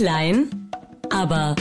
Klein, aber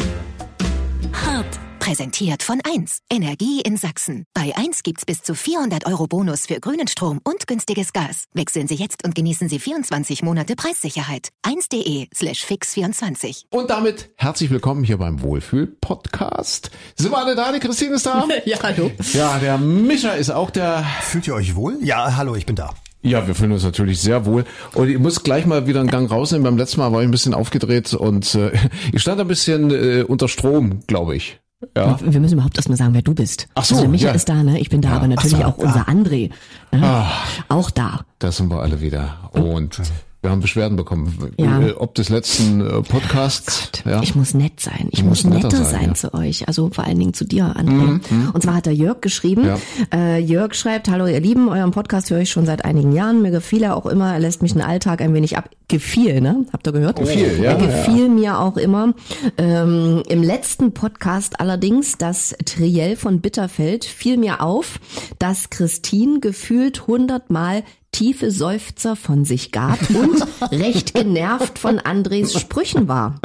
hart. Präsentiert von 1. Energie in Sachsen. Bei 1 gibt's bis zu 400 Euro Bonus für grünen Strom und günstiges Gas. Wechseln Sie jetzt und genießen Sie 24 Monate Preissicherheit. 1.de slash fix24. Und damit herzlich willkommen hier beim Wohlfühl-Podcast. Sind wir alle da? Die Christine ist da? Ja, hallo. Ja, der Mischa ist auch der. Fühlt ihr euch wohl? Ja, hallo, ich bin da. Ja, wir fühlen uns natürlich sehr wohl. Und ich muss gleich mal wieder einen Gang rausnehmen. Beim letzten Mal war ich ein bisschen aufgedreht und äh, ich stand ein bisschen äh, unter Strom, glaube ich. Ja. Wir müssen überhaupt erstmal sagen, wer du bist. Ach so, also der Micha ja. ist da, ne? Ich bin da, aber natürlich Ach so, auch unser André. Ne? Ah. Auch da. Da sind wir alle wieder. Und wir haben Beschwerden bekommen. Ja. Äh, Ob des letzten äh, Podcasts. ja. Ich muss nett sein. Ich muss netter netter sein, ja. Mhm, zu euch. Also vor allen Dingen zu dir, André. Und zwar hat der Jörg geschrieben. Äh, Jörg schreibt, hallo ihr Lieben, euren Podcast höre ich schon seit einigen Jahren. Mir gefiel er auch immer. Er lässt mich den Alltag ein wenig ab. Gefiel, ne? Habt ihr gehört? Gefiel, ja, Er gefiel mir auch immer. Ähm, Im letzten Podcast allerdings, das Triell von Bitterfeld, fiel mir auf, dass Christine gefühlt hundertmal tiefe Seufzer von sich gab und recht genervt von Andres Sprüchen war.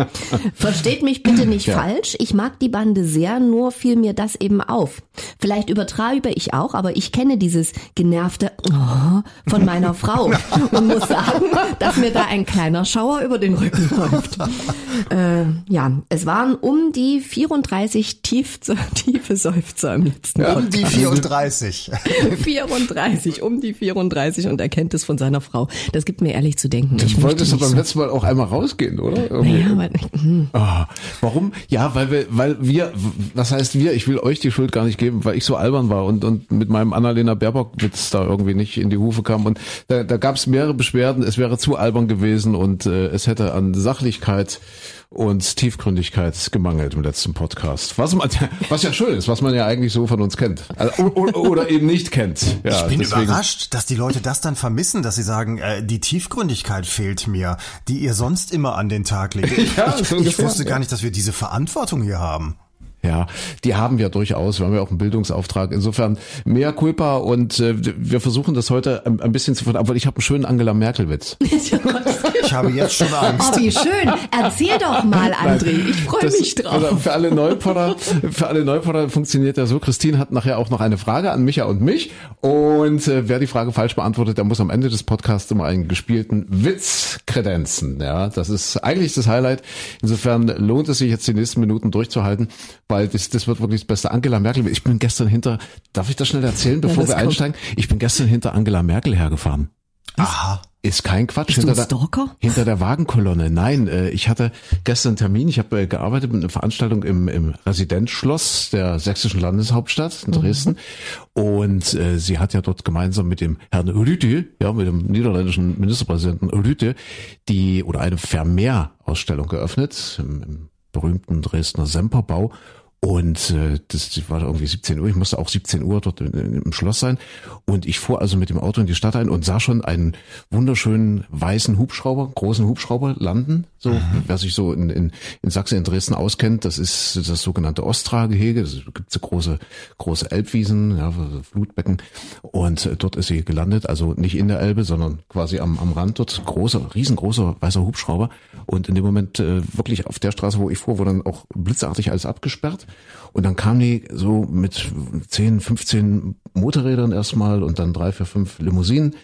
Versteht mich bitte nicht Ja. falsch, ich mag die Bande sehr, nur fiel mir das eben auf. Vielleicht übertreibe ich auch, aber ich kenne dieses genervte oh von meiner Frau und muss sagen, dass mir da ein kleiner Schauer über den Rücken läuft. Äh, ja, es waren um die 34 tief, tiefe Seufzer im letzten. Um die 34. 34, um die 34 und er kennt es von seiner Frau. Das gibt mir ehrlich zu denken. Ich Du wolltest doch beim so- letzten Mal auch einmal rausgehen, oder? Irgendwie. Naja, aber, hm. Ah, warum? Ja, weil wir, weil wir, was heißt wir? Ich will euch die Schuld gar nicht geben, weil ich so albern war und, und mit meinem Annalena Baerbock-Witz da irgendwie nicht in die Hufe kam. Und da, da gab es mehrere Beschwerden, es wäre zu albern gewesen und äh, es hätte an Sachlichkeit und Tiefgründigkeit gemangelt im letzten Podcast. Was man, was ja schön ist, was man ja eigentlich so von uns kennt. Also, oder, oder eben nicht kennt. Ja, ich bin deswegen- überrascht, dass die Leute das dann vermissen, dass sie sagen, äh, die Tiefgründigkeit fehlt mir, die ihr sonst immer an den Tag legt. Ja, ich, so ich wusste gar nicht, dass wir diese Verantwortung hier haben. Ja, die haben wir durchaus. Wir haben ja auch einen Bildungsauftrag. Insofern mehr Culpa und äh, wir versuchen das heute ein, ein bisschen zu ver... Aber ich habe einen schönen Angela Merkel-Witz. Ich habe jetzt schon Angst. Oh, wie schön. Erzähl doch mal, André. Ich freue mich drauf. Also für alle Neupotter, für alle Neupotter funktioniert ja so. Christine hat nachher auch noch eine Frage an Micha und mich. Und äh, wer die Frage falsch beantwortet, der muss am Ende des Podcasts immer einen gespielten Witz kredenzen. Ja, das ist eigentlich das Highlight. Insofern lohnt es sich jetzt die nächsten Minuten durchzuhalten, weil das, das wird wirklich das Beste. Angela Merkel, ich bin gestern hinter, darf ich das schnell erzählen, bevor das wir kommt. einsteigen? Ich bin gestern hinter Angela Merkel hergefahren. Aha. Ist kein Quatsch. Hinter der-? Hinter der Wagenkolonne. Nein, äh, ich hatte gestern einen Termin. Ich habe äh, gearbeitet mit einer Veranstaltung im, im Residenzschloss der sächsischen Landeshauptstadt in Dresden. Und äh, sie hat ja dort gemeinsam mit dem Herrn Rüte, ja, mit dem niederländischen Ministerpräsidenten Rüte, die oder eine Vermehr-Ausstellung geöffnet im, im berühmten Dresdner Semperbau. Und äh, das war irgendwie 17 Uhr. Ich musste auch 17 Uhr dort im Schloss sein. Und ich fuhr also mit dem Auto in die Stadt ein und sah schon einen wunderschönen weißen Hubschrauber, großen Hubschrauber landen. So, wer sich so in, in, in Sachsen, in Dresden auskennt, das ist das sogenannte Ostra-Gehege. Es gibt so große, große Elbwiesen, ja, Flutbecken. Und äh, dort ist sie gelandet, also nicht in der Elbe, sondern quasi am, am Rand dort. Großer, riesengroßer weißer Hubschrauber. Und in dem Moment äh, wirklich auf der Straße, wo ich fuhr, wurde dann auch blitzartig alles abgesperrt. Und dann kam die so mit 10, 15 Motorrädern erstmal und dann drei, vier, fünf Limousinen.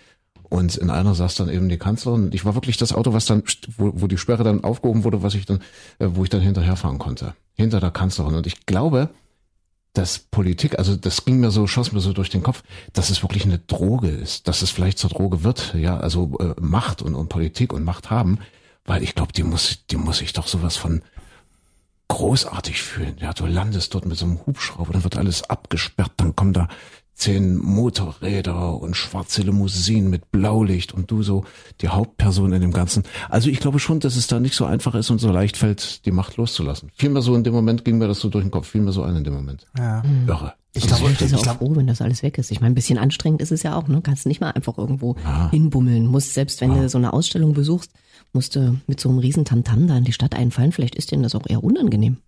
Und in einer saß dann eben die Kanzlerin. Und Ich war wirklich das Auto, was dann, wo, wo die Sperre dann aufgehoben wurde, was ich dann, äh, wo ich dann hinterherfahren konnte. Hinter der Kanzlerin. Und ich glaube, dass Politik, also das ging mir so, schoss mir so durch den Kopf, dass es wirklich eine Droge ist, dass es vielleicht zur Droge wird, ja, also äh, Macht und, und Politik und Macht haben, weil ich glaube, die muss, die muss sich doch sowas von großartig fühlen. Ja, du landest dort mit so einem Hubschrauber, dann wird alles abgesperrt, dann kommen da zehn Motorräder und schwarze Limousinen mit Blaulicht und du so die Hauptperson in dem Ganzen. Also ich glaube schon, dass es da nicht so einfach ist und so leicht fällt, die Macht loszulassen. Vielmehr so in dem Moment ging mir das so durch den Kopf, fiel mir so ein in dem Moment. Ja. Irre. Ich glaube, Ich bin ich auch glaube, froh, wenn das alles weg ist. Ich meine, ein bisschen anstrengend ist es ja auch, ne? Kannst nicht mal einfach irgendwo hinbummeln. Musst, selbst wenn du so eine Ausstellung besuchst, musst du mit so einem riesen Tamtam da in die Stadt einfallen. Vielleicht ist denen das auch eher unangenehm.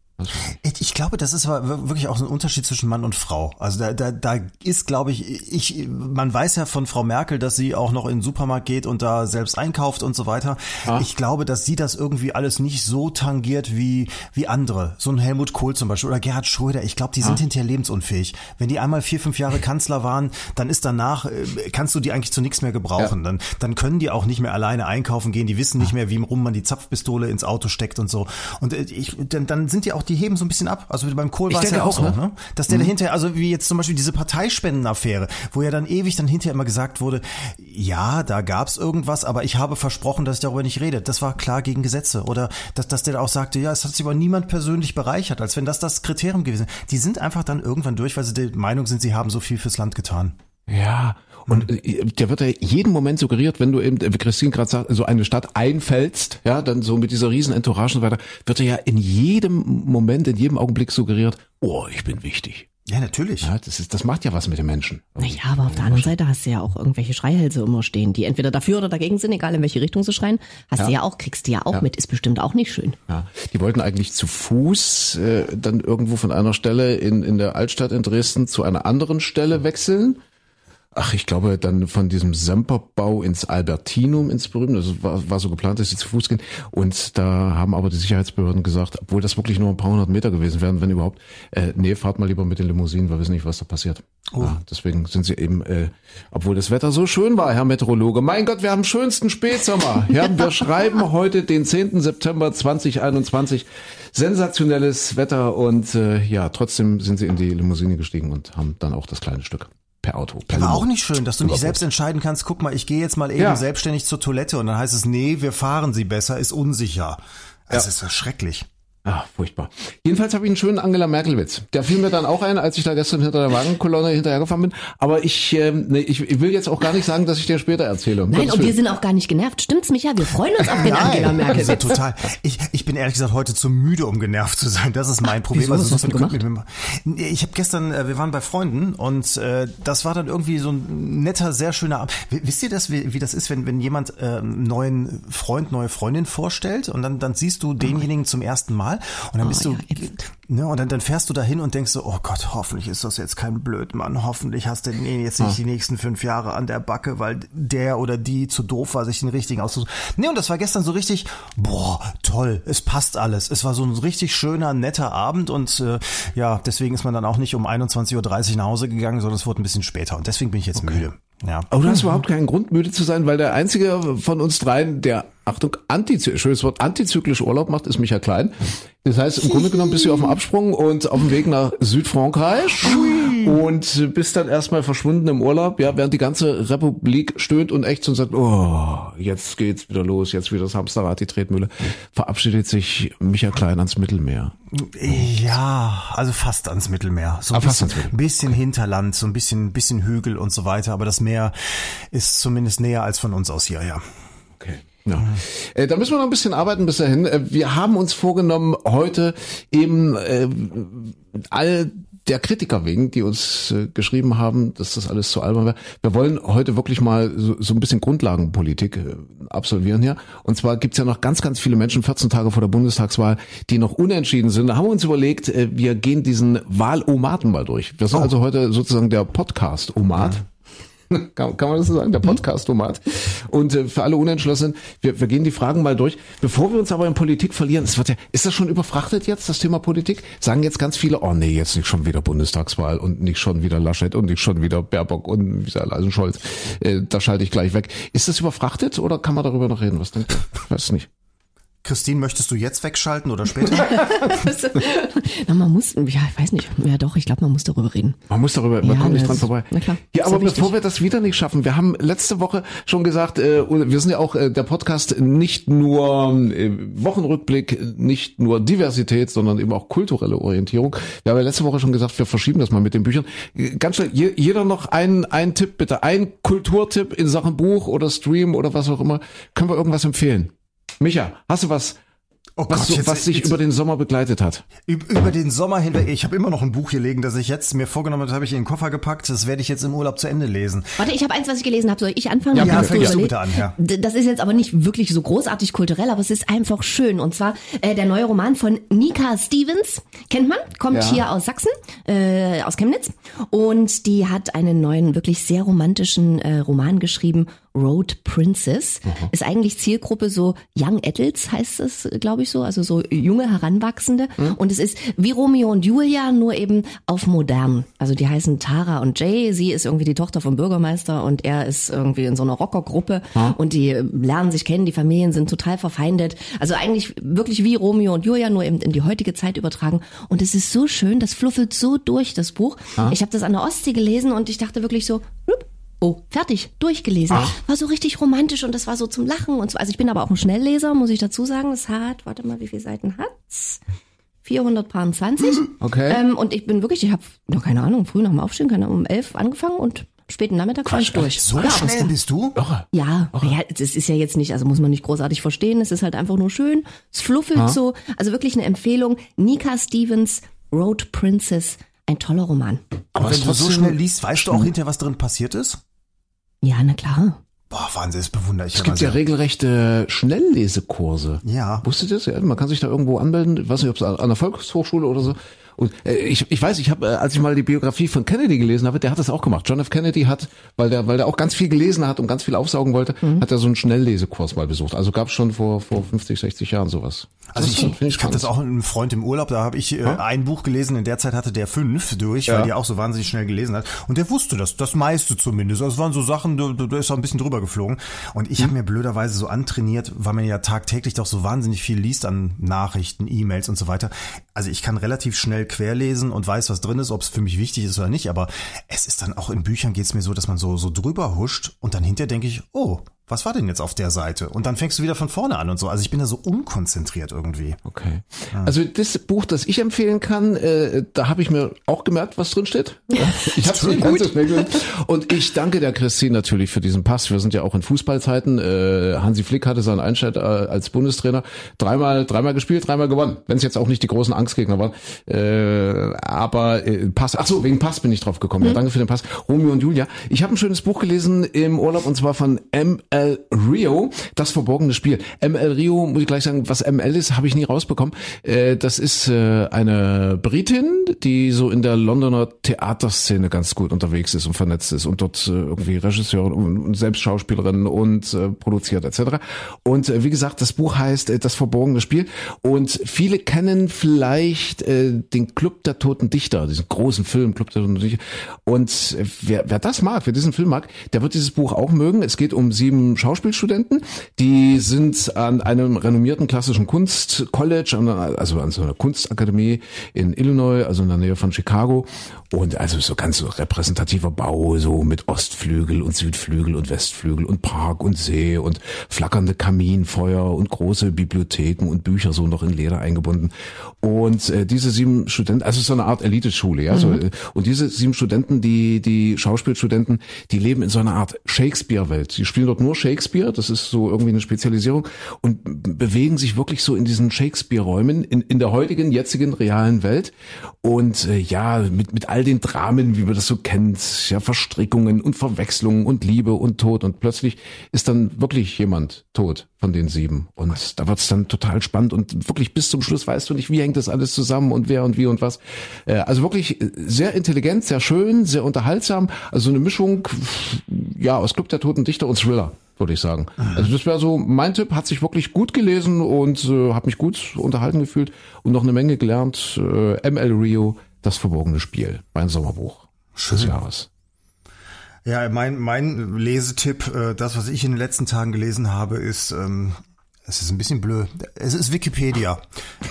Ich, glaube, das ist wirklich auch so ein Unterschied zwischen Mann und Frau. Also da, da, da ist, glaube ich, ich, man weiß ja von Frau Merkel, dass sie auch noch in den Supermarkt geht und da selbst einkauft und so weiter. Ah. Ich glaube, dass sie das irgendwie alles nicht so tangiert wie, wie andere. So ein Helmut Kohl zum Beispiel oder Gerhard Schröder. Ich glaube, die sind ah. hinterher lebensunfähig. Wenn die einmal vier, fünf Jahre Kanzler waren, dann ist danach, äh, kannst du die eigentlich zu nichts mehr gebrauchen. Ja. Dann, dann können die auch nicht mehr alleine einkaufen gehen. Die wissen nicht mehr, wie rum man die Zapfpistole ins Auto steckt und so. Und äh, ich, dann, dann sind die auch, die heben so ein bisschen ab. Also beim Kohl war es ja auch so, ne? ne? Dass der mhm. dahinter, also wie jetzt zum Beispiel diese Parteispendenaffäre, wo ja dann ewig dann hinterher immer gesagt wurde, ja, da gab's irgendwas, aber ich habe versprochen, dass ich darüber nicht rede. Das war klar gegen Gesetze. Oder dass, dass der auch sagte, ja, es hat sich aber niemand persönlich bereichert, als wenn das das Kriterium gewesen wäre. Die sind einfach dann irgendwann durch, weil sie der Meinung sind, sie haben so viel fürs Land getan. Ja, und äh, der wird ja jeden Moment suggeriert, wenn du eben, wie Christine gerade sagt, so eine Stadt einfällst, ja, dann so mit dieser riesen Entourage und weiter, wird er ja in jedem Moment, in jedem Augenblick suggeriert, oh, ich bin wichtig. Ja, natürlich. Ja, das, ist, das macht ja was mit den Menschen. Naja, aber auf der anderen Seite hast du ja auch irgendwelche Schreihälse immer stehen, die entweder dafür oder dagegen sind, egal in welche Richtung sie schreien. Hast ja. du ja auch, kriegst du ja auch ja. mit, ist bestimmt auch nicht schön. Ja, die wollten eigentlich zu Fuß äh, dann irgendwo von einer Stelle in, in der Altstadt in Dresden zu einer anderen Stelle wechseln ach, ich glaube, dann von diesem Semperbau ins Albertinum ins Berühmte. Also war, war so geplant, dass sie zu Fuß gehen. Und da haben aber die Sicherheitsbehörden gesagt, obwohl das wirklich nur ein paar hundert Meter gewesen wären, wenn überhaupt, äh, nee, fahrt mal lieber mit den Limousinen, wir wissen nicht, was da passiert. Oh. Ja, deswegen sind sie eben, äh, obwohl das Wetter so schön war, Herr Meteorologe. Mein Gott, wir haben schönsten Spätsommer. Ja, wir schreiben heute den 10. September 2021. Sensationelles Wetter und äh, ja, trotzdem sind sie in die Limousine gestiegen und haben dann auch das kleine Stück per Auto. Per Aber auch nicht schön, dass du nicht selbst entscheiden kannst, guck mal, ich gehe jetzt mal eben ja. selbstständig zur Toilette und dann heißt es, nee, wir fahren sie besser, ist unsicher. Das ja. ist ja schrecklich. Ah, furchtbar. Jedenfalls habe ich einen schönen Angela Merkel-Witz. Der fiel mir dann auch ein, als ich da gestern hinter der Wagenkolonne hinterhergefahren bin. Aber ich, ähm, nee, ich, ich will jetzt auch gar nicht sagen, dass ich dir später erzähle. Nein, und wir sind auch gar nicht genervt. Stimmt's, Micha? Wir freuen uns auf den Nein, Angela Merkel-Witz. Ja, total. Ich, ich bin ehrlich gesagt heute zu müde, um genervt zu sein. Das ist mein Problem. Wieso, also, was hast du gemacht? Ich habe gestern, äh, wir waren bei Freunden und äh, das war dann irgendwie so ein netter, sehr schöner Abend. Wisst ihr das, wie, wie das ist, wenn, wenn jemand äh, einen neuen Freund, neue Freundin vorstellt und dann, dann siehst du denjenigen zum ersten Mal und dann bist du ne, und dann, dann fährst du dahin und denkst so, oh Gott, hoffentlich ist das jetzt kein Blödmann, hoffentlich hast du den jetzt nicht die nächsten fünf Jahre an der Backe, weil der oder die zu doof war, sich den richtigen auszusuchen. Nee, und das war gestern so richtig, boah, toll, es passt alles. Es war so ein richtig schöner, netter Abend und äh, ja, deswegen ist man dann auch nicht um 21.30 Uhr nach Hause gegangen, sondern es wurde ein bisschen später und deswegen bin ich jetzt okay. müde. Ja. Aber du hast überhaupt keinen Grund, müde zu sein, weil der einzige von uns dreien, der, Achtung, anti, schönes Wort, antizyklisch Urlaub macht, ist Michael Klein. Das heißt, im Grunde genommen bist du auf dem Absprung und auf dem Weg nach Südfrankreich und bist dann erstmal verschwunden im Urlaub, ja, während die ganze Republik stöhnt und echt und sagt, oh, jetzt geht's wieder los, jetzt wieder das Hamsterrad, die Tretmühle, verabschiedet sich Michael Klein ans Mittelmeer. Ja, also fast ans Mittelmeer. So ein ah, bisschen, bisschen Hinterland, so ein bisschen, bisschen Hügel und so weiter, aber das Meer ist zumindest näher als von uns aus hier, ja. Okay. Ja. Äh, da müssen wir noch ein bisschen arbeiten bis dahin. Äh, wir haben uns vorgenommen, heute eben äh, all der Kritiker wegen, die uns äh, geschrieben haben, dass das alles zu albern wäre. Wir wollen heute wirklich mal so, so ein bisschen Grundlagenpolitik äh, absolvieren hier. Und zwar gibt's ja noch ganz, ganz viele Menschen, 14 Tage vor der Bundestagswahl, die noch unentschieden sind. Da haben wir uns überlegt, äh, wir gehen diesen Wahlomaten mal durch. Wir sind oh. also heute sozusagen der Podcast-Omat. Ja. kann, kann man das so sagen, der mhm. Podcast-Tomat. Und äh, für alle Unentschlossenen, wir, wir gehen die Fragen mal durch. Bevor wir uns aber in Politik verlieren, es wird ja, ist das schon überfrachtet jetzt, das Thema Politik? Sagen jetzt ganz viele, oh nee, jetzt nicht schon wieder Bundestagswahl und nicht schon wieder Laschet und nicht schon wieder Baerbock und wie also Scholz. Äh, da schalte ich gleich weg. Ist das überfrachtet oder kann man darüber noch reden? Was denkt ihr? Ich weiß nicht. Christine, möchtest du jetzt wegschalten oder später? Na, man muss, ja, ich weiß nicht. Ja, doch, ich glaube, man muss darüber reden. Man muss darüber, man ja, kommt nicht dran vorbei. Na klar. Ja, aber bevor wir das wieder nicht schaffen, wir haben letzte Woche schon gesagt, äh, wir sind ja auch äh, der Podcast nicht nur äh, Wochenrückblick, nicht nur Diversität, sondern eben auch kulturelle Orientierung. Wir haben ja letzte Woche schon gesagt, wir verschieben das mal mit den Büchern. Ganz schnell, je, jeder noch einen, einen Tipp bitte, ein Kulturtipp in Sachen Buch oder Stream oder was auch immer. Können wir irgendwas empfehlen? Micha, hast du was Oh was, Gott, jetzt- was sich jetzt- über den Sommer begleitet hat. Üb- Über den Sommer hinweg, ich habe immer noch ein Buch hier liegen, das ich jetzt mir vorgenommen habe, habe ich in den Koffer gepackt. Das werde ich jetzt im Urlaub zu Ende lesen. Warte, ich habe eins, was ich gelesen habe. Soll ich anfangen? Ja, kannst fängst du bitte an, ja. Das ist jetzt aber nicht wirklich so großartig kulturell, aber es ist einfach schön. Und zwar äh, der neue Roman von Nika Stevens. Kennt man? Kommt Ja. hier aus Sachsen, äh, aus Chemnitz. Und die hat einen neuen, wirklich sehr romantischen äh, Roman geschrieben. Road Princess. Ist eigentlich Zielgruppe so Young Adults heißt es, glaube ich so. Also so junge Heranwachsende. Und es ist wie Romeo und Julia, nur eben auf modern. Also die heißen Tara und Jay. Sie ist irgendwie die Tochter vom Bürgermeister und er ist irgendwie in so einer Rockergruppe. Und die äh, lernen sich kennen, die Familien sind total verfeindet. Also eigentlich wirklich wie Romeo und Julia, nur eben in die heutige Zeit übertragen. Und es ist so schön, das fluffelt so durch, das Buch. Ich habe das an der Ostsee gelesen und ich dachte wirklich so, Oh, fertig, durchgelesen. War so richtig romantisch und das war so zum Lachen und so. Also ich bin aber auch ein Schnellleser, muss ich dazu sagen. Es hat, warte mal, wie viele Seiten hat's? 420. Okay. Ähm, und ich bin wirklich, ich habe noch keine Ahnung, früh nach dem Aufstehen, keine Ahnung, um elf angefangen und späten Nachmittag war ich durch. So ja, schnell bist du? ja, ja, es ist ja jetzt nicht, also muss man nicht großartig verstehen, es ist halt einfach nur schön, es fluffelt so, also wirklich eine Empfehlung. Nika Stevens, Road Princess, ein toller Roman. Aber Wenn du so schnell liest, weißt du auch hinterher, was drin passiert ist? Ja, na klar. Boah, Wahnsinn, das bewundere ich Es gibt ja regelrechte Schnelllesekurse. Ja. Wusstet ihr das? Ja, man kann sich da irgendwo anmelden. Ich weiß nicht, ob es an der Volkshochschule oder so. Und äh, ich, ich weiß, ich habe, äh, als ich mal die Biografie von Kennedy gelesen habe, der hat das auch gemacht. John F. Kennedy hat, weil der, weil der auch ganz viel gelesen hat und ganz viel aufsaugen wollte, Mhm. hat er so einen Schnelllesekurs mal besucht. Also gab es schon vor vor 50, 60 Jahren sowas. Also Das ich, finde ich habe das auch mit einem Freund im Urlaub, da habe ich äh, ein Buch gelesen, in der Zeit hatte der fünf durch, weil Ja. die auch so wahnsinnig schnell gelesen hat. Und der wusste das, das meiste zumindest. Also es waren so Sachen, da, da da ist er ein bisschen drüber geflogen. Und ich habe mir blöderweise so antrainiert, weil man ja tagtäglich doch so wahnsinnig viel liest an Nachrichten, E-Mails und so weiter. Also ich kann relativ schnell querlesen und weiß, was drin ist, ob es für mich wichtig ist oder nicht. Aber es ist dann auch in Büchern geht's mir so, dass man so, so drüber huscht und dann hinterher denke ich, oh, was war denn jetzt auf der Seite? Und dann fängst du wieder von vorne an und so. Also ich bin da so unkonzentriert irgendwie. Okay. Also das Buch, das ich empfehlen kann, äh, da habe ich mir auch gemerkt, was drin steht. Ich habe es nicht ganz so schnell. Und ich danke der Christine natürlich für diesen Pass. Wir sind ja auch in Fußballzeiten. Äh, Hansi Flick hatte seinen Einstand äh, als Bundestrainer dreimal, dreimal gespielt, dreimal gewonnen. Wenn es jetzt auch nicht die großen Angstgegner waren. Äh, aber äh, Pass. Ach so, wegen Pass bin ich drauf gekommen. Ja, danke für den Pass. Romeo und Julia. Ich habe ein schönes Buch gelesen im Urlaub und zwar von ML Rio, das verborgene Spiel. ML Rio, muss ich gleich sagen, was ML ist, habe ich nie rausbekommen. Äh, das ist äh, eine Britin, die so in der Londoner Theaterszene ganz gut unterwegs ist und vernetzt ist und dort äh, irgendwie Regisseurin und, selbst Schauspielerin und produziert etc. Und wie gesagt, das Buch heißt Das verborgene Spiel und viele kennen vielleicht den Club der Toten Dichter, diesen großen Film Club der Toten Dichter. Und wer, wer das mag, wer diesen Film mag, der wird dieses Buch auch mögen. Es geht um sieben Schauspielstudenten, die sind an einem renommierten klassischen Kunstcollege, also an so einer Kunstakademie in Illinois, also in der Nähe von Chicago. Und also so ganz so repräsentativer Bau, so mit Ostflügel und Südflügel und Westflügel und Park und See und flackernde Kaminfeuer und große Bibliotheken und Bücher so noch in Leder eingebunden. Und äh, diese sieben Studenten, also so eine Art Eliteschule, ja. So, äh, und diese sieben Studenten, die die Schauspielstudenten, die leben in so einer Art Shakespeare-Welt. Sie spielen dort nur Shakespeare, das ist so irgendwie eine Spezialisierung und bewegen sich wirklich so in diesen Shakespeare-Räumen in, in der heutigen, jetzigen, realen Welt. Und äh, ja, mit, mit all den Dramen, wie man das so kennt, ja, Verstrickungen und Verwechslungen und Liebe und Tod. Und plötzlich ist dann wirklich jemand tot von den sieben. Und da wird's dann total spannend und wirklich bis zum Schluss weißt du nicht, wie hängt das alles zusammen und wer und wie und was. Äh, also wirklich äh, sehr intelligent, sehr schön, sehr unterhaltsam. Also eine Mischung, ja, aus Club der Toten Dichter und Thriller würde ich sagen. Also das wäre so mein Tipp, hat sich wirklich gut gelesen und äh, habe mich gut unterhalten gefühlt und noch eine Menge gelernt. Äh, ML Rio, das verborgene Spiel, mein Sommerbuch des Jahres. Ja, mein, mein Lesetipp, äh, das, was ich in den letzten Tagen gelesen habe, ist, ähm, es ist ein bisschen blöd. Es ist Wikipedia.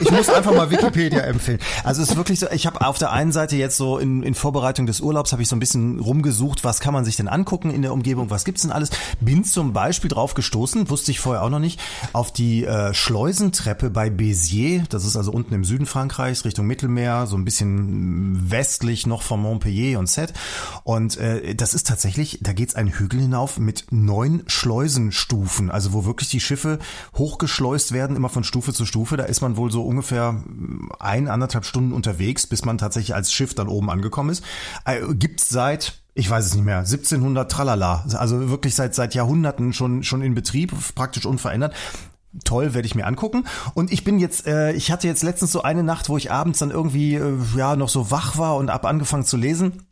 Ich muss einfach mal Wikipedia empfehlen. Also es ist wirklich so, ich habe auf der einen Seite jetzt so in, in Vorbereitung des Urlaubs habe ich so ein bisschen rumgesucht, was kann man sich denn angucken in der Umgebung, was gibt's denn alles. Bin zum Beispiel drauf gestoßen, wusste ich vorher auch noch nicht, auf die äh, Schleusentreppe bei Béziers. Das ist also unten im Süden Frankreichs, Richtung Mittelmeer, so ein bisschen westlich noch von Montpellier und Sète. Und äh, das ist tatsächlich, da geht's einen Hügel hinauf mit neun Schleusenstufen, also wo wirklich die Schiffe hochgeschleust werden, immer von Stufe zu Stufe. Da ist man wohl so ungefähr ein, anderthalb Stunden unterwegs, bis man tatsächlich als Schiff dann oben angekommen ist. Äh, gibt's seit ich weiß es nicht mehr, 1700 tralala, also wirklich seit seit Jahrhunderten schon schon in Betrieb, praktisch unverändert toll, werde ich mir angucken. Und ich bin jetzt, äh, ich hatte jetzt letztens so eine Nacht, wo ich abends dann irgendwie äh, ja noch so wach war und ab angefangen zu lesen.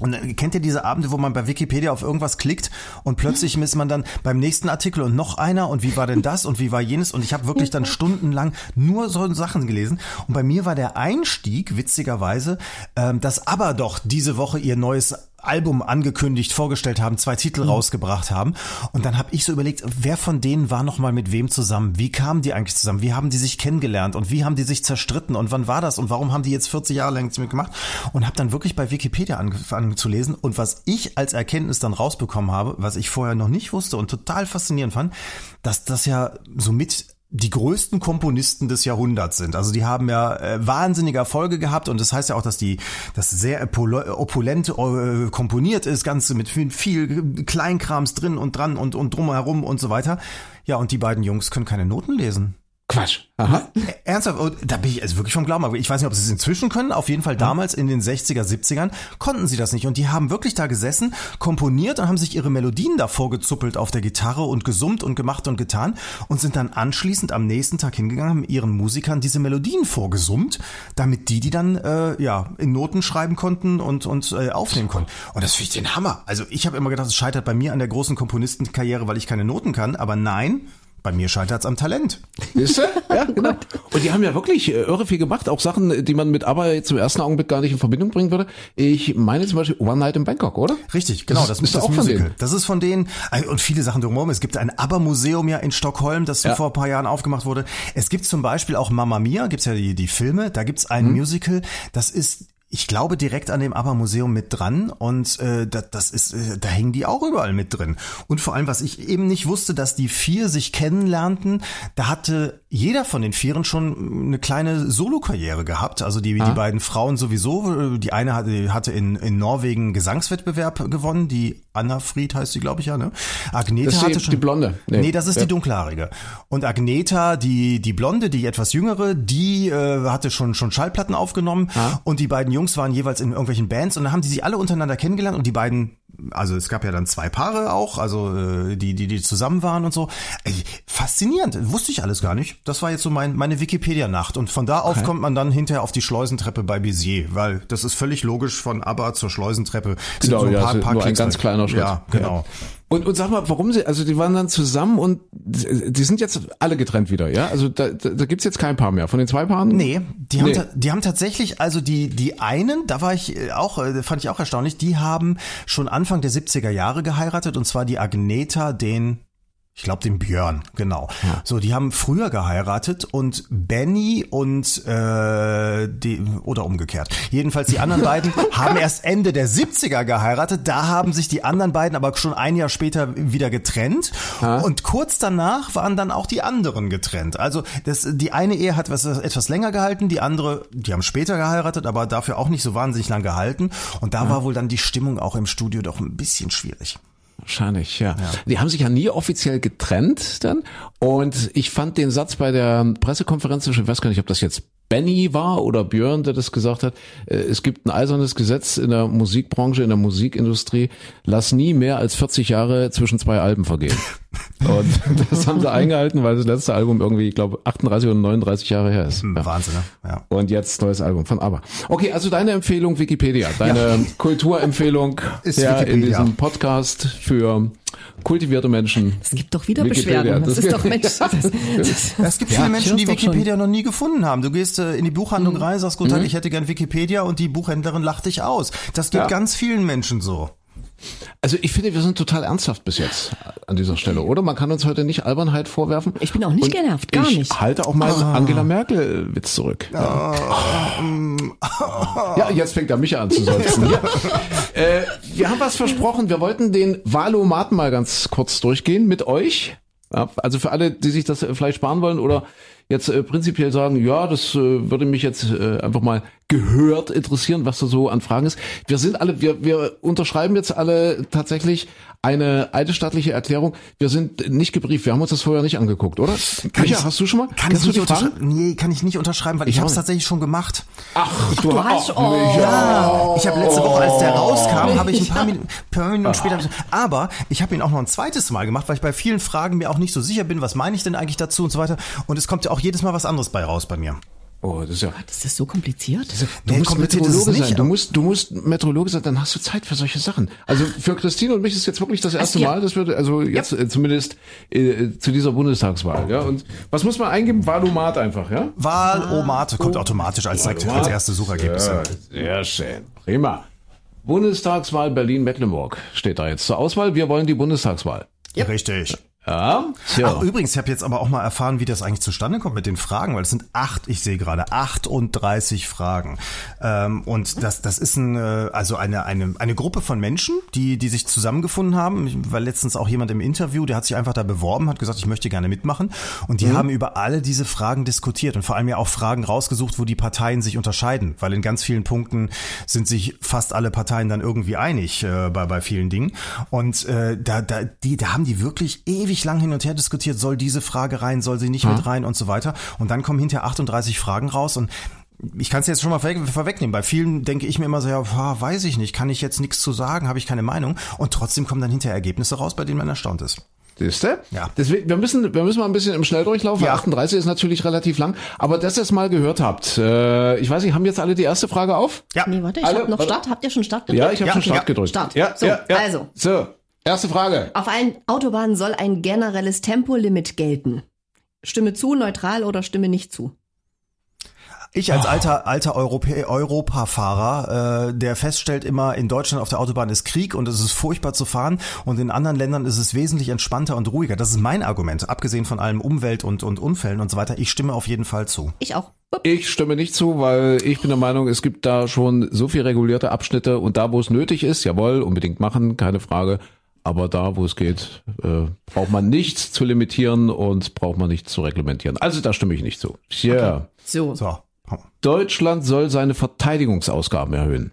Und äh, kennt ihr diese Abende, wo man bei Wikipedia auf irgendwas klickt und plötzlich ist man dann beim nächsten Artikel und noch einer und wie war denn das und wie war jenes? Und ich habe wirklich dann stundenlang nur so Sachen gelesen. Und bei mir war der Einstieg witzigerweise, ähm, dass aber doch diese Woche ihr neues Album angekündigt, vorgestellt haben, zwei Titel mhm. rausgebracht haben. Und dann habe ich so überlegt, wer von denen war noch mal mit wem zusammen? Wie kamen die eigentlich zusammen? Wie haben die sich kennengelernt? Und wie haben die sich zerstritten? Und wann war das? Und warum haben die jetzt 40 Jahre lang nichts mitgemacht? Und habe dann wirklich bei Wikipedia angefangen zu lesen. Und was ich als Erkenntnis dann rausbekommen habe, was ich vorher noch nicht wusste und total faszinierend fand, dass das ja so mit die größten Komponisten des Jahrhunderts sind. Also die haben ja äh, wahnsinnige Erfolge gehabt und das heißt ja auch, dass die das sehr opulent äh, komponiert ist, ganze mit viel, viel Kleinkrams drin und dran und und drumherum und so weiter. Ja, und die beiden Jungs können keine Noten lesen. Quatsch. Aha. Ernsthaft, oh, da bin ich also wirklich vom Glauben. Aber ich weiß nicht, ob sie es inzwischen können. Auf jeden Fall damals in den 60er, 70ern konnten sie das nicht. Und die haben wirklich da gesessen, komponiert und haben sich ihre Melodien davor gezuppelt auf der Gitarre und gesummt und gemacht und getan und sind dann anschließend am nächsten Tag hingegangen, haben ihren Musikern diese Melodien vorgesummt, damit die die dann äh, ja in Noten schreiben konnten und und äh, aufnehmen konnten. Und das finde ich den Hammer. Also ich habe immer gedacht, es scheitert bei mir an der großen Komponistenkarriere, weil ich keine Noten kann. Aber nein, bei mir scheitert es am Talent. Du? Ja, genau. Und die haben ja wirklich äh, irre viel gemacht, auch Sachen, die man mit aber jetzt im ersten Augenblick gar nicht in Verbindung bringen würde. Ich meine zum Beispiel One Night in Bangkok, oder? Richtig, genau. Das, das ist das auch Musical. von denen. Das ist von denen äh, und viele Sachen drumherum. Es gibt ein ABBA-Museum ja in Stockholm, das ja. vor ein paar Jahren aufgemacht wurde. Es gibt zum Beispiel auch Mamma Mia, gibt's ja die, die Filme. Da gibt's ein hm. Musical, das ist ich glaube direkt an dem ABBA-Museum mit dran und äh, das, das ist, äh, da hängen die auch überall mit drin. Und vor allem, was ich eben nicht wusste, dass die vier sich kennenlernten, da hatte jeder von den Vieren schon eine kleine Solokarriere gehabt. Also die, ah. die beiden Frauen sowieso. Die eine hatte, hatte in, in Norwegen Gesangswettbewerb gewonnen, die Anna Fried heißt sie, glaube ich, ja, ne? Agneta das ist die, hatte schon. Die Blonde. Nee, nee das ist ja. die dunkelhaarige. Und Agneta, die, die Blonde, die etwas jüngere, die äh, hatte schon, schon Schallplatten aufgenommen. Ah. Und die beiden Jungs waren jeweils in irgendwelchen Bands und dann haben die sich alle untereinander kennengelernt und die beiden also es gab ja dann zwei Paare auch, also äh, die, die, die zusammen waren und so. Ey, faszinierend, wusste ich alles gar nicht. Das war jetzt so mein, meine Wikipedia-Nacht. Und von da auf okay. kommt man dann hinterher auf die Schleusentreppe bei Bézier, weil das ist völlig logisch von ABBA zur Schleusentreppe. Genau, so ein ja, paar, paar nur ein ganz kleiner Schritt. Ja, genau. Ja. Und, und sag mal, warum sie, also die waren dann zusammen und die sind jetzt alle getrennt wieder, ja? Also da, da, da gibt's jetzt kein Paar mehr. Von den zwei Paaren? Nee, die haben, nee. die haben tatsächlich, also die, die einen, da war ich äh, auch, äh, fand ich auch erstaunlich, die haben schon Anfang der 70er Jahre geheiratet und zwar die Agneta, den ich glaube den Björn, genau. Ja. So, die haben früher geheiratet und Benny und äh, die oder umgekehrt. Jedenfalls die anderen beiden haben erst Ende der 70er geheiratet. Da haben sich die anderen beiden aber schon ein Jahr später wieder getrennt ja. und kurz danach waren dann auch die anderen getrennt. Also das, die eine Ehe hat was, etwas länger gehalten, die andere, die haben später geheiratet, aber dafür auch nicht so wahnsinnig lang gehalten. Und da ja. war wohl dann die Stimmung auch im Studio doch ein bisschen schwierig. Wahrscheinlich, ja. ja. Die haben sich ja nie offiziell getrennt dann. Und ich fand den Satz bei der Pressekonferenz, ich weiß gar nicht, ob das jetzt Benny war oder Björn, der das gesagt hat. Äh, es gibt ein eisernes Gesetz in der Musikbranche, in der Musikindustrie. Lass nie mehr als 40 Jahre zwischen zwei Alben vergehen. Und das haben sie eingehalten, weil das letzte Album irgendwie, ich glaube, 38 oder 39 Jahre her ist. Ja. Wahnsinn, ne? ja. Und jetzt neues Album von ABBA. Okay, also deine Empfehlung Wikipedia, deine ja. Kulturempfehlung ist ja, in diesem Podcast für kultivierte Menschen. Es gibt doch wieder Wikipedia. Beschwerden. Das, das ist doch Mensch. es gibt viele Menschen, die Wikipedia noch nie gefunden haben. Du gehst äh, in die Buchhandlung mhm. rein, sagst, guten Tag, mhm. ich hätte gern Wikipedia und die Buchhändlerin lacht dich aus. Das geht ja. ganz vielen Menschen so. Also ich finde, wir sind total ernsthaft bis jetzt an dieser Stelle, oder? Man kann uns heute nicht Albernheit vorwerfen. Ich bin auch nicht Und genervt, gar ich nicht. Ich halte auch mal oh. Angela Merkel Witz zurück. Ja. ja, jetzt fängt er mich an zu seufzen. ja. äh, wir haben was versprochen. Wir wollten den Valomaten mal ganz kurz durchgehen mit euch. Also für alle, die sich das vielleicht sparen wollen oder jetzt äh, prinzipiell sagen, ja, das äh, würde mich jetzt äh, einfach mal gehört interessieren, was da so an Fragen ist. Wir sind alle, wir, wir unterschreiben jetzt alle tatsächlich eine eidesstattliche Erklärung. Wir sind nicht gebrieft, wir haben uns das vorher nicht angeguckt, oder? Kann Micha, ich- hast du schon mal? Kann Kennst ich du nicht die Fragen? unterschreiben? Nee, kann ich nicht unterschreiben, weil ich, Ich habe auch es tatsächlich schon gemacht. Ach, du hast- oh. Ja, ich habe letzte Woche, als der rauskam, habe ich ein paar, Ah. Minuten, paar Minuten später. Aber ich habe ihn auch noch ein zweites Mal gemacht, weil ich bei vielen Fragen mir auch nicht so sicher bin, was meine ich denn eigentlich dazu und so weiter. Und es kommt ja auch jedes Mal was anderes bei raus bei mir. Oh, das ist ja. Ist das so kompliziert? Du Nee, musst kompliziert nicht, sein. Du musst, du musst Meteorologe sein, dann hast du Zeit für solche Sachen. Also für Christine und mich ist jetzt wirklich das erste ja. Mal, dass wir, also jetzt äh, zumindest äh, zu dieser Bundestagswahl, ja. Und was muss man eingeben? Wahlomat einfach, ja? Wahl-O-Mate kommt automatisch als, als erste Suchergebnisse. Sehr schön. Prima. Bundestagswahl Berlin-Mecklenburg steht da jetzt zur Auswahl. Wir wollen die Bundestagswahl. Richtig. Ja. Ach, übrigens, ich habe jetzt aber auch mal erfahren, wie das eigentlich zustande kommt mit den Fragen, weil es sind acht, ich sehe gerade, 38 Fragen. Ähm, und das, das ist ein, äh, also eine, eine, eine Gruppe von Menschen, die, die sich zusammengefunden haben. Ich war letztens auch jemand im Interview, der hat sich einfach da beworben, hat gesagt, ich möchte gerne mitmachen. Und die haben über alle diese Fragen diskutiert und vor allem ja auch Fragen rausgesucht, wo die Parteien sich unterscheiden, weil in ganz vielen Punkten sind sich fast alle Parteien dann irgendwie einig äh, bei, bei vielen Dingen. Und äh, da, da, die, da haben die wirklich ewig lang hin und her diskutiert, soll diese Frage rein, soll sie nicht mit rein und so weiter. Und dann kommen hinterher 38 Fragen raus und ich kann es jetzt schon mal vorweg- vorwegnehmen. Bei vielen denke ich mir immer so, ja, weiß ich nicht, kann ich jetzt nichts zu sagen, habe ich keine Meinung. Und trotzdem kommen dann hinterher Ergebnisse raus, bei denen man erstaunt ist. Siehste? Ja. Deswegen, wir müssen, wir müssen mal ein bisschen im Schnelldurchlauf. weil Ja. 38 ist natürlich relativ lang. Aber dass ihr es mal gehört habt, äh, ich weiß nicht, haben jetzt alle die erste Frage auf? Ja, Nee, warte, ich Alle- hab noch warte. Start. Habt ihr schon Start gedrückt? Ja, ich habe Ja, schon Start ja, gedrückt. Start. Ja, So, ja, ja. also. So, erste Frage. Auf allen Autobahnen soll ein generelles Tempolimit gelten. Stimme zu, neutral oder stimme nicht zu? Ich als alter, alter Europä Europafahrer, äh, der feststellt immer, in Deutschland auf der Autobahn ist Krieg und es ist furchtbar zu fahren und in anderen Ländern ist es wesentlich entspannter und ruhiger. Das ist mein Argument, abgesehen von allem Umwelt und, und Unfällen und so weiter. Ich stimme auf jeden Fall zu. Ich auch. Ich stimme nicht zu, weil ich bin der Meinung, es gibt da schon so viel regulierte Abschnitte und da, wo es nötig ist, jawohl, unbedingt machen, keine Frage. Aber da, wo es geht, äh, braucht man nichts zu limitieren und braucht man nichts zu reglementieren. Also da stimme ich nicht zu. Ja. So. So. Deutschland soll seine Verteidigungsausgaben erhöhen.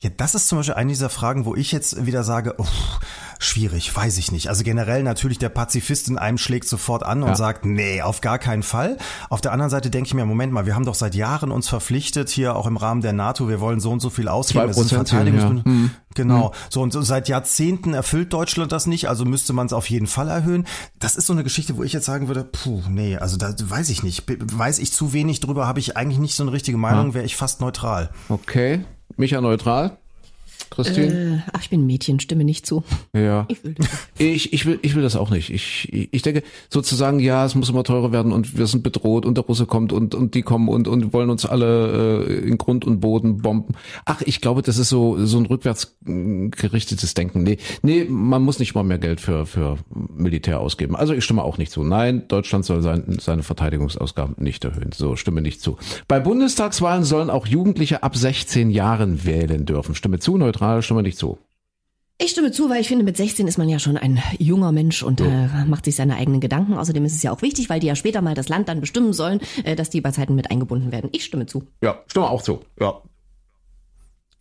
Ja, das ist zum Beispiel eine dieser Fragen, wo ich jetzt wieder sage, uff, schwierig, weiß ich nicht. Also generell natürlich der Pazifist in einem schlägt sofort an und Ja. sagt, nee, auf gar keinen Fall. Auf der anderen Seite denke ich mir, Moment mal, wir haben doch seit Jahren uns verpflichtet, hier auch im Rahmen der NATO, wir wollen so und so viel ausgeben. Es ist ein 2% Ziel, ja. Verteidigungsbündnis. Hm. Genau. So und seit Jahrzehnten erfüllt Deutschland das nicht, also müsste man es auf jeden Fall erhöhen. Das ist so eine Geschichte, wo ich jetzt sagen würde, puh, nee, also da weiß ich nicht. Weiß ich zu wenig drüber, habe ich eigentlich nicht so eine richtige Meinung, wäre ich fast neutral. Okay. Micha neutral. Christine? Äh, ach, ich bin ein Mädchen, stimme nicht zu. ja. Ich will das. Ich, ich, will, ich will das auch nicht. Ich, ich ich denke, sozusagen, ja, es muss immer teurer werden und wir sind bedroht und der Russe kommt und, und die kommen und, und wollen uns alle äh, in Grund und Boden bomben. Ach, ich glaube, das ist so, so ein rückwärts mh, gerichtetes Denken. Nee, nee, man muss nicht mal mehr Geld für, für Militär ausgeben. Also ich stimme auch nicht zu. Nein, Deutschland soll sein, seine Verteidigungsausgaben nicht erhöhen. So, stimme nicht zu. Bei Bundestagswahlen sollen auch Jugendliche ab 16 Jahren wählen dürfen. Stimme zu, neutral, stimme nicht zu. Ich stimme zu, weil ich finde, mit 16 ist man ja schon ein junger Mensch und äh, macht sich seine eigenen Gedanken. Außerdem ist es ja auch wichtig, weil die ja später mal das Land dann bestimmen sollen, äh, dass die bei Zeiten mit eingebunden werden. Ich stimme zu. Ja, stimme auch zu. Ja.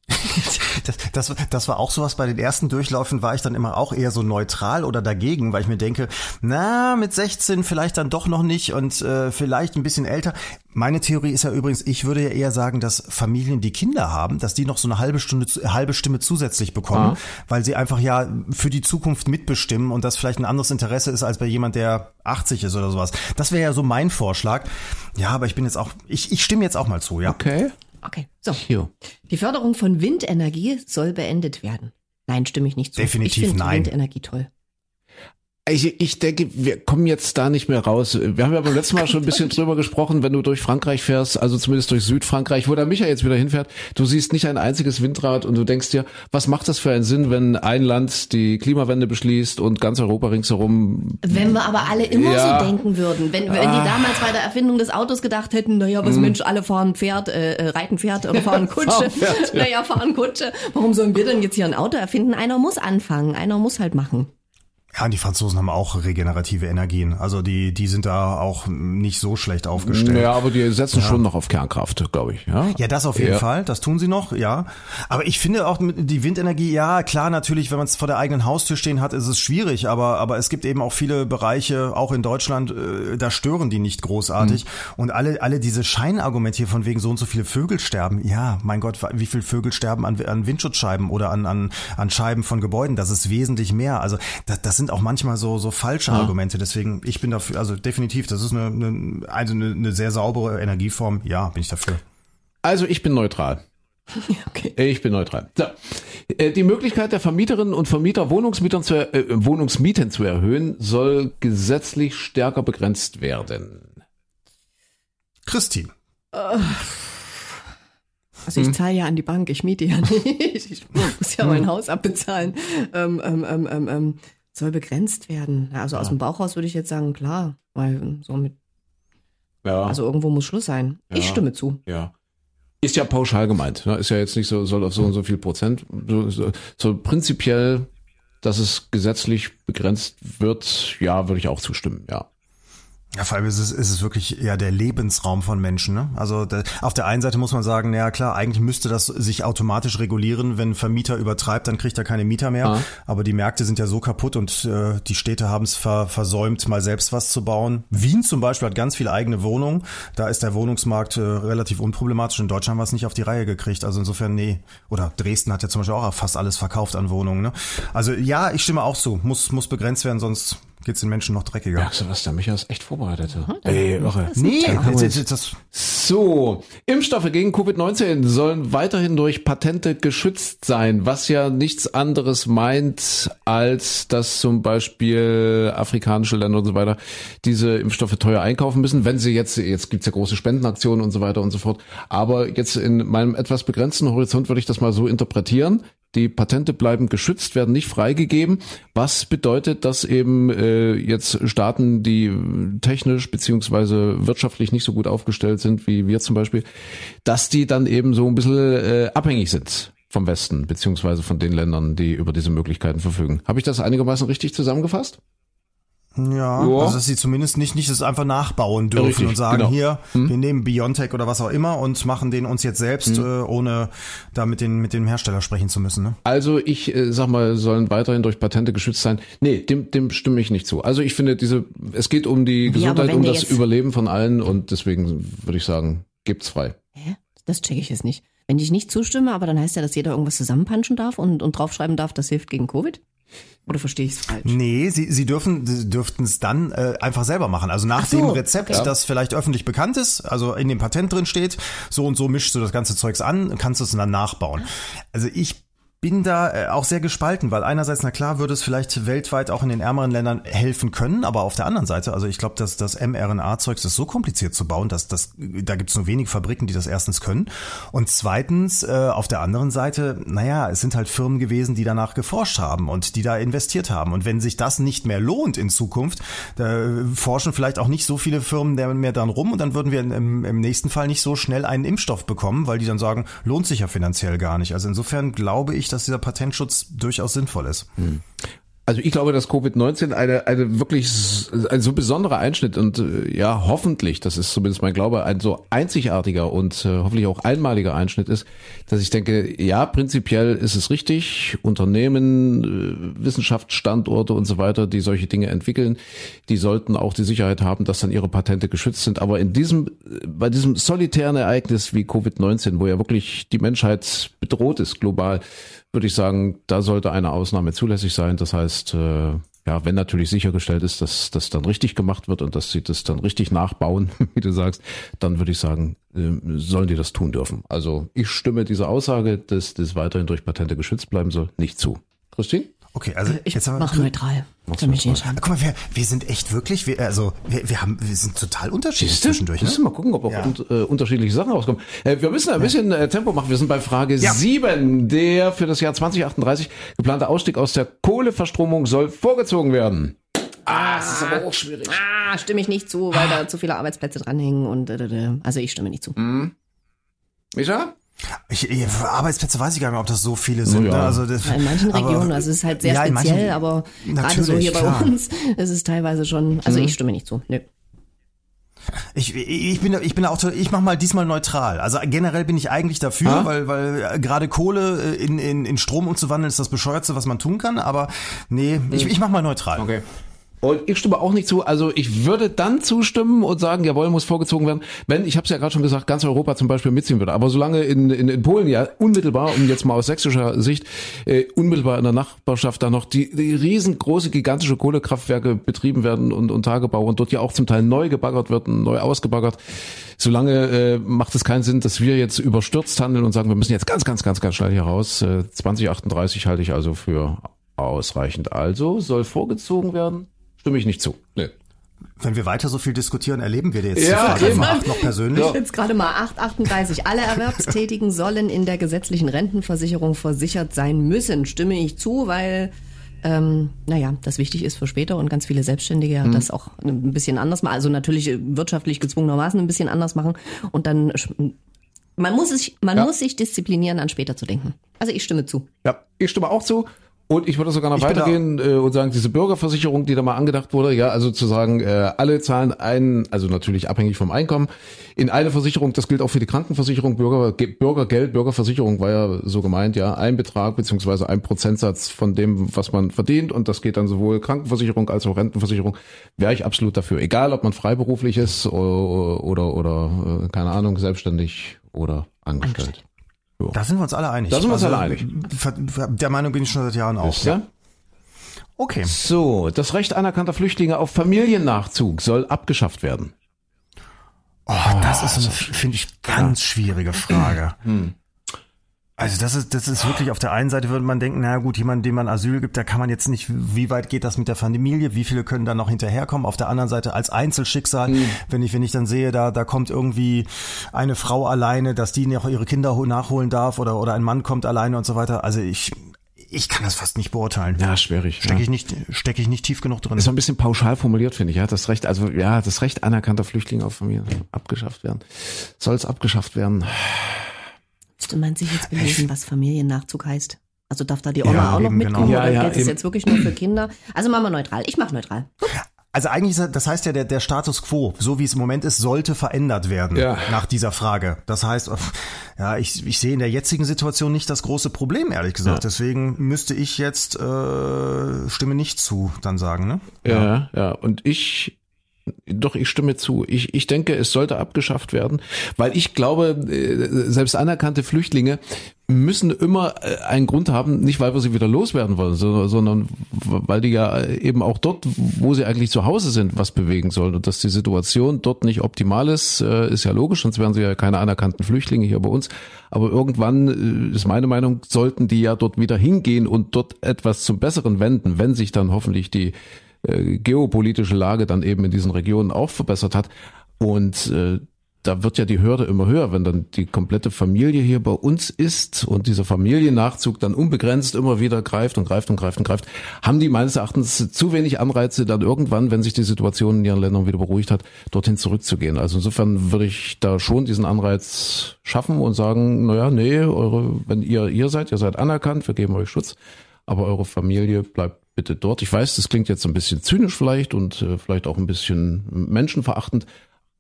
Das, das, das war auch sowas bei den ersten Durchläufen, war ich dann immer auch eher so neutral oder dagegen, weil ich mir denke, na, mit 16 vielleicht dann doch noch nicht und äh, vielleicht ein bisschen älter. Meine Theorie ist ja übrigens, ich würde ja eher sagen, dass Familien, die Kinder haben, dass die noch so eine halbe Stunde, halbe Stimme zusätzlich bekommen, Ah. weil sie einfach ja für die Zukunft mitbestimmen und das vielleicht ein anderes Interesse ist als bei jemand, der 80 ist oder sowas. Das wäre ja so mein Vorschlag. Ja, aber ich bin jetzt auch, ich, ich stimme jetzt auch mal zu, ja. Okay. Okay, so. Hier. Die Förderung von Windenergie soll beendet werden. Nein, stimme ich nicht zu. Definitiv ich nein. Windenergie toll. Ich, ich denke, wir kommen jetzt da nicht mehr raus. Wir haben ja beim letzten Mal schon ein bisschen drüber gesprochen, wenn du durch Frankreich fährst, also zumindest durch Südfrankreich, wo der Micha jetzt wieder hinfährt, du siehst nicht ein einziges Windrad und du denkst dir, was macht das für einen Sinn, wenn ein Land die Klimawende beschließt und ganz Europa ringsherum Wenn wir aber alle immer Ja. so denken würden, wenn, wenn die damals bei der Erfindung des Autos gedacht hätten, naja, was Mensch, alle fahren Pferd, äh, äh, reiten Pferd oder fahren Kutsche. Fahren Pferd, ja. Naja, fahren Kutsche. Warum sollen wir denn jetzt hier ein Auto erfinden? Einer muss anfangen, einer muss halt machen. Ja, und die Franzosen haben auch regenerative Energien. Also die, die sind da auch nicht so schlecht aufgestellt. Ja, aber die setzen schon noch auf Kernkraft, glaube ich. Ja, Ja, das auf jeden Ja. Fall. Das tun sie noch, ja. Aber ich finde auch die Windenergie, ja, klar, natürlich, wenn man es vor der eigenen Haustür stehen hat, ist es schwierig. Aber, aber es gibt eben auch viele Bereiche, auch in Deutschland, äh, da stören die nicht großartig. Hm. Und alle, alle diese Scheinargumente hier von wegen so und so viele Vögel sterben. Ja, mein Gott, wie viele Vögel sterben an, an Windschutzscheiben oder an, an, an Scheiben von Gebäuden? Das ist wesentlich mehr. Also das, das sind auch manchmal so, so falsche Argumente. Deswegen, ich bin dafür, also definitiv, das ist eine, eine, also eine, eine sehr saubere Energieform. Ja, bin ich dafür. Also ich bin neutral. Okay. Ich bin neutral. So. Äh, Die Möglichkeit der Vermieterinnen und Vermieter Wohnungsmietern zu, er- äh, Wohnungsmieten zu erhöhen, soll gesetzlich stärker begrenzt werden. Christine. Also Hm. ich zahle ja an die Bank, ich miete ja nicht. Ich muss ja mein Haus abbezahlen. Ähm, ähm, ähm, ähm, ähm, soll begrenzt werden. Ja, Also aus dem Bauchhaus würde ich jetzt sagen, klar, weil so mit, Ja. also irgendwo muss Schluss sein. Ich Ja. stimme zu. Ja. Ist ja pauschal gemeint. Ne? Ist ja jetzt nicht so, soll auf so und so viel Prozent. So, so, so prinzipiell, dass es gesetzlich begrenzt wird, ja, würde ich auch zustimmen, ja. Ja, vor allem ist es, ist es wirklich ja der Lebensraum von Menschen. Ne? Also da, auf der einen Seite muss man sagen, ja klar, eigentlich müsste das sich automatisch regulieren. Wenn ein Vermieter übertreibt, dann kriegt er keine Mieter mehr. Ah. Aber die Märkte sind ja so kaputt und äh, die Städte haben es ver, versäumt, mal selbst was zu bauen. Wien zum Beispiel hat ganz viele eigene Wohnungen. Da ist der Wohnungsmarkt äh, relativ unproblematisch. In Deutschland haben wir es nicht auf die Reihe gekriegt. Also insofern, nee. Oder Dresden hat ja zum Beispiel auch fast alles verkauft an Wohnungen. Ne? Also ja, ich stimme auch zu. Muss, muss begrenzt werden, sonst geht's den Menschen noch dreckiger. Merkst du was, der Micha ist echt vorbereitet. Ey, irre. Nee, Ja, das, das, das, So, Impfstoffe gegen Covid-19 sollen weiterhin durch Patente geschützt sein, was ja nichts anderes meint, als dass zum Beispiel afrikanische Länder und so weiter diese Impfstoffe teuer einkaufen müssen, wenn sie jetzt, jetzt gibt's ja große Spendenaktionen und so weiter und so fort, aber jetzt in meinem etwas begrenzten Horizont würde ich das mal so interpretieren. Die Patente bleiben geschützt, werden nicht freigegeben. Was bedeutet, dass eben äh, jetzt Staaten, die technisch beziehungsweise wirtschaftlich nicht so gut aufgestellt sind wie wir zum Beispiel, dass die dann eben so ein bisschen äh, abhängig sind vom Westen beziehungsweise von den Ländern, die über diese Möglichkeiten verfügen. Habe ich das einigermaßen richtig zusammengefasst? Ja, Ja. also dass sie zumindest nicht, nicht das einfach nachbauen dürfen Richtig, und sagen, genau. hier, wir nehmen Biontech oder was auch immer und machen den uns jetzt selbst, äh, ohne da mit, den, mit dem Hersteller sprechen zu müssen. Ne? Also ich äh, sag mal, sollen weiterhin durch Patente geschützt sein. Nee, dem, dem stimme ich nicht zu. Also ich finde diese, es geht um die Gesundheit, wenn um das Überleben von allen und deswegen würde ich sagen, gebt's frei. Hä? Das checke ich jetzt nicht. Wenn ich nicht zustimme, aber dann heißt ja, dass jeder irgendwas zusammenpanschen darf und, und draufschreiben darf, das hilft gegen Covid? Oder verstehe ich es falsch? Nee, sie, sie dürfen sie dürften es dann äh, einfach selber machen. Also nach Ach so, dem Rezept, okay. das vielleicht öffentlich bekannt ist, also in dem Patent drin steht, so und so mischst du das ganze Zeugs an, kannst du es dann nachbauen. Also ich bin da äh, auch sehr gespalten, weil einerseits, na klar, würde es vielleicht weltweit auch in den ärmeren Ländern helfen können, aber auf der anderen Seite, also ich glaube, dass das mRNA-Zeugs ist so kompliziert zu bauen, dass das, da gibt es nur wenige Fabriken, die das erstens können. Und zweitens, äh, auf der anderen Seite, naja, es sind halt Firmen gewesen, die danach geforscht haben und die da investiert haben. Und wenn sich das nicht mehr lohnt in Zukunft, da forschen vielleicht auch nicht so viele Firmen mehr dann rum und dann würden wir im, im nächsten Fall nicht so schnell einen Impfstoff bekommen, weil die dann sagen, lohnt sich ja finanziell gar nicht. Also insofern glaube ich, dass dieser Patentschutz durchaus sinnvoll ist. Also ich glaube, dass Covid-19 eine, eine wirklich ein so besonderer Einschnitt und äh, ja, hoffentlich, das ist zumindest mein Glaube, ein so einzigartiger und äh, hoffentlich auch einmaliger Einschnitt ist, dass ich denke, ja, prinzipiell ist es richtig, Unternehmen, äh, Wissenschaftsstandorte und so weiter, die solche Dinge entwickeln, die sollten auch die Sicherheit haben, dass dann ihre Patente geschützt sind. Aber in diesem, bei diesem solitären Ereignis wie Covid-19, wo ja wirklich die Menschheit bedroht ist global, würde ich sagen, da sollte eine Ausnahme zulässig sein. Das heißt, äh, ja, wenn natürlich sichergestellt ist, dass das dann richtig gemacht wird und dass sie das dann richtig nachbauen, wie du sagst, dann würde ich sagen, äh, sollen die das tun dürfen. Also ich stimme dieser Aussage, dass das weiterhin durch Patente geschützt bleiben soll, nicht zu. Christine? Okay, also Ich jetzt haben wir mache mich nicht entscheiden. Guck mal, wir, wir sind echt wirklich, wir, also wir, wir haben, wir sind total unterschiedlich zwischendurch. Müssen Ne? wir mal gucken, ob auch Ja. un äh, unterschiedliche Sachen rauskommen. Äh, wir müssen ein bisschen äh, Tempo machen. Wir sind bei Frage Ja. 7. Der für das Jahr 2038 geplante Ausstieg aus der Kohleverstromung soll vorgezogen werden. Ah, es ist aber auch schwierig. Ah, stimme ich nicht zu, weil da zu viele Arbeitsplätze dranhängen und äh, äh, äh. also ich stimme nicht zu. Micha? Ich, ich, Arbeitsplätze weiß ich gar nicht mehr, ob das so viele sind. Ja. Ne? Also das, Ja, in manchen aber- Regionen, also es ist halt sehr Ja, in manchen- speziell, aber gerade so hier klar. bei uns ist es teilweise schon, also ich stimme nicht zu. Nö. Ich, ich bin ich bin auch ich mach mal diesmal neutral. Also generell bin ich eigentlich dafür, Ah. weil weil äh, gerade Kohle äh, in, in, in Strom umzuwandeln ist das bescheuertste, was man tun kann. Aber nee, ich, ich mach mal neutral. Okay. Und ich stimme auch nicht zu. Also ich würde dann zustimmen und sagen, jawohl, muss vorgezogen werden, wenn, ich habe es ja gerade schon gesagt, ganz Europa zum Beispiel mitziehen würde. Aber solange in, in, in Polen ja unmittelbar, um jetzt mal aus sächsischer Sicht, äh, unmittelbar in der Nachbarschaft da noch die, die riesengroße, gigantische Kohlekraftwerke betrieben werden und, und Tagebau und dort ja auch zum Teil neu gebaggert wird, neu ausgebaggert, solange äh, macht es keinen Sinn, dass wir jetzt überstürzt handeln und sagen, wir müssen jetzt ganz, ganz, ganz, ganz schnell hier raus. Äh, 2038 halte ich also für ausreichend. Also soll vorgezogen werden? Stimme ich nicht zu. Nee. Wenn wir weiter so viel diskutieren, erleben wir jetzt Ja, die Frage. Nummer acht noch persönlich. Jetzt gerade mal 8,38. Alle Erwerbstätigen sollen in der gesetzlichen Rentenversicherung versichert sein müssen. Stimme ich zu, weil, ähm, naja, das wichtig ist für später und ganz viele Selbstständige ja das auch ein bisschen anders machen. Also natürlich wirtschaftlich gezwungenermaßen ein bisschen anders machen und dann, man muss sich, man Ja. muss sich disziplinieren, an später zu denken. Also ich stimme zu. Ja, ich stimme auch zu. Und ich würde sogar noch Ich weitergehen äh, und sagen, diese Bürgerversicherung, die da mal angedacht wurde, ja, also zu sagen, äh, alle zahlen ein, also natürlich abhängig vom Einkommen, in eine Versicherung, das gilt auch für die Krankenversicherung, Bürger, Ge- Bürgergeld, Bürgerversicherung war ja so gemeint, ja, ein Betrag beziehungsweise ein Prozentsatz von dem, was man verdient und das geht dann sowohl Krankenversicherung als auch Rentenversicherung, wäre ich absolut dafür. Egal, ob man freiberuflich ist oder, oder, oder äh, keine Ahnung, selbstständig oder angestellt. Da sind wir uns alle einig. Da sind wir uns Also, alle einig. Der Meinung bin ich schon seit Jahren auch. Ihr? Okay. So, das Recht anerkannter Flüchtlinge auf Familiennachzug soll abgeschafft werden. Oh, das ist eine, finde ich, ganz schwierige Frage. Hm. Also das ist, das ist wirklich auf der einen Seite würde man denken, na gut, jemand, dem man Asyl gibt, da kann man jetzt nicht, wie weit geht das mit der Familie, wie viele können da noch hinterherkommen. Auf der anderen Seite als Einzelschicksal, Hm. wenn ich, wenn ich dann sehe, da, da kommt irgendwie eine Frau alleine, dass die noch ihre Kinder ho- nachholen darf oder, oder ein Mann kommt alleine und so weiter. Also ich, ich kann das fast nicht beurteilen. Ja, schwierig. Stecke ja. ich nicht, stecke ich nicht tief genug drin. Ist so ein bisschen pauschal formuliert, finde ich. Ja, das Recht, also ja, das Recht anerkannter Flüchtlinge auf Familie abgeschafft werden. Soll es abgeschafft werden? Müsste man sich jetzt belesen, was Familiennachzug heißt? Also darf da die Oma Ja, auch noch genau. mitkommen Ja, oder ja, gilt es jetzt wirklich nur für Kinder? Also machen wir neutral. Ich mache neutral. Also eigentlich, das heißt ja, der, der Status quo, so wie es im Moment ist, sollte verändert werden Ja. nach dieser Frage. Das heißt, ja, ich, ich sehe in der jetzigen Situation nicht das große Problem, ehrlich gesagt. Ja. Deswegen müsste ich jetzt äh, Stimme nicht zu, dann sagen, ne? Ja, ja. Und ich, doch, ich stimme zu. Ich, ich denke, es sollte abgeschafft werden, weil ich glaube, äh, selbst anerkannte Flüchtlinge müssen immer äh, einen Grund haben, nicht weil wir sie wieder loswerden wollen, sondern, weil die ja eben auch dort, wo sie eigentlich zu Hause sind, was bewegen sollen. Und dass die Situation dort nicht optimal ist, äh, ist ja logisch, sonst wären sie ja keine anerkannten Flüchtlinge hier bei uns. Aber irgendwann äh, ist meine Meinung, sollten die ja dort wieder hingehen und dort etwas zum Besseren wenden, wenn sich dann hoffentlich die äh, geopolitische Lage dann eben in diesen Regionen auch verbessert hat. Und äh, da wird ja die Hürde immer höher, wenn dann die komplette Familie hier bei uns ist und dieser Familiennachzug dann unbegrenzt immer wieder greift und greift und greift und greift, haben die meines Erachtens zu wenig Anreize, dann irgendwann, wenn sich die Situation in ihren Ländern wieder beruhigt hat, dorthin zurückzugehen. Also insofern würde ich da schon diesen Anreiz schaffen und sagen, naja, nee, eure, wenn ihr ihr seid, ihr seid anerkannt, wir geben euch Schutz, aber eure Familie bleibt bitte dort. Ich weiß, das klingt jetzt ein bisschen zynisch vielleicht und äh, vielleicht auch ein bisschen menschenverachtend,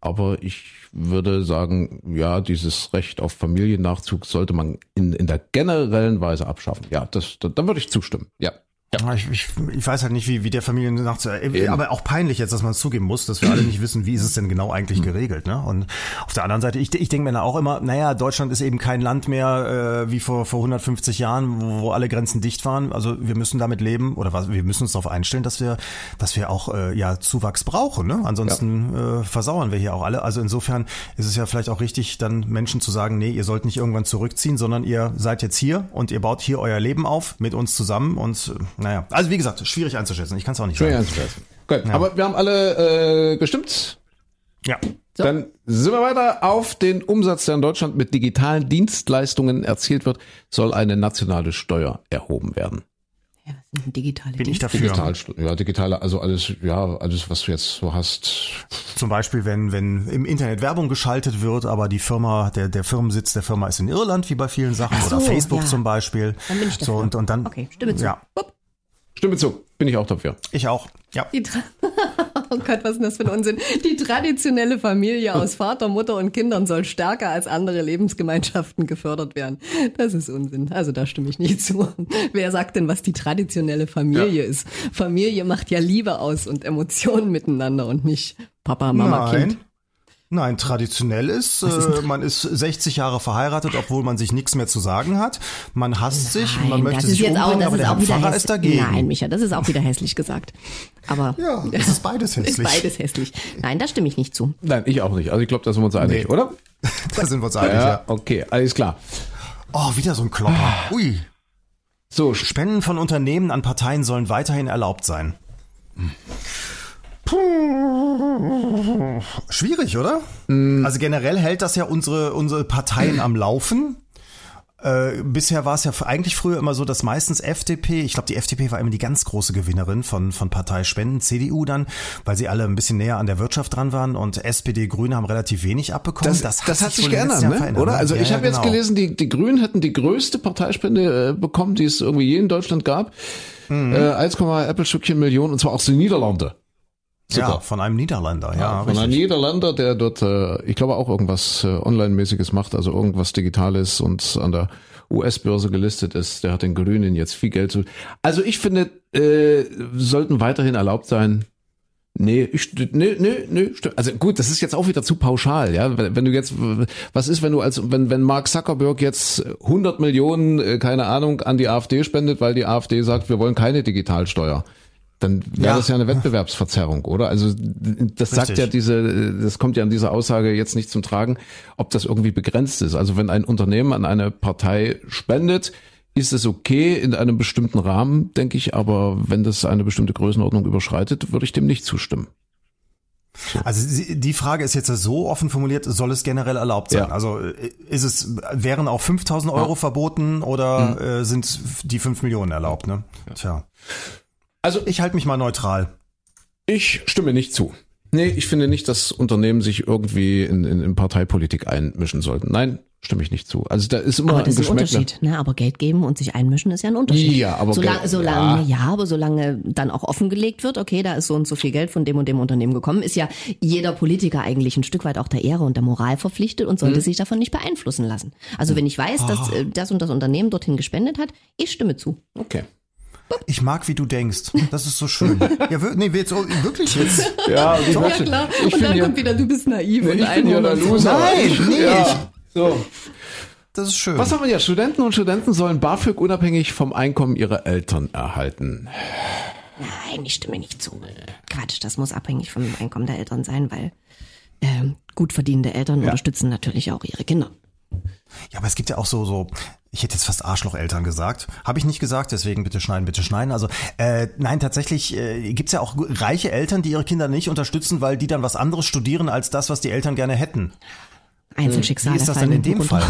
aber ich würde sagen, ja, dieses Recht auf Familiennachzug sollte man in, in der generellen Weise abschaffen. Ja, das, da, dann würde ich zustimmen. Ja. Ja. Ich, ich, ich weiß halt nicht, wie, wie der Familiennachzug, äh, aber auch peinlich jetzt, dass man es zugeben muss, dass wir alle nicht wissen, wie ist es denn genau eigentlich geregelt. Ne? Und auf der anderen Seite, ich, ich denke mir dann auch immer, naja, Deutschland ist eben kein Land mehr äh, wie vor, vor 150 Jahren, wo, wo alle Grenzen dicht waren. Also wir müssen damit leben oder was, wir müssen uns darauf einstellen, dass wir, dass wir auch äh, ja Zuwachs brauchen. Ne? Ansonsten äh, versauern wir hier auch alle. Also insofern ist es ja vielleicht auch richtig, dann Menschen zu sagen, nee, ihr sollt nicht irgendwann zurückziehen, sondern ihr seid jetzt hier und ihr baut hier euer Leben auf mit uns zusammen und naja, also wie gesagt, schwierig einzuschätzen. Ich kann es auch nicht Schwer sagen. einzuschätzen. Gut, aber wir haben alle äh, gestimmt. Ja. So. Dann sind wir weiter. Auf den Umsatz, der in Deutschland mit digitalen Dienstleistungen erzielt wird, soll eine nationale Steuer erhoben werden. Ja, was Digitale bin ich dafür. Digital, ja, digitale, also alles, ja, alles, was du jetzt so hast. Zum Beispiel, wenn, wenn im Internet Werbung geschaltet wird, aber die Firma, der, der Firmensitz der Firma ist in Irland, wie bei vielen Sachen, Ach oder so, Facebook ja. zum Beispiel. Dann bin ich so, dafür. und, und dann. Okay, stimme zu. Ja, Wupp. Stimme zu, bin ich auch dafür. ich auch. Ja. Oh Gott, was ist denn das für ein Unsinn? Die traditionelle Familie aus Vater, Mutter und Kindern soll stärker als andere Lebensgemeinschaften gefördert werden. Das ist Unsinn. Also da stimme ich nicht zu. Wer sagt denn, was die traditionelle Familie ist? Familie macht ja Liebe aus und Emotionen miteinander und nicht Papa, Mama, Nein. Kind. Nein, traditionell ist, äh, man ist 60 Jahre verheiratet, obwohl man sich nichts mehr zu sagen hat. Man hasst sich, man Nein, möchte das ist sich jetzt auch, umbringen, das aber ist der auch Pfarrer ist dagegen. Nein, Micha, das ist auch wieder hässlich gesagt. Aber Ja, es ist beides ist hässlich. beides hässlich. Nein, da stimme ich nicht zu. Nein, ich auch nicht. Also ich glaube, da sind wir uns einig, Nee. oder? Da sind wir uns einig, ja. okay, alles klar. Oh, wieder so ein Klopper. Ui. So, Spenden von Unternehmen an Parteien sollen weiterhin erlaubt sein. Puh. Schwierig, oder? Also generell hält das ja unsere, unsere Parteien am Laufen. Äh, bisher war es ja eigentlich früher immer so, dass meistens FDP, ich glaube, die FDP war immer die ganz große Gewinnerin von, von Parteispenden, CDU dann, weil sie alle ein bisschen näher an der Wirtschaft dran waren und SPD, Grüne haben relativ wenig abbekommen. Das, das, hat sich im geändert, ne? verändert, oder? ne? Also Ja, ich ja, habe jetzt genau. gelesen, die, die Grünen hätten die größte Parteispende äh, bekommen, die es irgendwie je in Deutschland gab. Mhm. Äh, 1, Äppelstückchen Millionen, und zwar aus den Niederlande. Ja, von einem Niederländer, ja. Von einem richtig. Niederlander, der dort, äh, ich glaube, auch irgendwas äh, Online-mäßiges macht, also irgendwas Digitales und an der US-Börse gelistet ist. Der hat den Grünen jetzt viel Geld zu. Also ich finde, äh, sollten weiterhin erlaubt sein. Nee, ich, nee, nee, nee. Also gut, das ist jetzt auch wieder zu pauschal, ja. Wenn, wenn du jetzt, was ist, wenn du als, wenn, wenn Mark Zuckerberg jetzt 100 Millionen, äh, keine Ahnung, an die AfD spendet, weil die AfD sagt, wir wollen keine Digitalsteuer. Dann wäre Ja. das ja eine Wettbewerbsverzerrung, oder? Also das sagt Richtig. ja diese, das kommt ja an dieser Aussage jetzt nicht zum Tragen, ob das irgendwie begrenzt ist. Also wenn ein Unternehmen an eine Partei spendet, ist es okay in einem bestimmten Rahmen, denke ich, aber wenn das eine bestimmte Größenordnung überschreitet, würde ich dem nicht zustimmen. Also die Frage ist jetzt so offen formuliert, soll es generell erlaubt sein? Ja. Also ist es, wären auch 5000 Euro verboten oder Mhm. äh, sind die 5 Millionen erlaubt? Ne? Tja. Also Ich halte mich mal neutral. ich stimme nicht zu. Nee, ich finde nicht, dass Unternehmen sich irgendwie in, in, in Parteipolitik einmischen sollten. Nein, stimme ich nicht zu. Also da ist immer Aber das ist ein. Unterschied. Ne? Aber Geld geben und sich einmischen ist ja ein Unterschied. Ja, aber solange, Geld- solange, ja. ja. aber solange dann auch offengelegt wird, okay, da ist so und so viel Geld von dem und dem Unternehmen gekommen, ist ja jeder Politiker eigentlich ein Stück weit auch der Ehre und der Moral verpflichtet und sollte sich davon nicht beeinflussen lassen. Also wenn ich weiß, dass äh, das und das Unternehmen dorthin gespendet hat, ich stimme zu. Okay. Ich mag, wie du denkst. Das ist so schön. ja, wir- nee, jetzt, wirklich jetzt. Ja, ich, Ja klar. ich und bin dann ja, kommt wieder, du bist naiv und ich bin ja der so. Loser. Nein, nee, Ja. So. Das ist schön. Was haben wir ja? Studenten und Studenten sollen BAföG unabhängig vom Einkommen ihrer Eltern erhalten. Nein, ich stimme nicht zu. Quatsch, das muss abhängig vom Einkommen der Eltern sein, weil ähm, gut verdienende Eltern unterstützen natürlich auch ihre Kinder. Ja, aber es gibt ja auch so, so, ich hätte jetzt fast Arschlocheltern gesagt. Habe ich nicht gesagt, deswegen bitte schneiden, bitte schneiden. Also äh, nein, tatsächlich äh, gibt's ja auch reiche Eltern, die ihre Kinder nicht unterstützen, weil die dann was anderes studieren als das, was die Eltern gerne hätten. Einzelschicksale. Wie ist das denn in dem. Fall?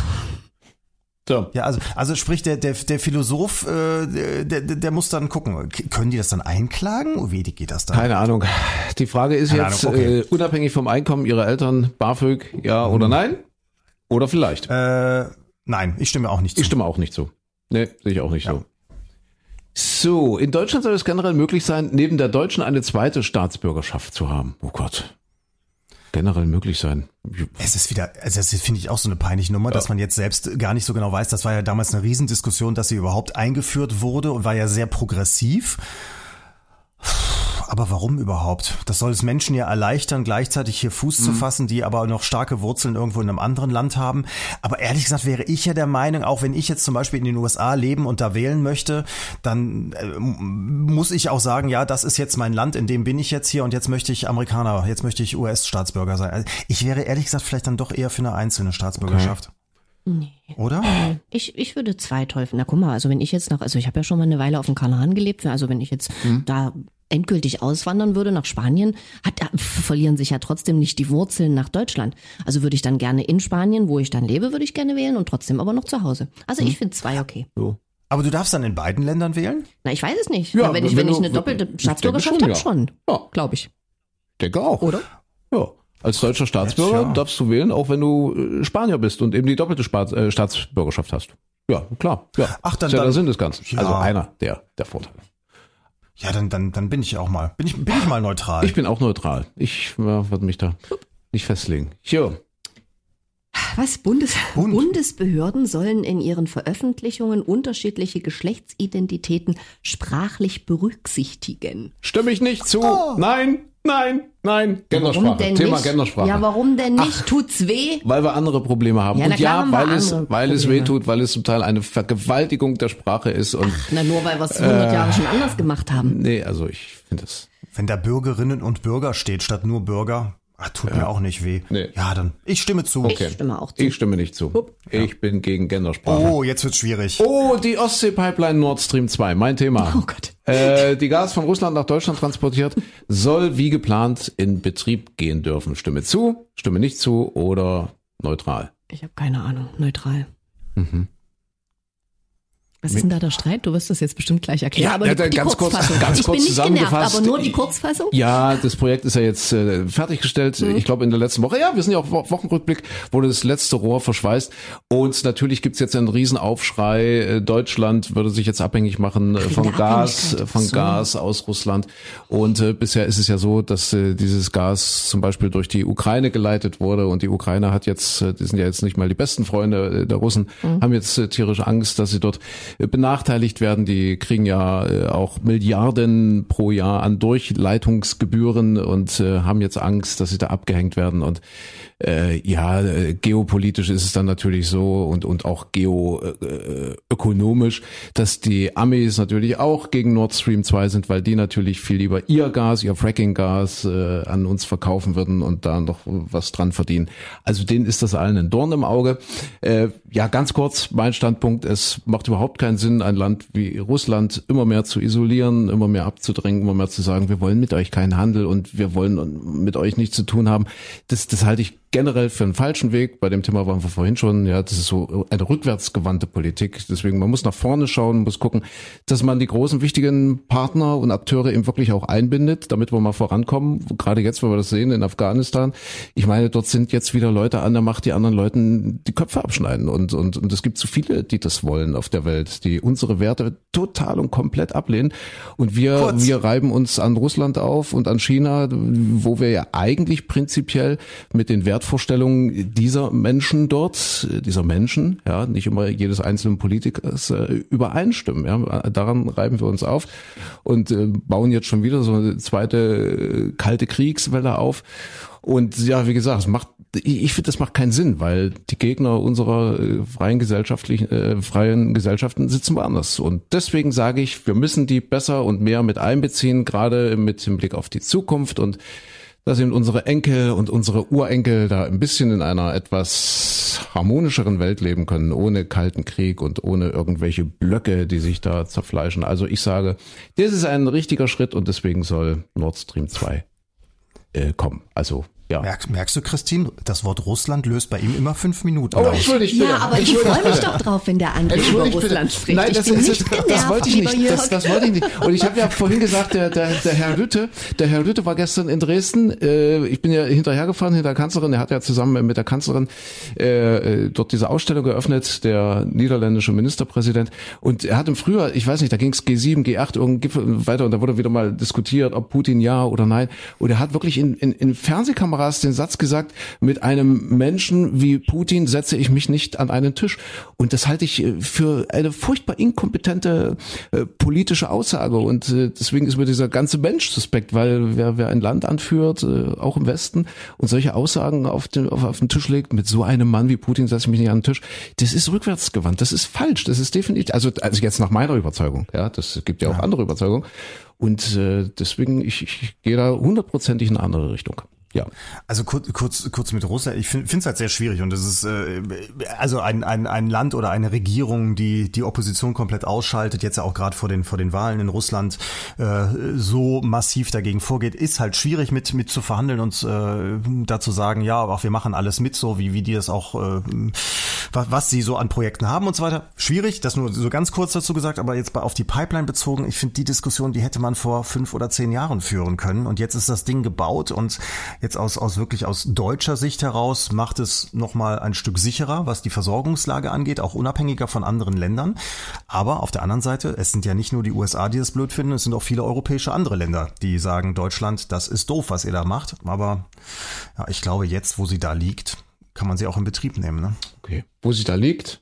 So. Ja, also, also sprich, der, der, der Philosoph, äh, der, der, der muss dann gucken. K- Können die das dann einklagen? Wie geht das dann? Keine Ahnung. Die Frage ist Keine jetzt, Ahnung, okay. äh, unabhängig vom Einkommen ihrer Eltern, BAföG, ja oder nein? Oder vielleicht. Äh, nein, ich stimme auch nicht zu. Ich stimme auch nicht so. Nee, sehe ich auch nicht so. So, in Deutschland soll es generell möglich sein, neben der deutschen eine zweite Staatsbürgerschaft zu haben. Oh Gott. Generell möglich sein. Es ist wieder, also das finde ich auch so eine peinliche Nummer, dass man jetzt selbst gar nicht so genau weiß. Das war ja damals eine Riesendiskussion, dass sie überhaupt eingeführt wurde und war ja sehr progressiv. Aber warum überhaupt? Das soll es Menschen ja erleichtern, gleichzeitig hier Fuß zu fassen, die aber noch starke Wurzeln irgendwo in einem anderen Land haben. Aber ehrlich gesagt wäre ich ja der Meinung, auch wenn ich jetzt zum Beispiel in den USA leben und da wählen möchte, dann äh, muss ich auch sagen, ja, das ist jetzt mein Land, in dem bin ich jetzt hier und jetzt möchte ich Amerikaner, jetzt möchte ich US-Staatsbürger sein. Also ich wäre ehrlich gesagt vielleicht dann doch eher für eine einzelne Staatsbürgerschaft. Oder? Ich, ich würde zwei Teufel. Na guck mal, also wenn ich jetzt nach, also ich habe ja schon mal eine Weile auf dem Kanaren gelebt, also wenn ich jetzt Hm. da endgültig auswandern würde nach Spanien, hat, da verlieren sich ja trotzdem nicht die Wurzeln nach Deutschland. Also würde ich dann gerne in Spanien, wo ich dann lebe, würde ich gerne wählen und trotzdem aber noch zu Hause. Also Hm. ich finde zwei okay. So. Aber du darfst dann in beiden Ländern wählen? Na, ich weiß es nicht. Ja, Ja, wenn ich, wenn wenn ich eine doppelte Staatsbürgerschaft habe, ja. schon. Ja. Glaube ich. denke auch. Oder? Ja. Als deutscher Staatsbürger ja. darfst du wählen, auch wenn du äh, Spanier bist und eben die doppelte Spa äh, Staatsbürgerschaft hast. Ja, klar. Ja. Ach, dann- ist ja der dann- Sinn des Ganzen. Ja. Also einer der, der Vorteile. Ja, dann, dann, dann bin ich auch mal. Bin ich, bin ich mal neutral. Ich bin auch neutral. Ich äh, würde mich da nicht festlegen. Jo. Was? Bundes Bund. Bundesbehörden sollen in ihren Veröffentlichungen unterschiedliche Geschlechtsidentitäten sprachlich berücksichtigen. Stimme ich nicht zu. Oh. Nein, nein, nein. Gendersprache. Thema nicht? Gendersprache. Ja, warum denn nicht? Tut's weh? weil wir andere Probleme haben. Ja, und ja, haben weil es, weil es weh tut, weil es zum Teil eine Vergewaltigung der Sprache ist. Und Na, nur weil wir es 100 Jahre schon anders gemacht haben. nee, also ich finde das. Wenn da Bürgerinnen und Bürger steht, statt nur Bürger, ah, tut mir auch nicht weh. Nee. Ja, dann, ich stimme zu. Okay. Ich stimme auch zu. Ich stimme nicht zu. Ich bin gegen Gendersprache. Oh, jetzt wird's schwierig. Oh, die Ostsee-Pipeline Nord Stream 2, mein Thema. Oh Gott. Äh, die Gas von Russland nach Deutschland transportiert, soll wie geplant in Betrieb gehen dürfen. Stimme zu, stimme nicht zu oder neutral. Ich habe keine Ahnung. Neutral. Mhm. Was ist denn da der Streit? Du wirst das jetzt bestimmt gleich erklären. Ja, aber die, die ganz kurz- ganz ich kurz bin nicht genervt, aber nur die Kurzfassung. Ja, das Projekt ist ja jetzt äh, fertiggestellt. Mhm. Ich glaube in der letzten Woche. Ja, wir sind ja auch Wo- Wochenrückblick, wurde das letzte Rohr verschweißt. Und natürlich gibt's jetzt einen Riesenaufschrei. Äh, Deutschland würde sich jetzt abhängig machen äh, von Gas, äh, von So. Gas aus Russland. Und äh, bisher ist es ja so, dass äh, dieses Gas zum Beispiel durch die Ukraine geleitet wurde. Und die Ukraine hat jetzt, äh, die sind ja jetzt nicht mal die besten Freunde äh, der Russen, Mhm. haben jetzt äh, tierische Angst, dass sie dort benachteiligt werden. Die kriegen ja äh, auch Milliarden pro Jahr an Durchleitungsgebühren und äh, haben jetzt Angst, dass sie da abgehängt werden. Und äh, ja, äh, geopolitisch ist es dann natürlich so und und auch geoökonomisch, dass die Amis natürlich auch gegen Nord Stream 2 sind, weil die natürlich viel lieber ihr Gas, ihr Fracking-Gas äh, an uns verkaufen würden und da noch was dran verdienen. Also denen ist das allen ein Dorn im Auge. Äh, ja, ganz kurz mein Standpunkt, es macht überhaupt keinen Sinn, ein Land wie Russland immer mehr zu isolieren, immer mehr abzudrängen, immer mehr zu sagen, wir wollen mit euch keinen Handel und wir wollen mit euch nichts zu tun haben. Das, das halte ich generell für einen falschen Weg. Bei dem Thema waren wir vorhin schon. Ja, das ist so eine rückwärtsgewandte Politik. Deswegen, man muss nach vorne schauen, muss gucken, dass man die großen, wichtigen Partner und Akteure eben wirklich auch einbindet, damit wir mal vorankommen. Gerade jetzt, wenn wir das sehen in Afghanistan. Ich meine, dort sind jetzt wieder Leute an der Macht, die anderen Leuten die Köpfe abschneiden. Und, und, und es gibt zu viele, die das wollen auf der Welt, die unsere Werte total und komplett ablehnen. Und wir, Kurz. wir reiben uns an Russland auf und an China, wo wir ja eigentlich prinzipiell mit den Wertvorstellungen dieser Menschen dort, dieser Menschen, ja, nicht immer jedes einzelnen Politikers äh, übereinstimmen. Ja. Daran reiben wir uns auf und äh, bauen jetzt schon wieder so eine zweite äh, kalte Kriegswelle auf. Und ja, wie gesagt, es macht ich ich finde, das macht keinen Sinn, weil die Gegner unserer äh, freien gesellschaftlichen, äh, freien Gesellschaften sitzen woanders. Und deswegen sage ich, wir müssen die besser und mehr mit einbeziehen, gerade mit dem Blick auf die Zukunft und dass eben unsere Enkel und unsere Urenkel da ein bisschen in einer etwas harmonischeren Welt leben können, ohne kalten Krieg und ohne irgendwelche Blöcke, die sich da zerfleischen. Also ich sage, das ist ein richtiger Schritt und deswegen soll Nord Stream 2 äh, kommen. Also ja. Merkst, merkst du, Christine, das Wort Russland löst bei ihm immer fünf Minuten Oh, aus. entschuldigt bitte. Ja, aber ich freue mich doch drauf, wenn der André über Russland bitte. spricht. Nein, ich das, nicht das, genervt, das wollte ich nicht. Das, das wollte ich nicht. Und ich habe ja vorhin gesagt, der, der, der Herr Lütte, der Herr Lütte war gestern in Dresden. Äh, ich bin ja hinterhergefahren hinter der Kanzlerin. Er hat ja zusammen mit der Kanzlerin äh, äh, dort diese Ausstellung geöffnet, der niederländische Ministerpräsident. Und er hat im Frühjahr, ich weiß nicht, da ging es G7, G8, irgendein Gipfel und weiter. Und da wurde wieder mal diskutiert, ob Putin ja oder nein. Und er hat wirklich in, in, in Fernsehkameras den Satz gesagt, mit einem Menschen wie Putin setze ich mich nicht an einen Tisch. Und das halte ich äh, für eine furchtbar inkompetente äh, politische Aussage. Und äh, deswegen ist mir dieser ganze Mensch suspekt, weil wer, wer ein Land anführt, äh, auch im Westen, und solche Aussagen auf den, auf, auf den Tisch legt, mit so einem Mann wie Putin setze ich mich nicht an den Tisch, das ist rückwärtsgewandt. Das ist falsch. Das ist definitiv, also, also jetzt nach meiner Überzeugung. Ja, das gibt ja auch andere Überzeugungen. Und äh, deswegen, ich, ich gehe da hundertprozentig in eine andere Richtung. Ja. Also kurz, kurz, kurz mit Russland. Ich finde es halt sehr schwierig und es ist äh, also ein, ein, ein Land oder eine Regierung, die die Opposition komplett ausschaltet, jetzt ja auch gerade vor den vor den Wahlen in Russland äh, so massiv dagegen vorgeht, ist halt schwierig mit mit zu verhandeln und äh, dazu sagen, ja, auch wir machen alles mit, so wie wie die das auch äh, was, was sie so an Projekten haben und so weiter. Schwierig, das nur so ganz kurz dazu gesagt, aber jetzt auf die Pipeline bezogen, ich finde die Diskussion, die hätte man vor fünf oder zehn Jahren führen können. Und jetzt ist das Ding gebaut und jetzt aus, aus wirklich aus deutscher Sicht heraus macht es nochmal ein Stück sicherer, was die Versorgungslage angeht, auch unabhängiger von anderen Ländern. Aber auf der anderen Seite, es sind ja nicht nur die USA, die das blöd finden, es sind auch viele europäische andere Länder, die sagen, Deutschland, das ist doof, was ihr da macht. Aber ja, ich glaube, jetzt, wo sie da liegt, kann man sie auch in Betrieb nehmen. Ne? Okay. Wo sie da liegt,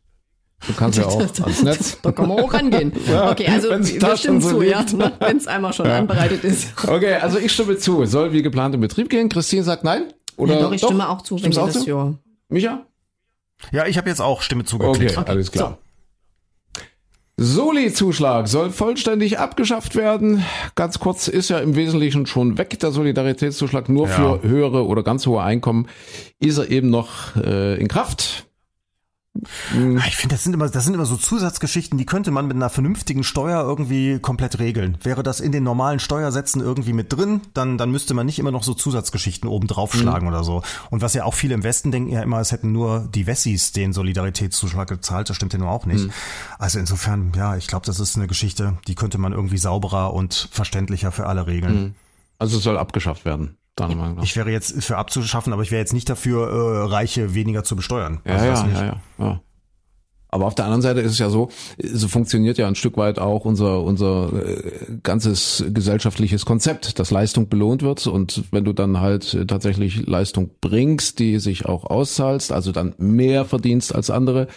du kannst ja auch ans Netz. Da kann man auch rangehen. Ja, okay, also wir stimmen so zu, ja, ne? wenn es einmal schon Ja. anbereitet ist. Okay, also ich stimme zu. Soll wie geplant in Betrieb gehen. Christine sagt nein. Oder ja, doch, ich stimme auch zu, wenn auch das zu? ja. Micha? Ja, ich habe jetzt auch Stimme zugeklickt. Okay, alles klar. Soli-Zuschlag soll vollständig abgeschafft werden. Ganz kurz ist ja im Wesentlichen schon weg, der Solidaritätszuschlag. Nur Ja. für höhere oder ganz hohe Einkommen ist er eben noch äh, in Kraft. Ah, Ich finde, das sind immer, das sind immer so Zusatzgeschichten, die könnte man mit einer vernünftigen Steuer irgendwie komplett regeln. Wäre das in den normalen Steuersätzen irgendwie mit drin, dann, dann müsste man nicht immer noch so Zusatzgeschichten oben draufschlagen oder so. Und was ja auch viele im Westen denken ja immer, es hätten nur die Wessis den Solidaritätszuschlag gezahlt, das stimmt ja nur auch nicht. Also insofern, ja, ich glaube, das ist eine Geschichte, die könnte man irgendwie sauberer und verständlicher für alle regeln. Also es soll abgeschafft werden. Nach. Ich wäre jetzt für abzuschaffen, aber ich wäre jetzt nicht dafür, äh, Reiche weniger zu besteuern. Ja, Also ja, ja, ja, ja. Aber auf der anderen Seite ist es ja so, so funktioniert ja ein Stück weit auch unser, unser äh, ganzes gesellschaftliches Konzept, dass Leistung belohnt wird. Und wenn du dann halt tatsächlich Leistung bringst, die sich auch auszahlst, also dann mehr verdienst als andere,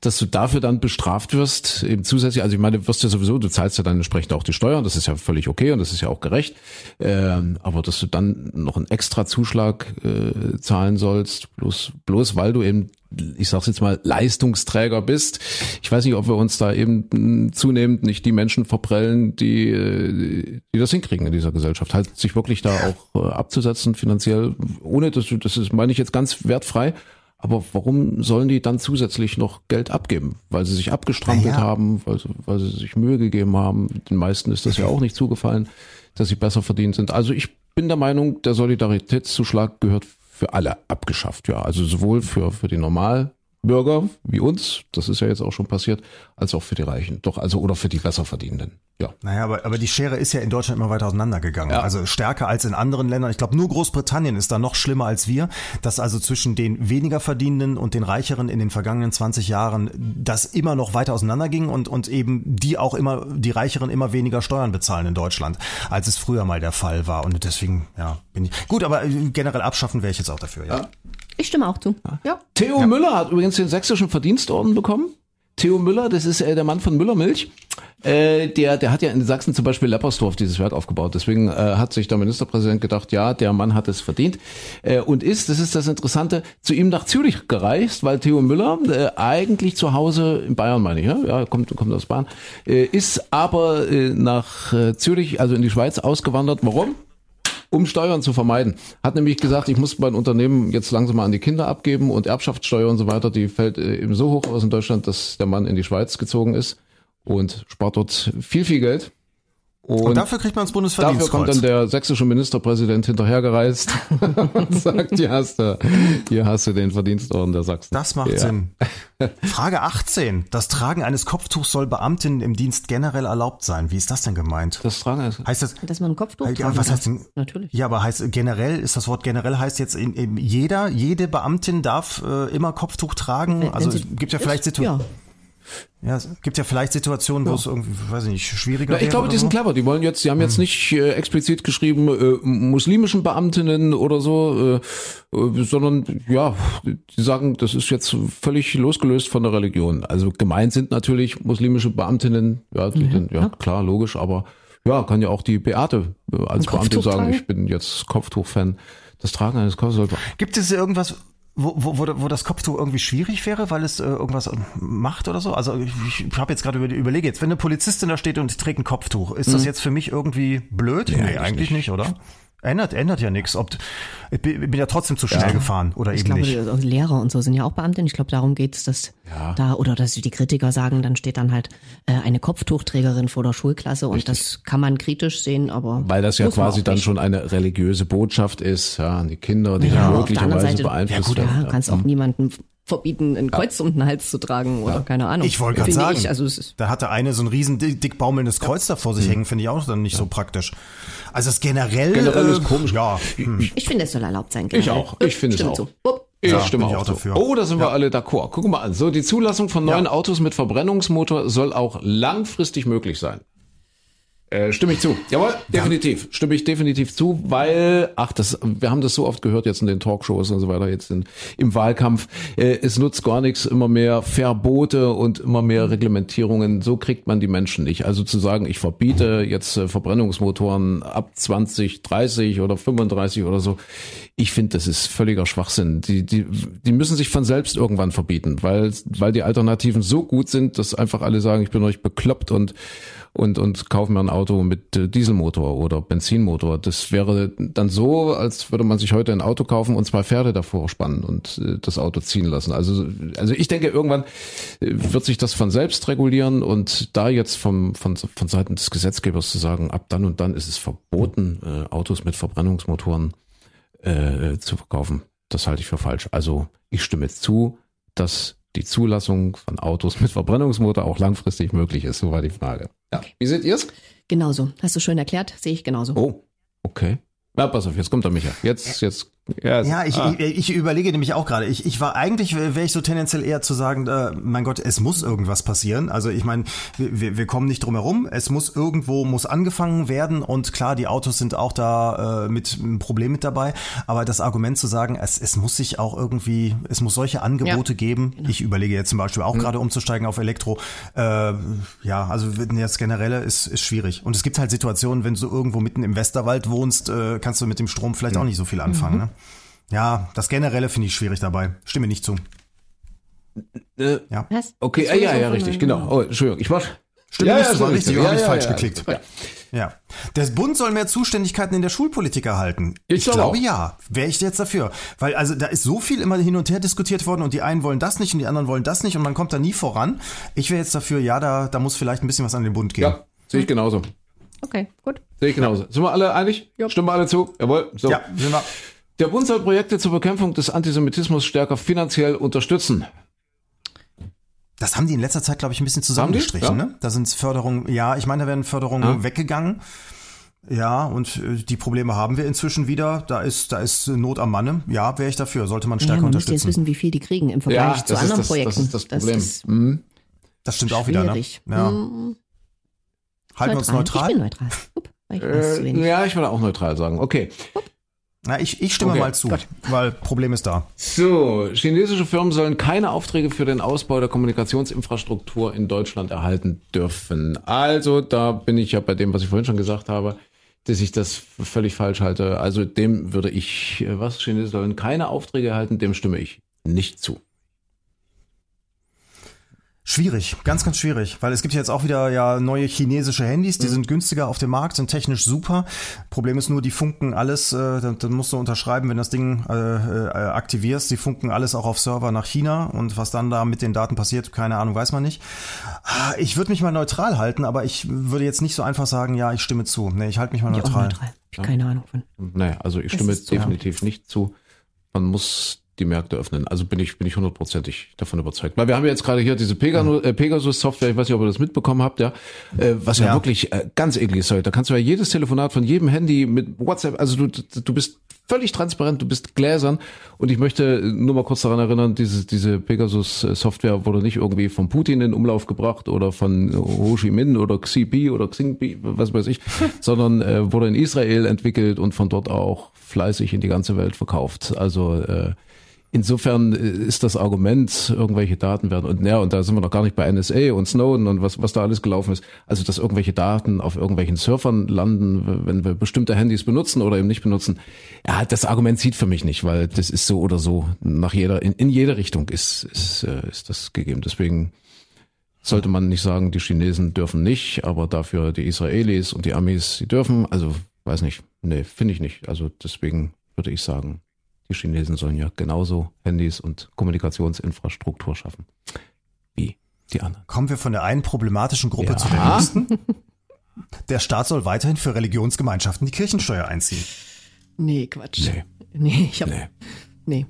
dass du dafür dann bestraft wirst, eben zusätzlich, also ich meine, du wirst ja sowieso, du zahlst ja dann entsprechend auch die Steuern, das ist ja völlig okay und das ist ja auch gerecht, ähm, aber dass du dann noch einen extra Zuschlag äh, zahlen sollst, bloß, bloß weil du eben ich sag's jetzt mal, Leistungsträger bist. Ich weiß nicht, ob wir uns da eben zunehmend nicht die Menschen verprellen, die, die das hinkriegen in dieser Gesellschaft. Halt sich wirklich da auch äh, abzusetzen finanziell, ohne dass du, das ist, meine ich jetzt ganz wertfrei. Aber warum sollen die dann zusätzlich noch Geld abgeben? Weil sie sich abgestrampelt Naja. haben, weil weil sie sich Mühe gegeben haben. Den meisten ist das ja auch nicht zugefallen, dass sie besser verdient sind. Also ich bin der Meinung, der Solidaritätszuschlag gehört für alle abgeschafft, ja. Also sowohl für, für die Normalbürger wie uns, das ist ja jetzt auch schon passiert, als auch für die Reichen. Doch, also oder für die Besserverdienenden. Ja. Naja, aber, aber die Schere ist ja in Deutschland immer weiter auseinandergegangen. Ja. Also stärker als in anderen Ländern. Ich glaube, nur Großbritannien ist da noch schlimmer als wir, dass also zwischen den weniger Verdienenden und den Reicheren in den vergangenen 20 Jahren das immer noch weiter auseinanderging und, und eben die auch immer, die Reicheren immer weniger Steuern bezahlen in Deutschland, als es früher mal der Fall war. Und deswegen, ja, bin ich. Gut, aber generell abschaffen wäre ich jetzt auch dafür, ja. Ich stimme auch zu. Ja. Theo Müller hat übrigens den sächsischen Verdienstorden bekommen. Theo Müller, das ist äh, der Mann von Müllermilch. Äh, der, der hat ja in Sachsen zum Beispiel Leppersdorf dieses Wert aufgebaut. Deswegen äh, hat sich der Ministerpräsident gedacht, ja, der Mann hat es verdient. Äh, und ist, das ist das Interessante, zu ihm nach Zürich gereist, weil Theo Müller äh, eigentlich zu Hause in Bayern, meine ich, ja, ja kommt, kommt aus Bayern, äh, ist aber äh, nach äh, Zürich, also in die Schweiz ausgewandert. Warum? Um Steuern zu vermeiden. Hat nämlich gesagt, ich muss mein Unternehmen jetzt langsam mal an die Kinder abgeben und Erbschaftssteuer und so weiter, die fällt äh, eben so hoch aus in Deutschland, dass der Mann in die Schweiz gezogen ist und spart dort viel, viel Geld. Und, Und dafür kriegt man das dafür kommt Bundesverdienstkreuz. dann der sächsische Ministerpräsident hinterhergereist und sagt, hier hast du, hier hast du den Verdienstorden der Sachsen. Das macht Ja. Sinn. Frage 18. Das Tragen eines Kopftuchs soll Beamtinnen im Dienst generell erlaubt sein. Wie ist das denn gemeint? Das Tragen ist, Heißt das, Dass man ein Kopftuch Ja, tragen was darf. heißt denn- Natürlich. ja, aber heißt generell, ist das Wort generell heißt jetzt in, in jeder, jede Beamtin darf äh, immer Kopftuch tragen? Wenn- also wenn es gibt ja vielleicht Situationen, Ja. Ja. es gibt ja vielleicht Situationen, wo es irgendwie, weiß ich nicht, schwieriger Ja, ich glaube, die sind so. clever. Die wollen jetzt, die haben jetzt nicht äh, explizit geschrieben äh, muslimischen Beamtinnen oder so, äh, äh, sondern ja, die sagen, das ist jetzt völlig losgelöst von der Religion. Also gemeint sind natürlich muslimische Beamtinnen, ja, die, dann, ja, klar, logisch, aber ja, kann ja auch die Beate äh, als Beamtin sagen, ich bin jetzt Kopftuch-Fan. Das Tragen eines Kopftuchs sollte Gibt es irgendwas, wo, wo, wo, das Kopftuch irgendwie schwierig wäre, weil es äh, irgendwas macht oder so? Also ich, ich habe jetzt gerade über, überlege jetzt, wenn eine Polizistin da steht und trägt ein Kopftuch, ist das jetzt für mich irgendwie blöd? Nee, eigentlich, nicht. oder? Ändert, ändert ja nichts. Ob, ich bin ja trotzdem zu schnell gefahren oder Ich eben glaube, nicht. die- also Lehrer und so sind ja auch Beamtin. Ich glaube, darum geht es, dass Ja. da, oder dass die Kritiker sagen, dann steht dann halt äh, eine Kopftuchträgerin vor der Schulklasse und das kann man kritisch sehen, aber. weil das ja quasi dann nicht. schon eine religiöse Botschaft ist, ja, an die Kinder, die Ja, möglicherweise Seite- beeinflusst Ja, gut, werden. Ja, kannst auch niemanden verbieten, ein Kreuz um den Hals zu tragen oder keine Ahnung. Ich wollte gerade Finde sagen, Ich. Also es ist, da hatte eine so ein riesen dick, dick baumelndes Kreuz da vor sich hängen, finde ich auch dann nicht so praktisch. Also es generell, Generell äh, ist komisch. Ja, hm. ich finde, es soll erlaubt sein. Ich generell. auch. Ich finde es auch. So. Ich Ja, stimme ich auch, auch dafür. Oh, da sind wir alle d'accord. Guck mal an. So, die Zulassung von neuen Ja. Autos mit Verbrennungsmotor soll auch langfristig möglich sein. Äh, stimme ich zu. Jawohl, definitiv. Stimme ich definitiv zu, weil, ach, das, wir haben das so oft gehört jetzt in den Talkshows und so weiter, jetzt in, im Wahlkampf. Äh, es nutzt gar nichts, immer mehr Verbote und immer mehr Reglementierungen. So kriegt man die Menschen nicht. Also zu sagen, ich verbiete jetzt äh, Verbrennungsmotoren ab 20, 30 oder 35 oder so. Ich finde, das ist völliger Schwachsinn. Die, die, die müssen sich von selbst irgendwann verbieten, weil, weil die Alternativen so gut sind, dass einfach alle sagen, ich bin euch bekloppt und und, und kaufen mir ein Auto mit äh, Dieselmotor oder Benzinmotor. Das wäre dann so, als würde man sich heute ein Auto kaufen und zwei Pferde davor spannen und äh, das Auto ziehen lassen. Also, also ich denke, irgendwann äh, wird sich das von selbst regulieren und da jetzt vom, von, von Seiten des Gesetzgebers zu sagen, ab dann und dann ist es verboten, Autos mit Verbrennungsmotoren äh, zu verkaufen, das halte ich für falsch. Also ich stimme jetzt zu, dass die Zulassung von Autos mit Verbrennungsmotor auch langfristig möglich ist. So war die Frage. Ja. Wie seht ihr es? Genauso. Hast du schön erklärt, sehe ich genauso. Oh, okay. Na, pass auf, jetzt kommt der Micha. Jetzt, jetzt. Ja, Ja, ich, ah. ich, ich überlege nämlich auch gerade. Ich, ich war eigentlich, wäre ich so tendenziell eher zu sagen, äh, mein Gott, es muss irgendwas passieren. Also ich meine, wir, wir kommen nicht drum herum. Es muss irgendwo, muss angefangen werden. Und klar, die Autos sind auch da äh, mit einem Problem mit dabei. Aber das Argument zu sagen, es, es muss sich auch irgendwie, es muss solche Angebote geben. Ich überlege jetzt zum Beispiel auch gerade umzusteigen auf Elektro. Äh, ja, also jetzt generelle ist, ist schwierig. Und es gibt halt Situationen, wenn du irgendwo mitten im Westerwald wohnst, äh, kannst du mit dem Strom vielleicht auch nicht so viel anfangen. Ne? Ja, das Generelle finde ich schwierig dabei. Stimme nicht zu. Äh, Ja. Was? okay, Das ja, ja, von richtig, genau. Oh, Entschuldigung, ich war. Stimme nicht zu, war richtig, ja, habe ich ja, falsch ja, geklickt. Ja. Ja. Der Bund soll mehr Zuständigkeiten in der Schulpolitik erhalten. Ich Ich, glaube auch. ja. Wäre ich jetzt dafür. Weil also da ist so viel immer hin und her diskutiert worden und die einen wollen das nicht und die anderen wollen das nicht und man kommt da nie voran. Ich wäre jetzt dafür, ja, da, da muss vielleicht ein bisschen was an den Bund gehen. Ja, sehe ich genauso. Okay, gut. Sehe ich genauso. Sind wir alle einig? Ja. Stimmen wir alle zu? Jawohl. So. Ja, sind wir. Der Bund soll Projekte zur Bekämpfung des Antisemitismus stärker finanziell unterstützen. Das haben die in letzter Zeit, glaube ich, ein bisschen zusammengestrichen. Die? Ne? Da sind Förderungen, ja, ich meine, da werden Förderungen Ja. weggegangen. Ja, und äh, die Probleme haben wir inzwischen wieder. Da ist, da ist Not am Manne. Ja, wäre ich dafür. Sollte man Ja, stärker man müsste jetzt unterstützen. wissen, wie viel die kriegen im Vergleich Ja, zu das anderen das, Projekten. das ist das Problem. ist Mhm. Das stimmt auch wieder. Ne? schwierig. Ja. Hm, Halten wir uns neutral. Ich bin neutral. Upp, ich Äh, ja, ich würde auch neutral sagen. Okay. Na, ich, ich stimme Okay, mal zu, gut. weil Problem ist da. So, chinesische Firmen sollen keine Aufträge für den Ausbau der Kommunikationsinfrastruktur in Deutschland erhalten dürfen. Also, da bin ich ja bei dem, was ich vorhin schon gesagt habe, dass ich das völlig falsch halte. Also, dem würde ich, äh, was, Chinesen sollen keine Aufträge erhalten, dem stimme ich nicht zu. Schwierig, ganz, ganz schwierig, weil es gibt jetzt auch wieder ja neue chinesische Handys, Mhm. die sind günstiger auf dem Markt, sind technisch super. Problem ist nur, die funken alles, äh, dann, dann musst du unterschreiben, wenn das Ding äh, äh, aktivierst, die funken alles auch auf Server nach China und was dann da mit den Daten passiert, keine Ahnung, weiß man nicht. Ah, Ich würde mich mal neutral halten, aber ich würde jetzt nicht so einfach sagen, ja, ich stimme zu. Nee, ich halte mich mal neutral. neutral. Ich keine Ahnung von. Naja, also ich stimme ist so. definitiv nicht zu. Man muss die Märkte öffnen. Also bin ich bin ich hundertprozentig davon überzeugt. Weil wir haben jetzt gerade hier diese Pegasus, äh, Pegasus Software, ich weiß nicht, ob ihr das mitbekommen habt, ja, äh, was ja, Ja. wirklich äh, ganz eklig ist heute. Da kannst du ja jedes Telefonat von jedem Handy mit WhatsApp, also du du bist völlig transparent, du bist gläsern und ich möchte nur mal kurz daran erinnern, diese diese Pegasus äh, Software wurde nicht irgendwie von Putin in Umlauf gebracht oder von Ho Chi Minh oder Xi Pi oder Xing Pi, was weiß ich, sondern äh, wurde in Israel entwickelt und von dort auch fleißig in die ganze Welt verkauft. Also äh, Insofern äh, ist das Argument, irgendwelche Daten werden, und ja, und da sind wir noch gar nicht bei NSA und Snowden und was, was da alles gelaufen ist. Also, dass irgendwelche Daten auf irgendwelchen Surfern landen, wenn wir bestimmte Handys benutzen oder eben nicht benutzen. Ja, das Argument zieht für mich nicht, weil das ist so oder so. Nach jeder, in, in jede Richtung ist, ist, äh, ist das gegeben. Deswegen sollte man nicht sagen, die Chinesen dürfen nicht, aber dafür die Israelis und die Amis, die dürfen. Also, weiß nicht. Nee, finde ich nicht. Also, deswegen würde ich sagen, die Chinesen sollen ja genauso Handys und Kommunikationsinfrastruktur schaffen wie die anderen. Kommen wir von der einen problematischen Gruppe Ja. zu der nächsten. Der Staat soll weiterhin für Religionsgemeinschaften die Kirchensteuer einziehen. Nee, Quatsch. Nee. Nee, ich hab. Nee. Nee.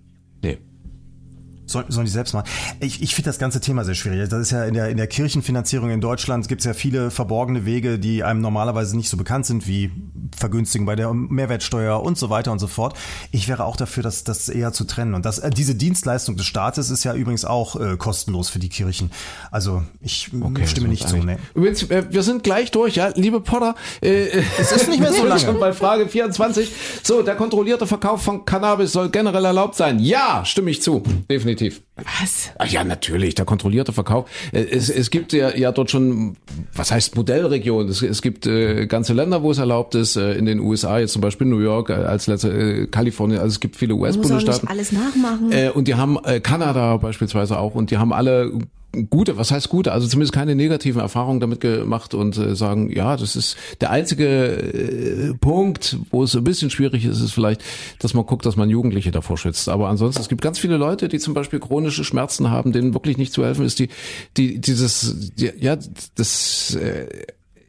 Soll, sollen die selbst machen? Ich, ich finde das ganze Thema sehr schwierig. Das ist ja in der, in der Kirchenfinanzierung in Deutschland gibt es ja viele verborgene Wege, die einem normalerweise nicht so bekannt sind, wie Vergünstigung bei der Mehrwertsteuer und so weiter und so fort. Ich wäre auch dafür, das, das eher zu trennen. Und das, äh, diese Dienstleistung des Staates ist ja übrigens auch äh, kostenlos für die Kirchen. Also ich okay, stimme nicht zu. Nee. Übrigens, äh, wir sind gleich durch, ja, liebe Potter. Äh, es ist nicht mehr so lange. Schon bei Frage 24. So, der kontrollierte Verkauf von Cannabis soll generell erlaubt sein. Ja, stimme ich zu. Definitiv definitiv. Was? Ach ja, natürlich, der kontrollierte Verkauf. Äh, es, es gibt ja, ja dort schon, was heißt Modellregion? Es, es gibt äh, ganze Länder, wo es erlaubt ist, äh, in den USA, jetzt zum Beispiel New York, äh, als letzte äh, Kalifornien, also es gibt viele US-Bundesstaaten. alles nachmachen. Äh, und die haben äh, Kanada beispielsweise auch und die haben alle gute, was heißt gute, also zumindest keine negativen Erfahrungen damit gemacht und äh, sagen, ja, das ist der einzige äh, Punkt, wo es ein bisschen schwierig ist, ist vielleicht, dass man guckt, dass man Jugendliche davor schützt. Aber ansonsten, es gibt ganz viele Leute, die zum Beispiel chronische Schmerzen haben, denen wirklich nicht zu helfen ist, die, die dieses, die, ja, das äh,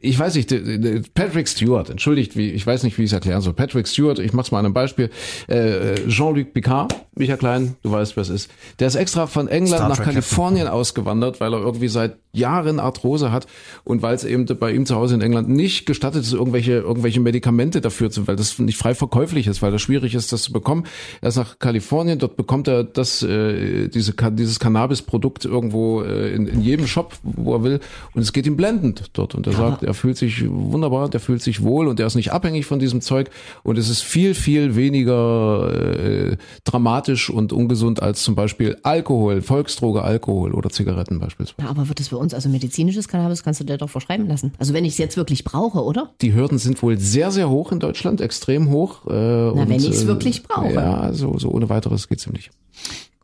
ich weiß nicht, Patrick Stewart, entschuldigt, wie, ich weiß nicht, wie ich es erklären soll. Patrick Stewart, ich mach's mal an einem Beispiel. Äh, Jean-Luc Picard, Michael Klein, du weißt, wer es ist. Der ist extra von England nach Kalifornien ausgewandert, weil er irgendwie seit Jahren Arthrose hat und weil es eben bei ihm zu Hause in England nicht gestattet ist, irgendwelche, irgendwelche Medikamente dafür zu, weil das nicht frei verkäuflich ist, weil das schwierig ist, das zu bekommen. Er ist nach Kalifornien, dort bekommt er das, äh, diese, dieses Cannabis-Produkt irgendwo äh, in, in jedem Shop, wo er will und es geht ihm blendend dort und er sagt, er fühlt sich wunderbar, der fühlt sich wohl und er ist nicht abhängig von diesem Zeug und es ist viel, viel weniger äh, dramatisch und ungesund als zum Beispiel Alkohol, Volksdroge Alkohol oder Zigaretten beispielsweise. Ja, aber wird es für uns, also medizinisches Cannabis, kannst du dir doch verschreiben lassen. Also wenn ich es jetzt wirklich brauche, oder? Die Hürden sind wohl sehr, sehr hoch in Deutschland, extrem hoch. Äh, Na, und, wenn ich es äh, wirklich brauche. Ja, so, so ohne weiteres geht's ihm nicht.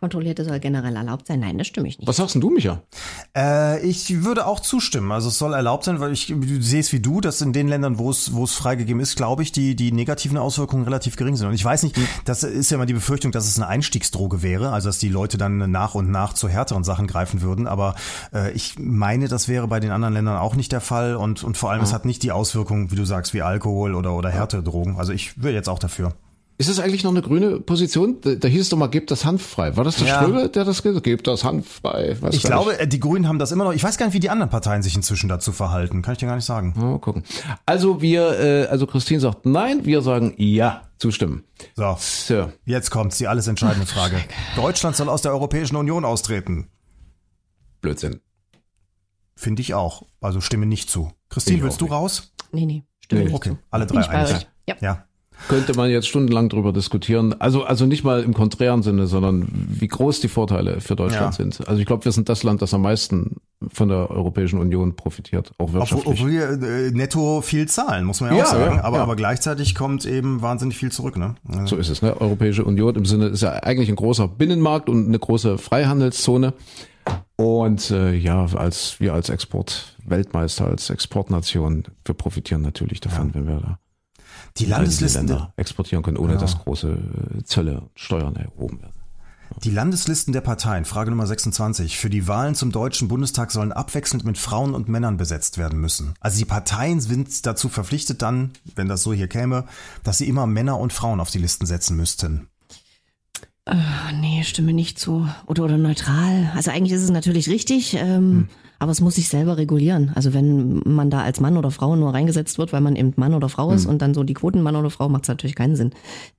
Kontrollierte soll generell erlaubt sein. Nein, das stimme ich nicht. Was sagst denn du, Micha? Äh, ich würde auch zustimmen. Also es soll erlaubt sein, weil ich du siehst wie du, dass in den Ländern, wo es wo es freigegeben ist, glaube ich, die die negativen Auswirkungen relativ gering sind. Und ich weiß nicht, das ist ja immer die Befürchtung, dass es eine Einstiegsdroge wäre, also dass die Leute dann nach und nach zu härteren Sachen greifen würden. Aber äh, ich meine, das wäre bei den anderen Ländern auch nicht der Fall und und vor allem, ja. es hat nicht die Auswirkungen, wie du sagst, wie Alkohol oder oder Härtedrogen. Also ich wäre jetzt auch dafür. Ist das eigentlich noch eine grüne Position? Da, da hieß es doch mal, gebt das Hanf frei. War das der ja. Ströbe, der das gesagt Gebt das Hanf frei. Weiß ich glaube, nicht. die Grünen haben das immer noch. Ich weiß gar nicht, wie die anderen Parteien sich inzwischen dazu verhalten. Kann ich dir gar nicht sagen. Mal gucken. Also wir, äh, also Christine sagt nein, wir sagen ja, zustimmen. So, so. jetzt kommt's, die alles entscheidende Frage. Deutschland soll aus der Europäischen Union austreten. Blödsinn. Finde ich auch. Also stimme nicht zu. Christine, willst du nicht. raus? Nee, nee. Stimme nee. nicht okay. zu. alle drei einig. Ja. ja. Könnte man jetzt stundenlang drüber diskutieren. Also, also nicht mal im konträren Sinne, sondern wie groß die Vorteile für Deutschland ja. sind. Also ich glaube, wir sind das Land, das am meisten von der Europäischen Union profitiert, auch wirtschaftlich. Obwohl wir äh, netto viel zahlen, muss man ja, ja auch sagen. Ja, aber, aber gleichzeitig kommt eben wahnsinnig viel zurück. Ne? Also so ist es. Ne? Europäische Union im Sinne ist ja eigentlich ein großer Binnenmarkt und eine große Freihandelszone. Und äh, ja, als wir als Exportweltmeister, als Exportnation, wir profitieren natürlich davon, wenn wir da die Landeslisten Länder exportieren können, ohne ja. dass große äh, Zölle und Steuern erhoben werden. Die Landeslisten der Parteien, Frage Nummer 26, für die Wahlen zum Deutschen Bundestag sollen abwechselnd mit Frauen und Männern besetzt werden müssen. Also die Parteien sind dazu verpflichtet dann, wenn das so hier käme, dass sie immer Männer und Frauen auf die Listen setzen müssten. Äh, nee, stimme nicht zu. Oder, oder neutral. Also eigentlich ist es natürlich richtig. Ähm, hm. Aber es muss sich selber regulieren. Also wenn man da als Mann oder Frau nur reingesetzt wird, weil man eben Mann oder Frau ist mhm. und dann so die Quoten Mann oder Frau, macht es natürlich keinen Sinn.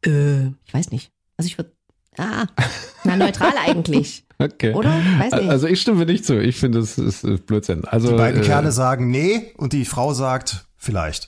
Äh, ich weiß nicht. Also ich würde, ah, na neutral eigentlich. Okay. Oder? Weiß nicht. Also ich stimme nicht zu. Ich finde, es ist Blödsinn. Also, die beiden äh, Kerle sagen nee und die Frau sagt vielleicht.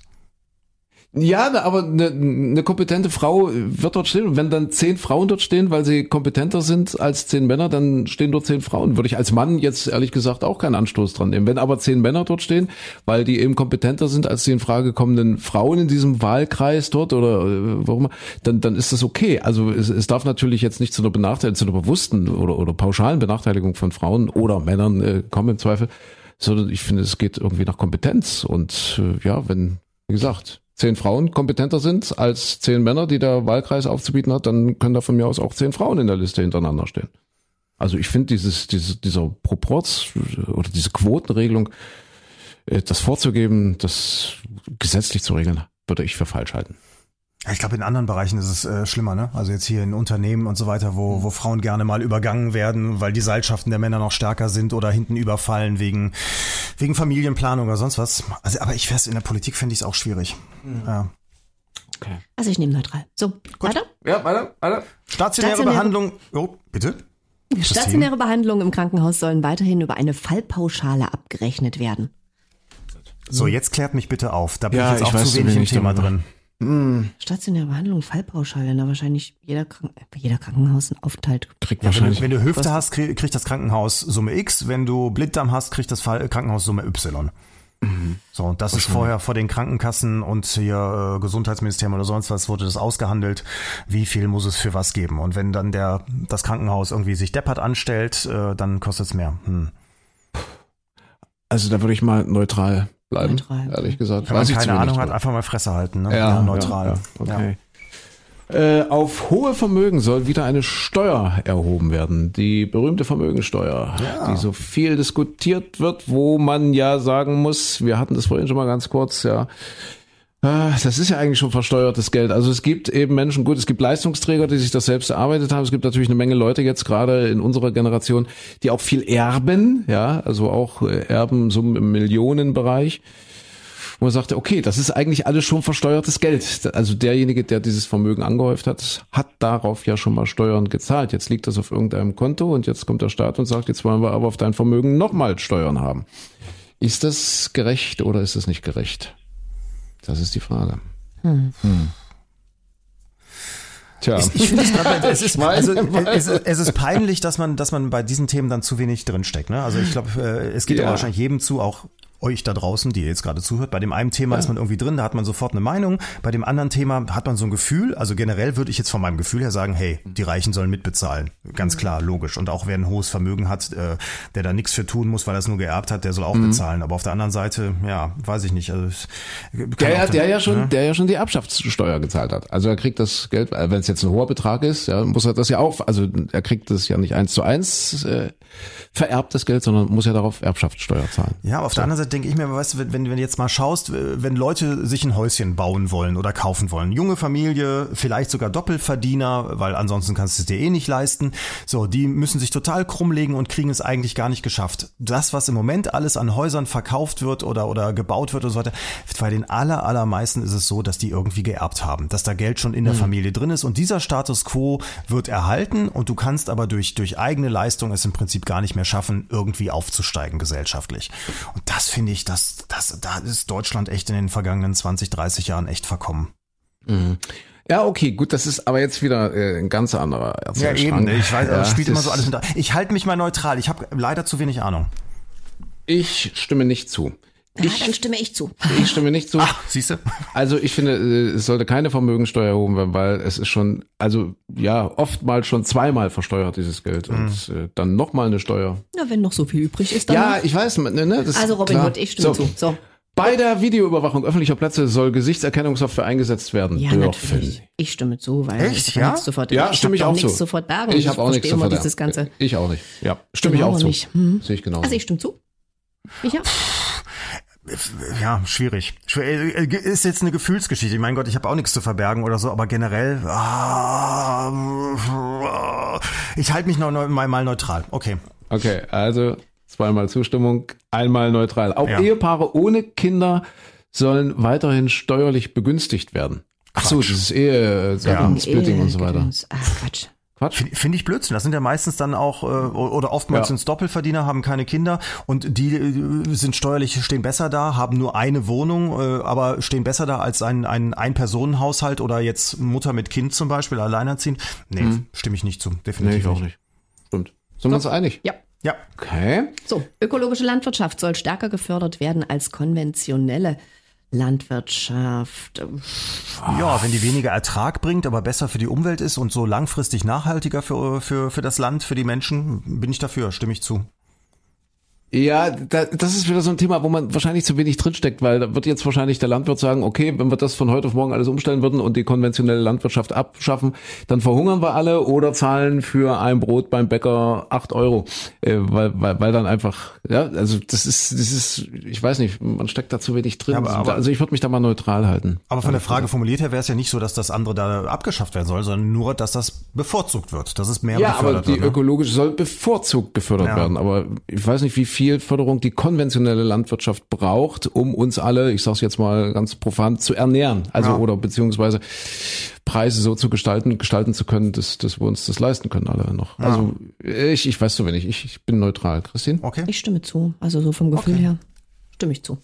Ja, aber eine, eine kompetente Frau wird dort stehen. Und wenn dann zehn Frauen dort stehen, weil sie kompetenter sind als zehn Männer, dann stehen dort zehn Frauen. Würde ich als Mann jetzt ehrlich gesagt auch keinen Anstoß dran nehmen. Wenn aber zehn Männer dort stehen, weil die eben kompetenter sind als die in Frage kommenden Frauen in diesem Wahlkreis dort oder äh, warum, dann, dann ist das okay. Also es, es darf natürlich jetzt nicht zu einer Benachteiligung, zu einer bewussten oder, oder pauschalen Benachteiligung von Frauen oder Männern äh, kommen im Zweifel, sondern ich finde, es geht irgendwie nach Kompetenz. Und äh, ja, wenn, wie gesagt, zehn Frauen kompetenter sind als zehn Männer, die der Wahlkreis aufzubieten hat, dann können da von mir aus auch zehn Frauen in der Liste hintereinander stehen. Also ich finde dieses, dieses, dieser Proporz oder diese Quotenregelung, äh, das vorzugeben, das gesetzlich zu regeln, würde ich für falsch halten. Ja, Ich glaube, in anderen Bereichen ist es äh, schlimmer, ne? Also jetzt hier in Unternehmen und so weiter, wo, wo Frauen gerne mal übergangen werden, weil die Seilschaften der Männer noch stärker sind oder hinten überfallen wegen, wegen Familienplanung oder sonst was. Also, aber ich fähr's in der Politik fände ich es auch schwierig. Ja. Also ich nehme neutral. So, weiter? Ja, weiter, weiter. Stationäre, Stationäre- Behandlung. Oh, bitte? Stationäre Behandlungen im Krankenhaus sollen weiterhin über eine Fallpauschale abgerechnet werden. So, jetzt klärt mich bitte auf. Da bin Ja, ich jetzt ich auch weiß zu wenig im Thema darüber. Drin. Stationäre Behandlung, Fallpauschale, na wahrscheinlich jeder, Kranken jeder Krankenhaus aufteilt. Kriegt Ja, wenn, wahrscheinlich. du, wenn du Hüfte hast, krieg- kriegt das Krankenhaus Summe X. Wenn du Blinddarm hast, kriegt das Fall- Krankenhaus Summe Y. So, und das ist vorher vor den Krankenkassen und hier äh, Gesundheitsministerium oder sonst was wurde das ausgehandelt, wie viel muss es für was geben. Und wenn dann der das Krankenhaus irgendwie sich deppert anstellt, äh, dann kostet es mehr. Hm. Also da würde ich mal neutral bleiben, Neutral. ehrlich gesagt. Wenn man keine Ahnung hat, einfach mal Fresse halten. Ne? Ja, neutral. Ja, ja, okay. Äh, auf hohe Vermögen soll wieder eine Steuer erhoben werden. Die berühmte Vermögensteuer, die so viel diskutiert wird, wo man ja sagen muss, wir hatten das vorhin schon mal ganz kurz, ja. Äh, Das ist ja eigentlich schon versteuertes Geld. Also es gibt eben Menschen, gut, es gibt Leistungsträger, die sich das selbst erarbeitet haben. Es gibt natürlich eine Menge Leute jetzt gerade in unserer Generation, die auch viel erben, ja, also auch äh, Erbensummen im Millionenbereich wo man sagte, okay, das ist eigentlich alles schon versteuertes Geld. Also derjenige, der dieses Vermögen angehäuft hat, hat darauf ja schon mal Steuern gezahlt. Jetzt liegt das auf irgendeinem Konto und jetzt kommt der Staat und sagt, jetzt wollen wir aber auf dein Vermögen nochmal Steuern haben. Ist das gerecht oder ist es nicht gerecht? Das ist die Frage. Hm. Tja. Ich finde es gerade, es ist, also, es, es ist peinlich, dass man, dass man bei diesen Themen dann zu wenig drinsteckt. Ne? Also ich glaube, äh, es geht Ja. wahrscheinlich jedem zu, auch euch da draußen, die ihr jetzt gerade zuhört. Bei dem einen Thema ist man irgendwie drin, da hat man sofort eine Meinung. Bei dem anderen Thema hat man so ein Gefühl. Also generell würde ich jetzt von meinem Gefühl her sagen, hey, die Reichen sollen mitbezahlen. Ganz klar, logisch. Und auch wer ein hohes Vermögen hat, äh, der da nichts für tun muss, weil er es nur geerbt hat, der soll auch bezahlen. Aber auf der anderen Seite, ja, weiß ich nicht. Also, Der, ja- der ja schon, ne? der ja schon die Erbschaftssteuer gezahlt hat. Also er kriegt das Geld, äh, wenn es jetzt ein hoher Betrag ist, ja, muss er das ja auch, also er kriegt das ja nicht eins zu eins äh, vererbt das Geld, sondern muss ja darauf Erbschaftssteuer zahlen. Ja, aber auf der anderen Seite denke ich mir, weißt du, wenn, wenn, du jetzt mal schaust, äh, wenn Leute sich ein Häuschen bauen wollen oder kaufen wollen, junge Familie, vielleicht sogar Doppelverdiener, weil ansonsten kannst du es dir eh nicht leisten, so, die müssen sich total krummlegen und kriegen es eigentlich gar nicht geschafft. Das, was im Moment alles an Häusern verkauft wird oder, oder gebaut wird und so weiter, bei den aller, allermeisten ist es so, dass die irgendwie geerbt haben, dass da Geld schon in der Familie drin ist und dieser Status quo wird erhalten und du kannst aber durch, durch eigene Leistung es im Prinzip gar nicht mehr schaffen, irgendwie aufzusteigen gesellschaftlich. Und das finde ich, das, das, da ist Deutschland echt in den vergangenen 20, 30 Jahren echt verkommen. Ja, okay, gut, das ist aber jetzt wieder äh, ein ganz anderer Erzählstrang. Ich weiß, ja, spielt immer so alles mit. Ich halte mich mal neutral. Ich habe leider zu wenig Ahnung. Ich stimme nicht zu. Ja, dann stimme ich zu. Ich stimme nicht zu. Siehst du? Also ich finde, äh, es sollte keine Vermögensteuer erhoben werden, weil es ist schon, also ja, oftmals schon zweimal versteuert, dieses Geld. Und äh, dann nochmal eine Steuer. Na, wenn noch so viel übrig ist, dann. Ja, ich weiß, ne, ne, das also Robin. Hood, ich stimme so. zu. So. Bei der Videoüberwachung öffentlicher Plätze soll Gesichtserkennungssoftware eingesetzt werden Ja, dürfen. natürlich. Ich stimme zu, weil Echt, ich kann ja? nichts sofort. Ja, ich stimme ich auch nichts zu. sofort bergen. Ich habe auch nichts sofort. dieses ganze. Ich auch nicht. Ja, stimme ich Genau auch zu. nicht. Hm. Sehe ich genauso. Also ich stimme zu. Ich ja. Ja, schwierig. Schwer- äh, Ist jetzt eine Gefühlsgeschichte. Ich mein Gott, ich habe auch nichts zu verbergen oder so, aber generell, ah, ich halte mich noch mal, mal neutral. Okay. Okay, also zweimal Zustimmung, einmal neutral. Auch Ja. Ehepaare ohne Kinder sollen weiterhin steuerlich begünstigt werden. Ach so, dieses Ehe, ja. Splitting und so weiter. Ah, Quatsch. Finde find ich Blödsinn. Das sind ja meistens dann auch, äh, oder oftmals Ja. sind es Doppelverdiener, haben keine Kinder und die äh, sind steuerlich, stehen besser da, haben nur eine Wohnung, äh, aber stehen besser da als ein, ein Ein-Personen-Haushalt oder jetzt Mutter mit Kind zum Beispiel, alleinerziehend. Nee, stimme ich nicht zu. Nee, Definitiv ich auch nicht. Stimmt. Sind wir uns einig? Ja. Ja. Okay. So, ökologische Landwirtschaft soll stärker gefördert werden als konventionelle Landwirtschaft. Ja, wenn die weniger Ertrag bringt, aber besser für die Umwelt ist und so langfristig nachhaltiger für, für, für das Land, für die Menschen, bin ich dafür, stimme ich zu. Ja, da, das ist wieder so ein Thema, wo man wahrscheinlich zu wenig drinsteckt, weil da wird jetzt wahrscheinlich der Landwirt sagen, okay, wenn wir das von heute auf morgen alles umstellen würden und die konventionelle Landwirtschaft abschaffen, dann verhungern wir alle oder zahlen für ein Brot beim Bäcker acht Euro, äh, weil, weil, weil dann einfach, ja, also das ist, das ist, ich weiß nicht, man steckt da zu wenig drin. Ja, aber- aber- also ich würde mich da mal neutral halten. Aber von der Frage formuliert her wäre es ja nicht so, dass das andere da abgeschafft werden soll, sondern nur, dass das bevorzugt wird, dass es mehr Ja, aber die wird. Ne? ökologische soll bevorzugt gefördert Ja. werden. Aber ich weiß nicht, wie viel Förderung die konventionelle Landwirtschaft braucht, um uns alle, ich sage es jetzt mal ganz profan, zu ernähren. Also Ja. oder beziehungsweise Preise so zu gestalten, gestalten zu können, dass, dass wir uns das leisten können alle noch. Also ich, ich weiß so wenig. Ich, ich bin neutral. Christine? Okay. Ich stimme zu. Also so vom Gefühl Okay. her stimme ich zu.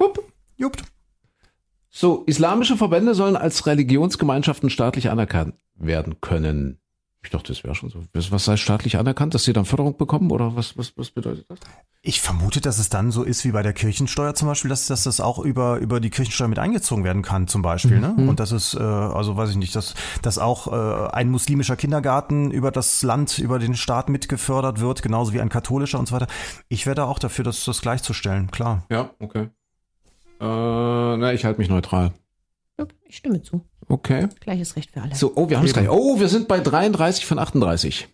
Hup. Jupt. So, islamische Verbände sollen als Religionsgemeinschaften staatlich anerkannt werden können. Ich dachte, das wäre schon so. Was heißt staatlich anerkannt, dass sie dann Förderung bekommen oder was, was, was bedeutet das? Ich vermute, dass es dann so ist wie bei der Kirchensteuer zum Beispiel, dass, dass das auch über, über die Kirchensteuer mit eingezogen werden kann zum Beispiel. Ne? Und das ist, äh, also weiß ich nicht, dass, dass auch äh, ein muslimischer Kindergarten über das Land, über den Staat mitgefördert wird, genauso wie ein katholischer und so weiter. Ich wäre da auch dafür, das, das gleichzustellen, klar. Ja, okay. Äh, na, ich halte mich neutral. Ich stimme zu. Okay. Gleiches Recht für alle. So, oh, wir haben es gleich. Oh, wir sind bei 33 von 38.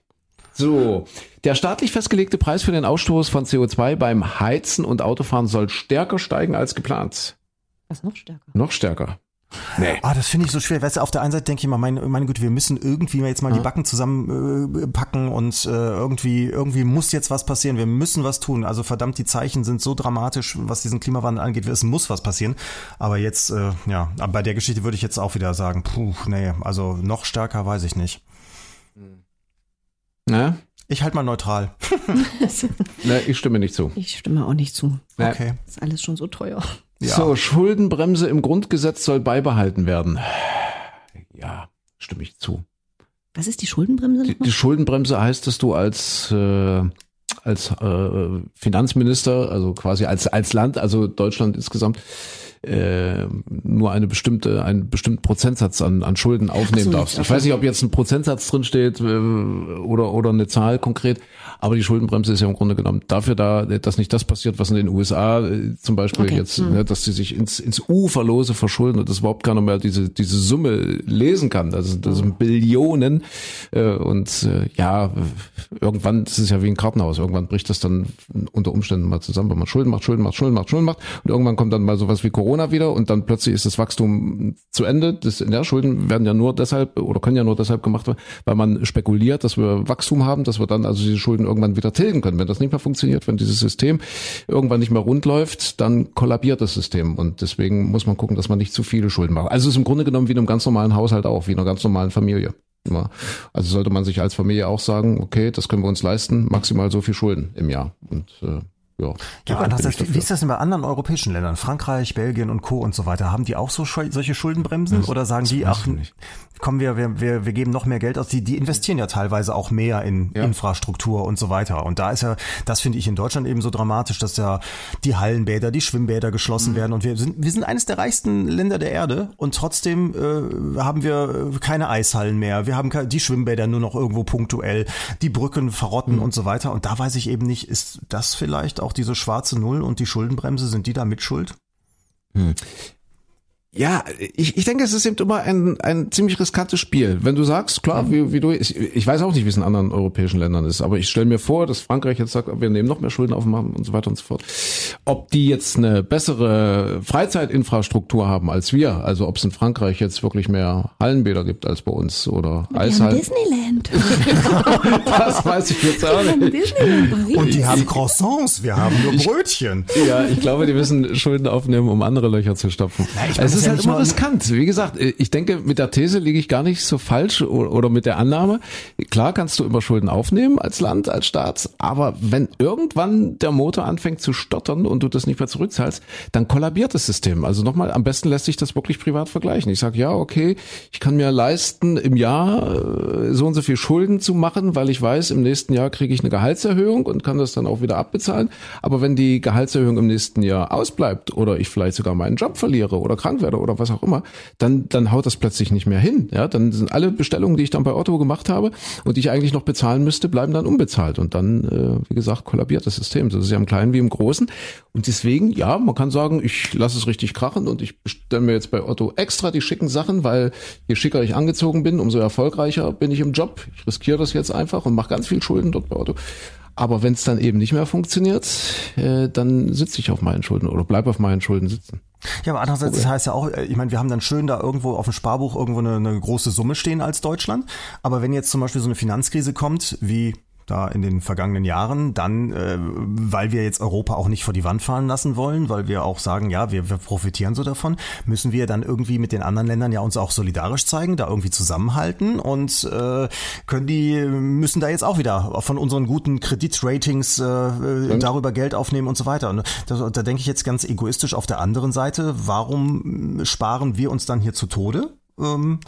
So, der staatlich festgelegte Preis für den Ausstoß von CO2 beim Heizen und Autofahren soll stärker steigen als geplant. Was noch stärker? Noch stärker. Nee. Ah, das finde ich so schwer. Weißt du, auf der einen Seite denke ich immer, meine, meine Güte, wir müssen irgendwie mal jetzt mal die Backen zusammen äh, und äh, irgendwie, irgendwie muss jetzt was passieren. Wir müssen was tun. Also verdammt, die Zeichen sind so dramatisch, was diesen Klimawandel angeht. Es muss was passieren. Aber jetzt, äh, ja, bei der Geschichte würde ich jetzt auch wieder sagen, puh, nee, also noch stärker weiß ich nicht. Ne? Ich halte mal neutral. Ne, ich stimme nicht zu. Ich stimme auch nicht zu. Ne. Okay. Ist alles schon so teuer. Ja. So, Schuldenbremse im Grundgesetz soll beibehalten werden. Ja, stimme ich zu. Was ist die Schuldenbremse Die, die Schuldenbremse heißt, dass du als äh, als äh, Finanzminister, also quasi als als Land, also Deutschland insgesamt äh, nur eine bestimmte einen bestimmten Prozentsatz an, an Schulden aufnehmen so, darfst. Ich weiß nicht, ob jetzt ein Prozentsatz drin steht äh, oder oder eine Zahl konkret, aber die Schuldenbremse ist ja im Grunde genommen dafür da, dass nicht das passiert, was in den USA äh, zum Beispiel Okay. jetzt, ne, dass sie sich ins ins Uferlose verschulden und dass überhaupt keiner mehr diese diese Summe lesen kann. Das sind, das sind Billionen äh, und äh, ja, irgendwann, das ist ja wie ein Kartenhaus, irgendwann bricht das dann unter Umständen mal zusammen, wenn man Schulden macht, Schulden macht, Schulden macht, Schulden macht und irgendwann kommt dann mal sowas wie Corona wieder und dann plötzlich ist das Wachstum zu Ende. Das, ja, Schulden werden ja nur deshalb oder können ja nur deshalb gemacht werden, weil man spekuliert, dass wir Wachstum haben, dass wir dann also diese Schulden irgendwann wieder tilgen können. Wenn das nicht mehr funktioniert, wenn dieses System irgendwann nicht mehr rund läuft, dann kollabiert das System und deswegen muss man gucken, dass man nicht zu viele Schulden macht. Also es ist im Grunde genommen wie in einem ganz normalen Haushalt auch, wie in einer ganz normalen Familie. Also sollte man sich als Familie auch sagen, okay, das können wir uns leisten, maximal so viel Schulden im Jahr. Und äh, ja, Ja, andererseits, wie, ist das denn bei anderen europäischen Ländern? Frankreich, Belgien und Co. und so weiter. Haben die auch so solche Schuldenbremsen? Oder sagen die, ach. Kommen wir, wir, wir, wir geben noch mehr Geld aus? Die, die investieren ja teilweise auch mehr in Ja. Infrastruktur und so weiter. Und da ist ja, das finde ich in Deutschland eben so dramatisch, dass ja die Hallenbäder, die Schwimmbäder geschlossen Mhm. werden. Und wir sind, wir sind eines der reichsten Länder der Erde und trotzdem äh, haben wir äh, keine Eishallen mehr. Wir haben die Schwimmbäder nur noch irgendwo punktuell, die Brücken verrotten Mhm. und so weiter. Und da weiß ich eben nicht, ist das vielleicht auch diese schwarze Null und die Schuldenbremse, sind die da mit schuld? Ja, ich, ich denke, es ist eben immer ein, ein ziemlich riskantes Spiel. Wenn du sagst, klar, wie, wie du, ich, ich weiß auch nicht, wie es in anderen europäischen Ländern ist, aber ich stelle mir vor, dass Frankreich jetzt sagt, wir nehmen noch mehr Schulden auf machen und so weiter und so fort. Ob die jetzt eine bessere Freizeitinfrastruktur haben als wir, also ob es in Frankreich jetzt wirklich mehr Hallenbäder gibt als bei uns oder Eishallen, Disneyland. das weiß ich jetzt auch nicht. Und die haben Croissants, wir haben nur Brötchen. Ja, ich glaube, die müssen Schulden aufnehmen, um andere Löcher zu stopfen. Na, ist ja halt immer riskant. Wie gesagt, ich denke, mit der These liege ich gar nicht so falsch oder mit der Annahme. Klar kannst du immer Schulden aufnehmen als Land, als Staat, aber wenn irgendwann der Motor anfängt zu stottern und du das nicht mehr zurückzahlst, dann kollabiert das System. Also nochmal, am besten lässt sich das wirklich privat vergleichen. Ich sage, ja, okay, ich kann mir leisten, im Jahr äh, so und so viel Schulden zu machen, weil ich weiß, im nächsten Jahr kriege ich eine Gehaltserhöhung und kann das dann auch wieder abbezahlen. Aber wenn die Gehaltserhöhung im nächsten Jahr ausbleibt oder ich vielleicht sogar meinen Job verliere oder krank werde oder, oder was auch immer, dann, dann haut das plötzlich nicht mehr hin. Ja, dann sind alle Bestellungen, die ich dann bei Otto gemacht habe und die ich eigentlich noch bezahlen müsste, bleiben dann unbezahlt. Und dann, äh, wie gesagt, kollabiert das System. Das ist ja im Kleinen wie im Großen. Und deswegen, ja, man kann sagen, ich lasse es richtig krachen und ich bestelle mir jetzt bei Otto extra die schicken Sachen, weil je schicker ich angezogen bin, umso erfolgreicher bin ich im Job. Ich riskiere das jetzt einfach und mache ganz viel Schulden dort bei Otto. Aber wenn es dann eben nicht mehr funktioniert, äh, dann sitze ich auf meinen Schulden oder bleib auf meinen Schulden sitzen. Ja, aber andererseits, das heißt ja auch, äh, ich meine, wir haben dann schön da irgendwo auf dem Sparbuch irgendwo eine, eine große Summe stehen als Deutschland. Aber wenn jetzt zum Beispiel so eine Finanzkrise kommt, wie da in den vergangenen Jahren, dann, äh, weil wir jetzt Europa auch nicht vor die Wand fahren lassen wollen, weil wir auch sagen, ja, wir, wir profitieren so davon, müssen wir dann irgendwie mit den anderen Ländern ja uns auch solidarisch zeigen, da irgendwie zusammenhalten und äh, können die müssen da jetzt auch wieder von unseren guten Kreditratings äh, darüber Geld aufnehmen und so weiter. Und da, da denke ich jetzt ganz egoistisch auf der anderen Seite, warum sparen wir uns dann hier zu Tode? Ähm,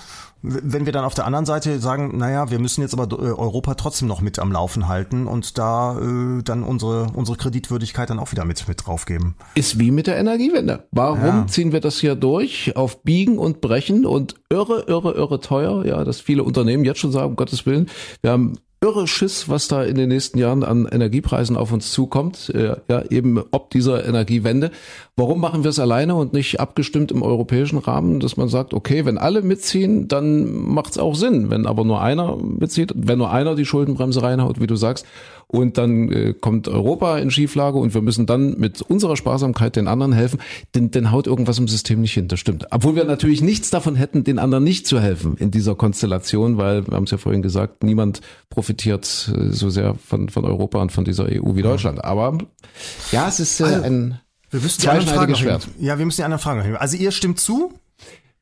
wenn wir dann auf der anderen Seite sagen, naja, wir müssen jetzt aber äh, Europa trotzdem noch mit am Laufen halten und da äh, dann unsere, unsere Kreditwürdigkeit dann auch wieder mit, mit draufgeben. Ist wie mit der Energiewende. Warum ja. ziehen wir das hier durch auf Biegen und Brechen und irre, irre, irre teuer? Ja, dass viele Unternehmen jetzt schon sagen, um Gottes Willen, wir haben irre Schiss, was da in den nächsten Jahren an Energiepreisen auf uns zukommt. Äh, ja, eben ob dieser Energiewende. Warum machen wir es alleine und nicht abgestimmt im europäischen Rahmen, dass man sagt, okay, wenn alle mitziehen, dann macht es auch Sinn. Wenn aber nur einer mitzieht, wenn nur einer die Schuldenbremse reinhaut, wie du sagst, und dann äh, kommt Europa in Schieflage und wir müssen dann mit unserer Sparsamkeit den anderen helfen, denn dann haut irgendwas im System nicht hin. Das stimmt. Obwohl wir natürlich nichts davon hätten, den anderen nicht zu helfen in dieser Konstellation, weil wir haben es ja vorhin gesagt, niemand profitiert äh, so sehr von, von Europa und von dieser EU wie Deutschland. Aber ja, es ist äh, also, ein wir müssen die anderen Fragen Schwert. Ja, wir müssen die anderen Fragen. Also ihr stimmt zu?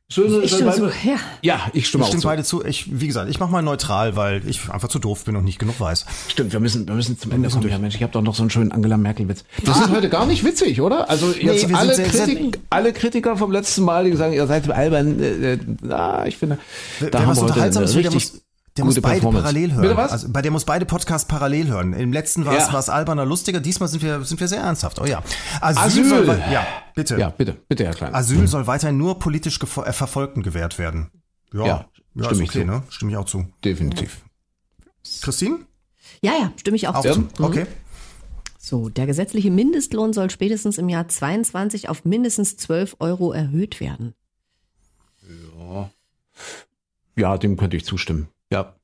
Schön, ich stimme zu, ja. Ja, ich stimme ich auch stimme zu. beide zu. Ich, wie gesagt, ich mache mal neutral, weil ich einfach zu doof bin und nicht genug weiß. Stimmt, wir müssen, wir müssen zum Ende kommen. Ja, Mensch, ich habe doch noch so einen schönen Angela Merkel-Witz. Das ah. ist heute gar nicht witzig, oder? Also jetzt nee, alle, sehr, Kritik, sehr, alle Kritiker vom letzten Mal, die sagen, ihr seid albern. Äh, äh, na, ich finde, da haben wir heute eine richtig der muss beide parallel hören. Bitte was? Also bei der muss beide Podcasts parallel hören. Im letzten war es ja. was alberner, lustiger. Diesmal sind wir sind wir sehr ernsthaft. Oh ja. Asyl, Asyl. Soll, ja, bitte. Ja, bitte, bitte, Herr Klein. Asyl mhm. soll weiterhin nur politisch äh, Verfolgten gewährt werden. Ja, ja, ja stimme ich okay, zu. Ne? Stimme ich auch zu. Definitiv. Christine? Ja, ja, stimme ich auch, auch zu. Mhm. Okay. So, der gesetzliche Mindestlohn soll spätestens im Jahr 22 auf mindestens 12 Euro erhöht werden. Ja. Ja, dem könnte ich zustimmen. Ja.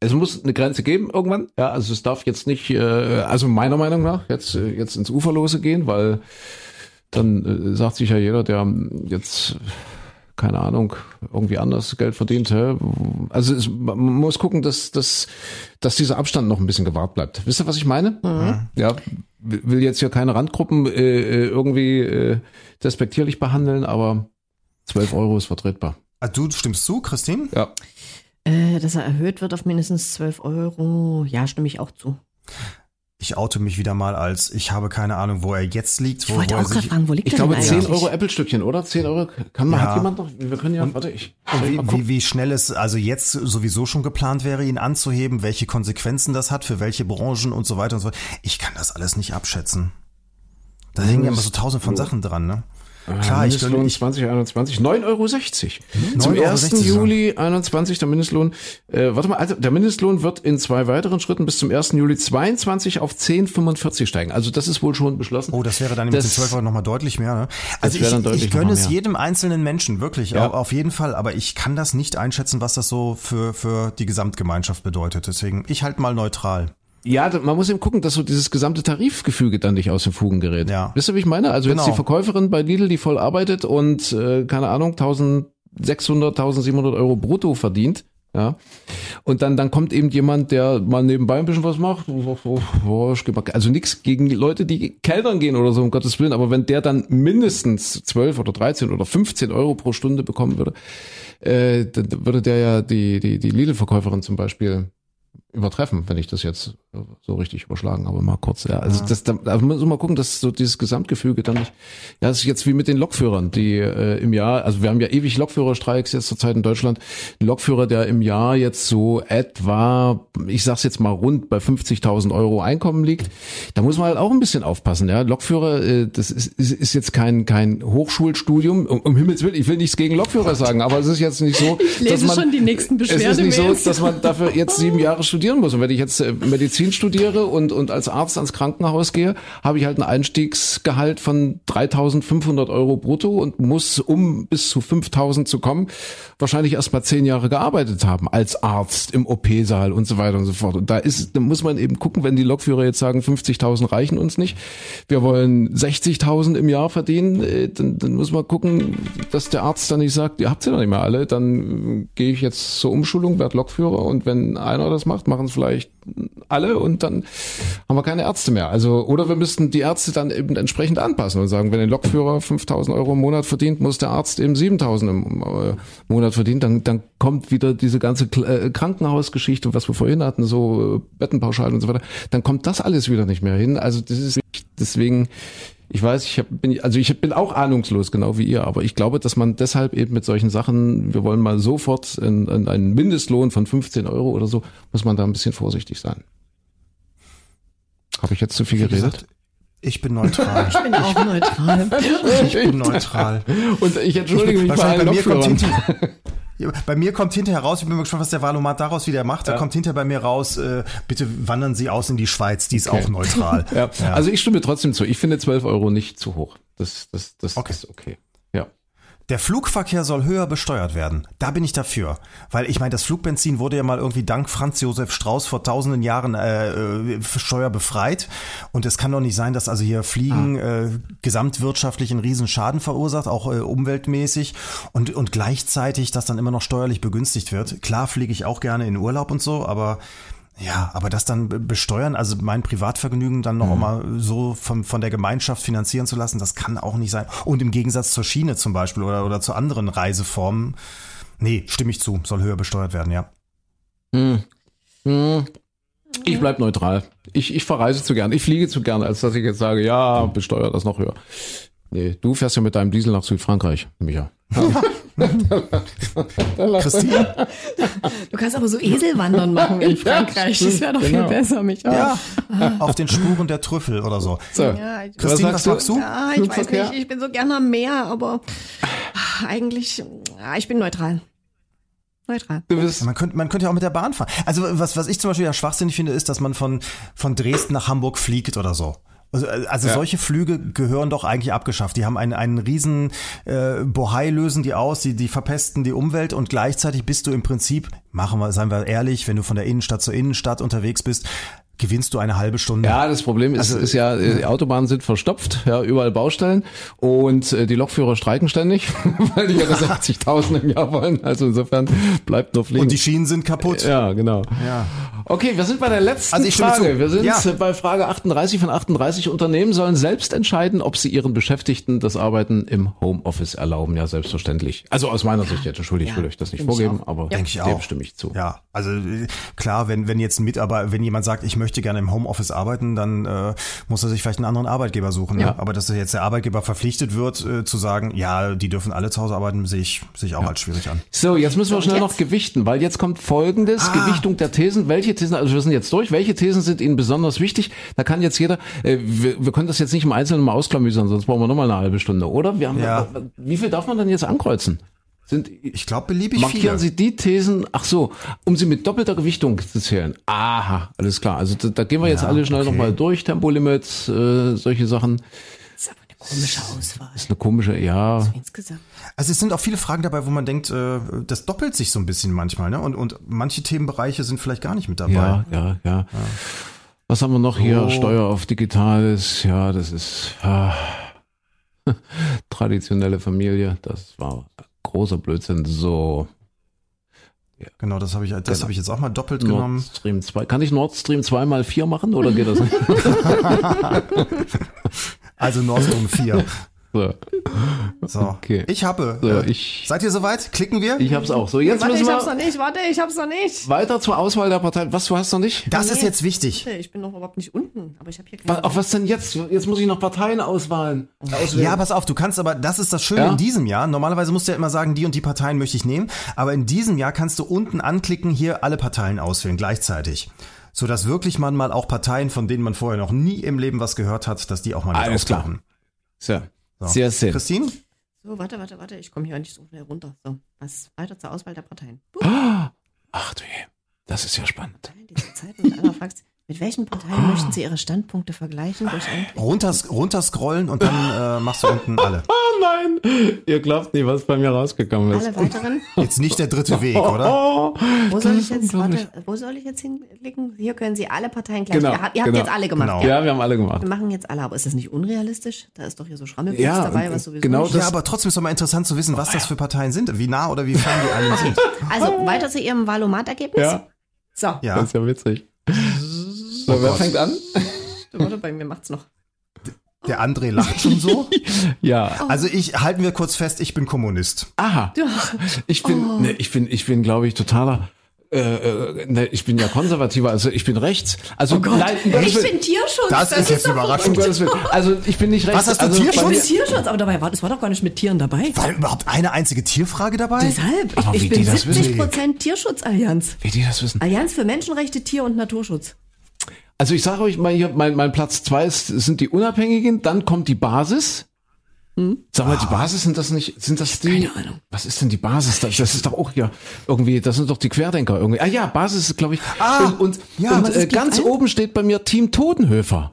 Es muss eine Grenze geben irgendwann. Ja, also es darf jetzt nicht, äh, also meiner Meinung nach, jetzt, äh, jetzt ins Uferlose gehen, weil dann äh, sagt sich ja jeder, der jetzt keine Ahnung, irgendwie anders Geld verdient. Hä? Also es, man muss gucken, dass, dass, dass dieser Abstand noch ein bisschen gewahrt bleibt. Wisst ihr, was ich meine? Mhm. Ja, will jetzt hier keine Randgruppen äh, äh irgendwie äh, despektierlich behandeln, aber 12 Euro ist vertretbar. Ah, du stimmst zu, Christine? Ja. Äh, dass er erhöht wird auf mindestens 12 Euro. Ja, stimme ich auch zu. Ich oute mich wieder mal als, ich habe keine Ahnung, wo er jetzt liegt. Wo, ich wollte wo auch gerade fragen, wo liegt ich er glaube, 10 Euro Apple-Stückchen, oder? 10 Euro, kann man, ja. hat jemand noch, wir können ja, und, warte, ich. Wie, wie, wie schnell es also jetzt sowieso schon geplant wäre, ihn anzuheben, welche Konsequenzen das hat, für welche Branchen und so weiter und so fort. Ich kann das alles nicht abschätzen. Da hängen ja immer so tausend von Sachen dran, ne? Klar, Mindestlohn ich 2021, 9,60 Euro. Hm? Zum 1. Juli 21 der Mindestlohn, äh, warte mal, also der Mindestlohn wird in zwei weiteren Schritten bis zum 1. Juli 22 auf 10,45 steigen. Also das ist wohl schon beschlossen. Oh, das wäre dann mit den 12 Euro nochmal deutlich mehr. Ne? Also ich, ich gönne es jedem einzelnen Menschen, wirklich, ja. auf jeden Fall. Aber ich kann das nicht einschätzen, was das so für, für die Gesamtgemeinschaft bedeutet. Deswegen, ich halt mal neutral. Ja, man muss eben gucken, dass so dieses gesamte Tarifgefüge dann nicht aus den Fugen gerät. Ja. Wisst ihr, wie ich meine? Also genau. jetzt die Verkäuferin bei Lidl, die voll arbeitet und, äh, keine Ahnung, 1600, 1700 Euro brutto verdient. Ja. Und dann, dann kommt eben jemand, der mal nebenbei ein bisschen was macht. Also nichts gegen die Leute, die Kellnern gehen oder so, um Gottes Willen. Aber wenn der dann mindestens 12 oder 13 oder 15 Euro pro Stunde bekommen würde, äh, dann würde der ja die, die, die Lidl-Verkäuferin zum Beispiel übertreffen, wenn ich das jetzt so richtig überschlagen, aber mal kurz. Ja, also das, da, da muss man mal gucken, dass so dieses Gesamtgefüge dann nicht. Ja, das ist jetzt wie mit den Lokführern, die äh, im Jahr, also wir haben ja ewig Lokführerstreiks jetzt zurzeit in Deutschland. Ein Lokführer, der im Jahr jetzt so etwa, ich sag's jetzt mal rund bei 50.000 Euro Einkommen liegt, da muss man halt auch ein bisschen aufpassen. Ja, Lokführer, äh, das ist, ist, ist jetzt kein kein Hochschulstudium. Um, um Himmels willen, ich will nichts gegen Lokführer sagen, aber es ist jetzt nicht so, Ich lese dass man schon die nächsten es ist nicht so, dass man dafür jetzt sieben Jahre studieren muss. Und wenn ich jetzt äh, Medizin studiere und, und als Arzt ans Krankenhaus gehe, habe ich halt ein Einstiegsgehalt von 3.500 Euro brutto und muss, um bis zu 5.000 zu kommen, wahrscheinlich erst mal zehn Jahre gearbeitet haben als Arzt im OP-Saal und so weiter und so fort. Und da ist, da muss man eben gucken, wenn die Lokführer jetzt sagen, 50.000 reichen uns nicht, wir wollen 60.000 im Jahr verdienen, äh, dann, dann muss man gucken, dass der Arzt dann nicht sagt, ihr habt sie doch nicht mehr alle, dann gehe ich jetzt zur Umschulung, werde Lokführer und wenn einer das macht, machen es vielleicht alle und dann haben wir keine Ärzte mehr. Also, oder wir müssten die Ärzte dann eben entsprechend anpassen und sagen, wenn ein Lokführer 5000 Euro im Monat verdient, muss der Arzt eben 7000 im äh, Monat verdienen. Dann, dann kommt wieder diese ganze äh, Krankenhausgeschichte, was wir vorhin hatten, so äh, Bettenpauschalen und so weiter. Dann kommt das alles wieder nicht mehr hin. Also, das ist deswegen, ich weiß, ich hab, bin, also ich bin auch ahnungslos, genau wie ihr, aber ich glaube, dass man deshalb eben mit solchen Sachen, wir wollen mal sofort in, in einen Mindestlohn von 15 Euro oder so, muss man da ein bisschen vorsichtig sein. Habe ich jetzt zu viel Wie geredet? gesagt, ich bin neutral. Ich bin auch neutral. Ich bin neutral. Und ich entschuldige mich bei allen bei Ja, bei mir kommt hinterher raus, ich bin mal gespannt, was der Valomat daraus wieder macht. Da kommt hinterher bei mir raus, äh, bitte wandern Sie aus in die Schweiz, die ist auch neutral. Ja. Also ich stimme trotzdem zu. Ich finde 12 Euro nicht zu hoch. Das, das, das Okay. ist okay. Der Flugverkehr soll höher besteuert werden. Da bin ich dafür. Weil ich meine, das Flugbenzin wurde ja mal irgendwie dank Franz Josef Strauß vor tausenden Jahren äh, äh, steuerbefreit. Und es kann doch nicht sein, dass also hier Fliegen äh, gesamtwirtschaftlich einen riesen Schaden verursacht, auch äh, umweltmäßig. Und, und gleichzeitig, dass dann immer noch steuerlich begünstigt wird. Klar fliege ich auch gerne in Urlaub und so, aber ja, aber das dann be- besteuern, also mein Privatvergnügen dann noch mal so von, von der Gemeinschaft finanzieren zu lassen, das kann auch nicht sein. Und im Gegensatz zur Schiene zum Beispiel oder, oder zu anderen Reiseformen, nee, stimme ich zu, soll höher besteuert werden, ja. Hm. Hm. Ich bleib neutral. Ich, ich verreise zu gern. Ich fliege zu gern, als dass ich jetzt sage, ja, besteuere das noch höher. Nee, du fährst ja mit deinem Diesel nach Südfrankreich, Micha. Christine? Du kannst aber so Eselwandern machen in Frankreich. Das wäre doch viel Genau. besser, Micha. Ja, auf den Spuren der Trüffel oder so. So. Ja, ich- Christine, was magst du? Ja, ich weiß nicht, ich bin so gerne am Meer, aber ah, eigentlich, ja, ich bin neutral. Neutral. Man könnte, man könnte ja auch mit der Bahn fahren. Also was, was ich zum Beispiel ja schwachsinnig finde, ist, dass man von, von Dresden nach Hamburg fliegt oder so. Also, also Ja. solche Flüge gehören doch eigentlich abgeschafft. Die haben einen, einen riesen äh, Bohai lösen die aus, die, die verpesten die Umwelt und gleichzeitig bist du im Prinzip, machen wir, seien wir ehrlich, wenn du von der Innenstadt zur Innenstadt unterwegs bist, gewinnst du eine halbe Stunde. Ja, das Problem ist, Also, ist ja, die Autobahnen sind verstopft, ja, überall Baustellen und äh, die Lokführer streiken ständig, weil die ja das 80.000 im Jahr wollen. Also insofern bleibt nur fliegen. Und die Schienen sind kaputt. ja, genau. Ja. Okay, wir sind bei der letzten Also Frage. Wir sind Ja. bei Frage 38 von 38. Unternehmen sollen selbst entscheiden, ob sie ihren Beschäftigten das Arbeiten im Homeoffice erlauben. Ja, selbstverständlich. Also aus meiner Sicht jetzt. Entschuldigung, ich will euch das nicht vorgeben, aber dem auch. stimme ich zu. Ja, also äh, klar, wenn, wenn jetzt ein Mitarbeiter, wenn jemand sagt, ich möchte gerne im Homeoffice arbeiten, dann äh, muss er sich vielleicht einen anderen Arbeitgeber suchen. Ja. Ne? Aber dass jetzt der Arbeitgeber verpflichtet wird, äh, zu sagen, ja, die dürfen alle zu Hause arbeiten, sehe ich, sehe ich auch als schwierig an. So, jetzt müssen wir schnell jetzt? noch gewichten, weil jetzt kommt folgendes, Gewichtung der Thesen. Welche Thesen, also wir sind jetzt durch, welche Thesen sind Ihnen besonders wichtig? Da kann jetzt jeder, äh, wir, wir können das jetzt nicht im Einzelnen mal ausklamüsern, sonst brauchen wir nochmal eine halbe Stunde, oder? Wir haben, Ja. Wie viel darf man denn jetzt ankreuzen? Sind, Ich glaube, beliebig Markieren viele. Sie die Thesen, ach so, um sie mit doppelter Gewichtung zu zählen. Aha, alles klar. Also da, da gehen wir jetzt Ja, alle schnell okay. nochmal durch, Tempolimits, äh, solche Sachen. Das ist aber eine komische Auswahl. ist eine komische, ja. Also es sind auch viele Fragen dabei, wo man denkt, äh, das doppelt sich so ein bisschen manchmal, ne? Und, und manche Themenbereiche sind vielleicht gar nicht mit dabei. Ja, ja, ja. Was haben wir noch hier? So. Steuer auf Digitales, ja, das ist ah, traditionelle Familie, das war großer Blödsinn. So, Genau, das habe ich, das Genau. habe ich jetzt auch mal doppelt Nord genommen. Stream 2. Kann ich Nord Stream 2 mal 4 machen oder geht das nicht? Also Nord Stream 4. So, So, Okay. ich habe. So, äh, ich- seid ihr soweit? Klicken wir? ich hab's auch. So, jetzt Warte, müssen ich hab's noch wir nicht, warte, ich hab's noch nicht. weiter zur Auswahl der Parteien. Was, du hast noch nicht? das ist Nee. jetzt wichtig. Ich bin noch überhaupt nicht unten, aber ich habe hier keine. Auf was denn jetzt? Jetzt muss ich noch Parteien auswählen. auswählen. Ja, pass auf, du kannst aber, das ist das Schöne Ja? in diesem Jahr. Normalerweise musst du ja immer sagen, die und die Parteien möchte ich nehmen. Aber in diesem Jahr kannst du unten anklicken, hier alle Parteien auswählen gleichzeitig. Sodass wirklich man mal auch Parteien, von denen man vorher noch nie im Leben was gehört hat, dass die auch mal mit Alles klar. auftauchen. So. So. Sehr schön. Christine? So, warte, warte, warte, ich komme hier nicht so schnell runter. So, was weiter zur Auswahl der Parteien. Ach du je. Das ist ja spannend. Dieser Zeit einer fragst, mit welchen Parteien möchten Sie Ihre Standpunkte vergleichen durch Runters, runterscrollen und dann äh, machst du unten alle. Oh nein! Ihr glaubt nicht, was bei mir rausgekommen ist. alle weiteren? Jetzt nicht der dritte Weg, oder? Oh, Wo soll ich jetzt, warte, wo soll ich jetzt hinklicken? Hier können Sie alle Parteien gleich. Genau, ihr habt, ihr habt genau. jetzt alle gemacht. Genau. Ja. Ja, wir haben alle gemacht. Wir machen jetzt alle, aber ist das nicht unrealistisch? Da ist doch hier so Schrammelpilz Ja, dabei, was sowieso genau nicht. das- Ja, aber trotzdem ist doch mal interessant zu wissen, was das für Parteien sind, wie nah oder wie fern die alle sind. Also, weiter zu Ihrem Valomat-Ergebnis? Ja, So, Ja. das ist ja witzig. So, wer Gott. fängt an? warte, bei mir macht's noch. Der André lacht schon so. Ja. Also ich, halten wir kurz fest, ich bin Kommunist. Aha. Ich bin, ne, ich bin, ich bin, glaube ich, totaler. Äh, äh, ne, ich bin ja konservativer, also ich bin rechts. Also nein, um Gottes Ich bin Tierschutz. Das ist jetzt überraschend. Also ich bin nicht rechts. Was hast du, also, Tierschutz? Ich bin Tierschutz, aber dabei war, das war doch gar nicht mit Tieren dabei. War überhaupt eine einzige Tierfrage dabei? Deshalb, Aber ich, wie ich bin die das wissen? 70 Prozent Tierschutzallianz. Wie die das wissen. Allianz für Menschenrechte, Tier- und Naturschutz. Also ich sage euch mal hier, mein, mein Platz zwei ist, sind die Unabhängigen, dann kommt die Basis. Sag mal, die Basis sind das nicht, sind das die? Keine Ahnung. Was ist denn die Basis? Das, das ist doch auch hier irgendwie, das sind doch die Querdenker irgendwie. Ah ja, Basis ist, glaube ich. Ah, und und, ja, und äh, ganz gibt's oben steht bei mir Team Totenhöfer.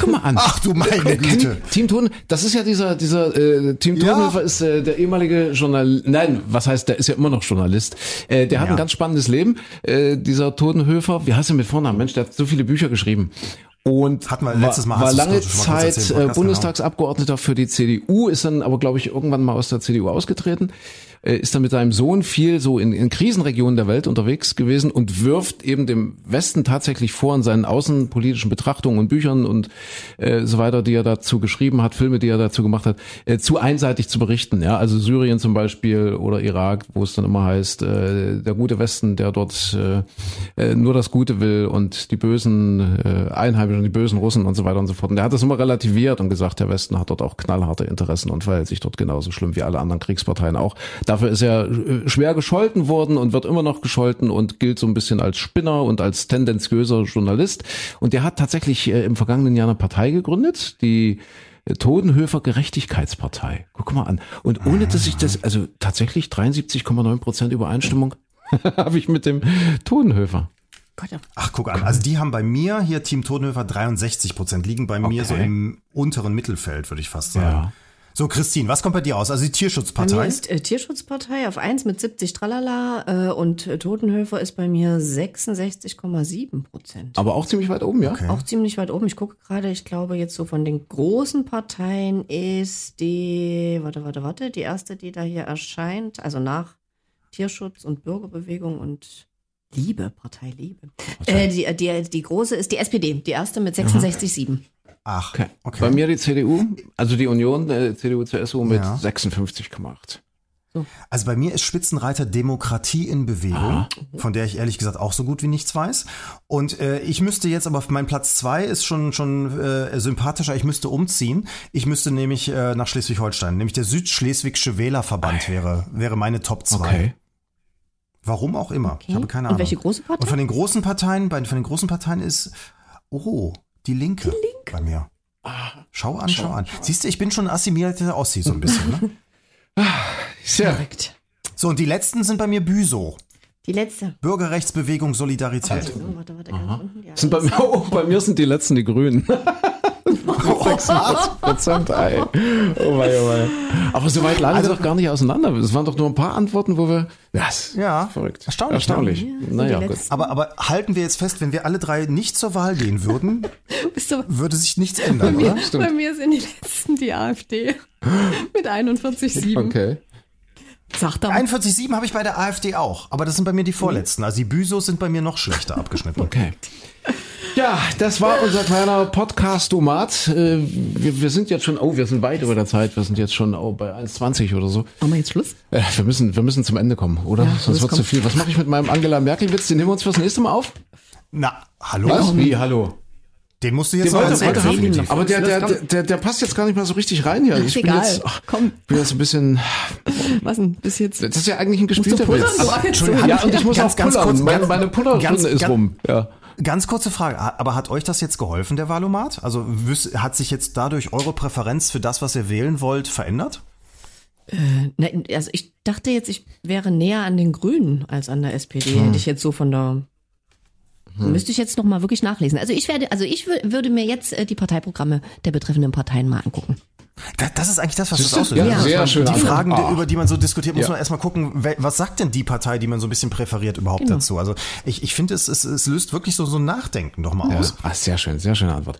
Guck mal an. Ach du meine Güte. Team Toten, das ist ja dieser, dieser äh, Team Ja. Totenhöfer ist äh, der ehemalige Journalist, nein, was heißt, der ist ja immer noch Journalist. Äh, der hat Ja. ein ganz spannendes Leben, äh, dieser Totenhöfer. Wie heißt er mit Vornamen? Mensch, der hat so viele Bücher geschrieben. Und Hatten wir letztes Mal, war, war lange Zeit erzählt äh, Podcast, Bundestagsabgeordneter für die CDU, ist dann aber, glaube ich, irgendwann mal aus der CDU ausgetreten, äh, ist dann mit seinem Sohn viel so in, in Krisenregionen der Welt unterwegs gewesen und wirft eben dem Westen tatsächlich vor in seinen außenpolitischen Betrachtungen und Büchern und äh, so weiter, die er dazu geschrieben hat, Filme, die er dazu gemacht hat, äh, zu einseitig zu berichten. Ja, also Syrien zum Beispiel oder Irak, wo es dann immer heißt, äh, der gute Westen, der dort äh, äh, nur das Gute will und die bösen äh, Einheimischen, die bösen Russen und so weiter und so fort. Und der hat das immer relativiert und gesagt, der Westen hat dort auch knallharte Interessen und verhält sich dort genauso schlimm wie alle anderen Kriegsparteien auch. Dafür ist er äh, schwer gescholten worden und wird immer noch gescholten und gilt so ein bisschen als Spinner und als tendenziöser Journalist. Und der hat tatsächlich äh, im vergangenen Jahr eine Partei gegründet, die äh, Todenhöfer Gerechtigkeitspartei. Guck mal an. Und ohne dass ich das, also tatsächlich 73,9 Prozent Übereinstimmung habe ich mit dem Todenhöfer. Ja. Ach, guck an. Also die haben bei mir hier Team Totenhöfer 63 Prozent, liegen bei mir so Okay. im unteren Mittelfeld, würde ich fast sagen. Ja. So, Christine, was kommt bei dir aus? Also die Bei mir Tierschutzpartei. ist äh, Tierschutzpartei auf 1 mit 70 Tralala äh, und äh, Totenhöfer ist bei mir 66,7 Prozent. Aber auch ziemlich weit oben, ja? Okay. Auch ziemlich weit oben. Ich gucke gerade, ich glaube jetzt so von den großen Parteien ist die, warte, warte, warte, die erste, die da hier erscheint, also nach Tierschutz und Bürgerbewegung und Liebe, Partei Liebe. Äh, die, die, die große ist die SPD, die erste mit 66,7. Ach, Okay. okay. Bei mir die CDU, also die Union, äh, CDU, CSU mit Ja. 56,8. Also bei mir ist Spitzenreiter Demokratie in Bewegung, von der ich ehrlich gesagt auch so gut wie nichts weiß. Und äh, ich müsste jetzt, aber mein Platz zwei ist schon schon äh, sympathischer. Ich müsste umziehen. Ich müsste nämlich äh, nach Schleswig-Holstein, nämlich der Südschleswigsche Wählerverband wäre wäre meine Top zwei. Okay. Warum auch immer. Ich Okay. habe keine Und Ahnung. welche große Partei? Und von den großen Parteien, bei von den großen Parteien ist oh die Linke. Die Linke. Bei mir. Schau an, schau, an. Siehst du, ich bin schon ein assimilierter Ossi so ein bisschen. Ne? Ja. Korrekt. So und die letzten sind bei mir Büso. Die letzte. Bürgerrechtsbewegung Solidarität. So, warte, warte, ganz unten. Die Sind bei, mir, oh, bei mir sind die letzten die Grünen. 46 Prozent, ey. Oh mein, oh mein. Aber so weit lagen Also- wir doch gar nicht auseinander. Es waren doch nur ein paar Antworten, wo wir. Das Ja, verrückt. erstaunlich, Erstaunlich. ne? Ja, naja, gut. Aber, aber halten wir jetzt fest, wenn wir alle drei nicht zur Wahl gehen würden, würde sich nichts ändern, bei, mir, oder? bei mir sind die letzten die AfD mit 41,7. Okay. Sagt er. 41,7 habe ich bei der AfD auch, aber das sind bei mir die vorletzten. Also die Büsos sind bei mir noch schlechter abgeschnitten. Okay. Ja, das war unser kleiner Podcast-Domat. Äh, Wir, wir sind jetzt schon, oh, wir sind weit über der Zeit. Wir sind jetzt schon oh, bei 1,20 oder so. Machen wir jetzt Schluss? Äh, Wir müssen, wir müssen zum Ende kommen, oder? Sonst los, wird zu viel. Was mache ich mit meinem Angela Merkel-Witz? Den nehmen wir uns fürs nächste Mal auf? Na, hallo? Was? Wie, hallo? Den musst du jetzt noch haben. noch. Aber der, der, der, der, der passt jetzt gar nicht mal so richtig rein hier. Ich bin egal. jetzt, ach, Komm. bin jetzt ein bisschen, Was denn? Bis jetzt. das ist ja eigentlich ein gespielter? Witz. Ja, und ich muss ganz, auch ganz pullern. kurz, meine, meine Pullerstunde ist ganz- rum. Ja. Ganz kurze Frage, aber hat euch das jetzt geholfen, der Valomat? Also hat sich jetzt dadurch eure Präferenz für das, was ihr wählen wollt, verändert? Na, also ich dachte jetzt, ich wäre näher an den Grünen als an der SPD. Hm. Hätte ich jetzt so von der. Müsste ich jetzt noch mal wirklich nachlesen. Also ich werde, also ich wür- würde mir jetzt äh, die Parteiprogramme der betreffenden Parteien mal angucken. Da- Das ist eigentlich das, was Siehst das du? auslöst. Ja, Also sehr man- schön. Die Fragen, Ah. über die man so diskutiert, muss Ja. man erstmal gucken, was sagt denn die Partei, die man so ein bisschen präferiert überhaupt Genau. dazu? Also ich, ich finde, es, es, es löst wirklich so, so ein Nachdenken doch mal Ja. aus. Ah, sehr schön, sehr schöne Antwort.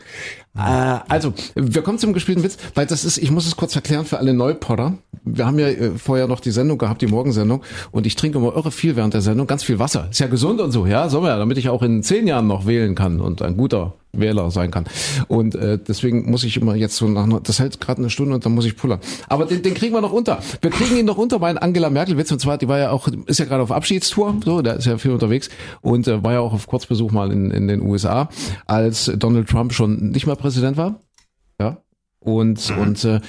Äh, also, wir kommen zum gespielten Witz, weil das ist, ich muss es kurz erklären für alle Neupotter. Wir haben ja äh, vorher noch die Sendung gehabt, die Morgensendung, und ich trinke immer irre viel während der Sendung, ganz viel Wasser. Ist ja gesund und so, ja, soll man ja, damit ich auch in zehn Jahren noch wählen kann und ein guter Wähler sein kann. Und äh, deswegen muss ich immer jetzt so nach, das hält gerade eine Stunde und dann muss ich pullern. Aber den, den kriegen wir noch unter. Wir kriegen ihn noch unter bei Angela Merkel Witz und zwar, die war ja auch, ist ja gerade auf Abschiedstour, so, da ist ja viel unterwegs und äh, war ja auch auf Kurzbesuch mal in, in den USA, als Donald Trump schon nicht mehr Präsident war. Und, und äh,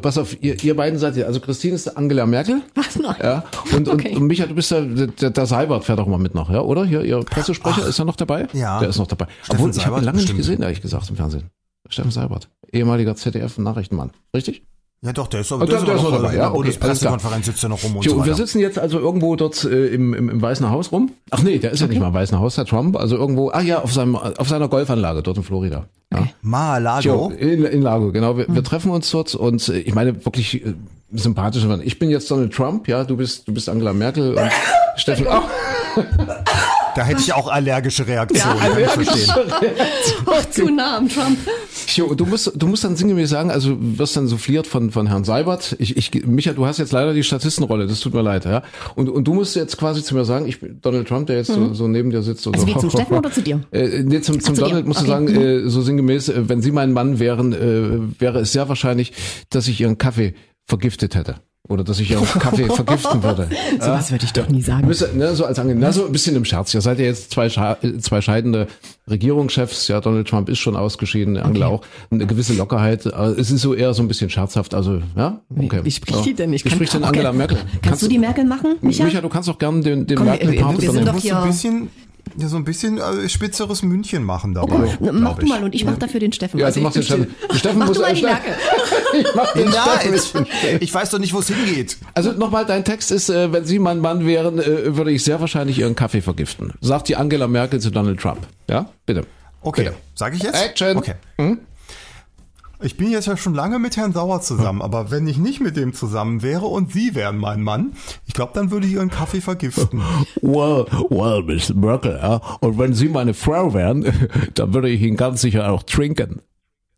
pass auf, ihr, ihr beiden seid ja, also Christine ist Angela Merkel. Was noch? Ja. Und, Okay. und, und Micha, du bist der, der, der Seibert fährt auch mal mit noch, ja, oder? Hier, ihr Pressesprecher, ist er noch dabei? ja. Der ist noch dabei. Steffen Obwohl, ich habe ihn lange nicht gesehen, ehrlich gesagt, im Fernsehen. Steffen Seibert. Ehemaliger ZDF-Nachrichtenmann. Richtig? Ja doch, der ist, Ah, aber der- der ist der ist noch dabei, ja, okay, Bundespressekonferenz sitzt er noch rum und Jo, so und wir weiter. sitzen jetzt also irgendwo dort äh, im, im, im Weißen Haus rum. Ach nee, der ist ja nicht mal im Weißen Haus, der Trump. Also irgendwo, ah ja, auf seinem auf seiner Golfanlage dort in Florida. Ja. Mar-a-Lago. Jo, in, in Lago, genau. Wir, wir treffen uns dort und äh, ich meine wirklich äh, sympathische Mann. Ich bin jetzt Donald Trump, ja, du bist du bist Angela Merkel und Steffen. Oh, Da hätte ich auch allergische Reaktionen. kann ich verstehen. Ach, zu nah am Trump. Jo, du musst du musst dann sinngemäß sagen, also du wirst dann souffliert von von Herrn Seibert. Ich, ich Micha, du hast jetzt leider die Statistenrolle, das tut mir leid, ja. Und und du musst jetzt quasi zu mir sagen, ich bin Donald Trump, der jetzt so, so neben dir sitzt. und Also so. wie zum Steffen oder zu dir? Äh, nee, zum, zum zu dir. Donald musst Okay. du sagen, äh, so sinngemäß, äh, wenn Sie mein Mann wären, äh, wäre es sehr wahrscheinlich, dass ich Ihren Kaffee vergiftet hätte. Oder dass ich Ihren Kaffee vergiften würde. So was würde ich doch nie sagen. Müsste, ne, so als Ange na, so ein bisschen im Scherz. Ihr seid ja jetzt zwei, Scha äh, zwei scheidende Regierungschefs. Ja, Donald Trump ist schon ausgeschieden, Angela auch. Eine gewisse Lockerheit. Aber Es ist so eher so ein bisschen scherzhaft. Also, ja, okay. Wie spricht die denn? Ich Wie kann- spricht denn okay. Angela Merkel? Kannst, du die Merkel machen, Micha? Micha, du kannst auch gerne den, den Komm, Merkel wir- wir sind doch hier- ein bisschen, ja, so ein bisschen äh, spitzeres München machen Oh, dabei. guck, mach du mal und ich mach dafür den Steffen. Ja, Also du machst den Steffen. Steffen Mach muss du mal die Merkel. ich mach den Ja, Steffen ich weiß doch nicht, wo es hingeht. Also nochmal, dein Text ist, äh, wenn Sie mein Mann wären, äh, würde ich sehr wahrscheinlich Ihren Kaffee vergiften. Sagt die Angela Merkel zu Donald Trump. Ja, bitte. Okay, Bitte. sage ich jetzt? Action. Okay. Ich bin jetzt ja schon lange mit Herrn Sauer zusammen, aber wenn ich nicht mit dem zusammen wäre und Sie wären mein Mann, ich glaube, dann würde ich Ihren Kaffee vergiften. Well, well, Miss Merkel, ja. Und wenn Sie meine Frau wären, dann würde ich ihn ganz sicher auch trinken.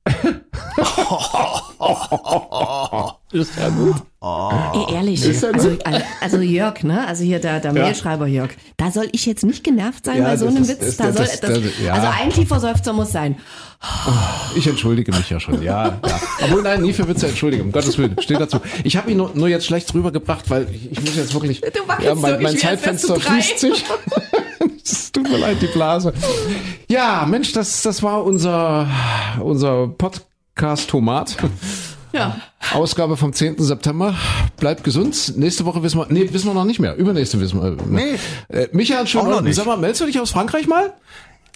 ist ja gut. Ey, ehrlich. Ist ja Also, gut. also Jörg, ne? Also hier der, der Mailschreiber Jörg. Da soll ich jetzt nicht genervt sein Ja, bei so das einem ist- Witz. das- Da soll, das- das, das- ja. Also ein tiefer Seufzer muss sein. Ich entschuldige mich ja schon, ja. ja. Obwohl, nein, nie für Witze entschuldigen, um Gottes Willen, steht dazu. Ich habe ihn nur, nur jetzt schlecht rübergebracht, weil ich, ich muss jetzt wirklich, Du ja, mein, mein Zeitfenster schließt sich. Es tut mir leid, die Blase. Ja, Mensch, das, das war unser, unser Podcast Tomat. Ja. Ausgabe vom 10. September. Bleibt gesund. Nächste Woche wissen wir, nee, wissen wir noch nicht mehr. Übernächste wissen wir. Nee. Äh, Michael, Auch noch nicht. sag mal, meldest du dich aus Frankreich mal?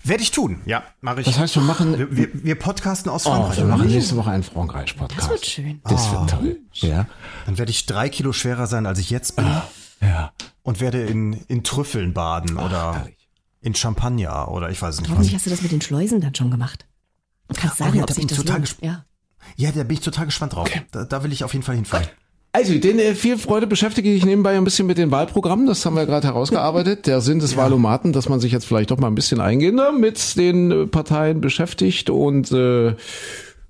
Werde ich tun. Ja, mache ich. Das heißt, wir machen, wir, wir, wir podcasten aus oh, Frankreich. wir oder? machen nächste Woche einen Frankreich-Podcast. Das wird schön. Das wird toll. Ja. Dann werde ich drei Kilo schwerer sein, als ich jetzt bin. Ja. Und werde in, in Trüffeln baden oder herrlich. in Champagner oder ich weiß nicht was. Hoffentlich hast du das mit den Schleusen dann schon gemacht. Du kannst sagen, Oh ja, ob da sich bin ich das total Ja. Ja, da bin ich total gespannt drauf. Da, da will ich auf jeden Fall hinfahren. Also, den äh, viel Freude beschäftige ich nebenbei ein bisschen mit den Wahlprogrammen. Das haben wir gerade herausgearbeitet. Der Sinn des Wahlomaten, dass man sich jetzt vielleicht doch mal ein bisschen eingehender mit den äh, Parteien beschäftigt. Und äh,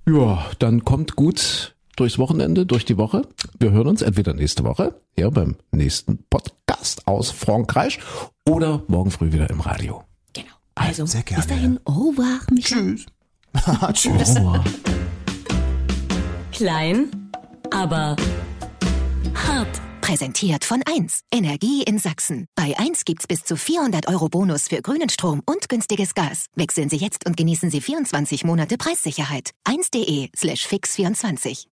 ja, dann kommt gut durchs Wochenende, durch die Woche. Wir hören uns entweder nächste Woche, hier beim nächsten Podcast aus Frankreich oder morgen früh wieder im Radio. Genau. Also, Sehr gerne. bis dahin, au revoir, Michael. Tschüss. Tschüss. Oh. Klein, aber hart. Präsentiert von 1. Energie in Sachsen. Bei 1 gibt's bis zu 400 Euro Bonus für grünen Strom und günstiges Gas. Wechseln Sie jetzt und genießen Sie 24 Monate Preissicherheit. 1.de slash fix24.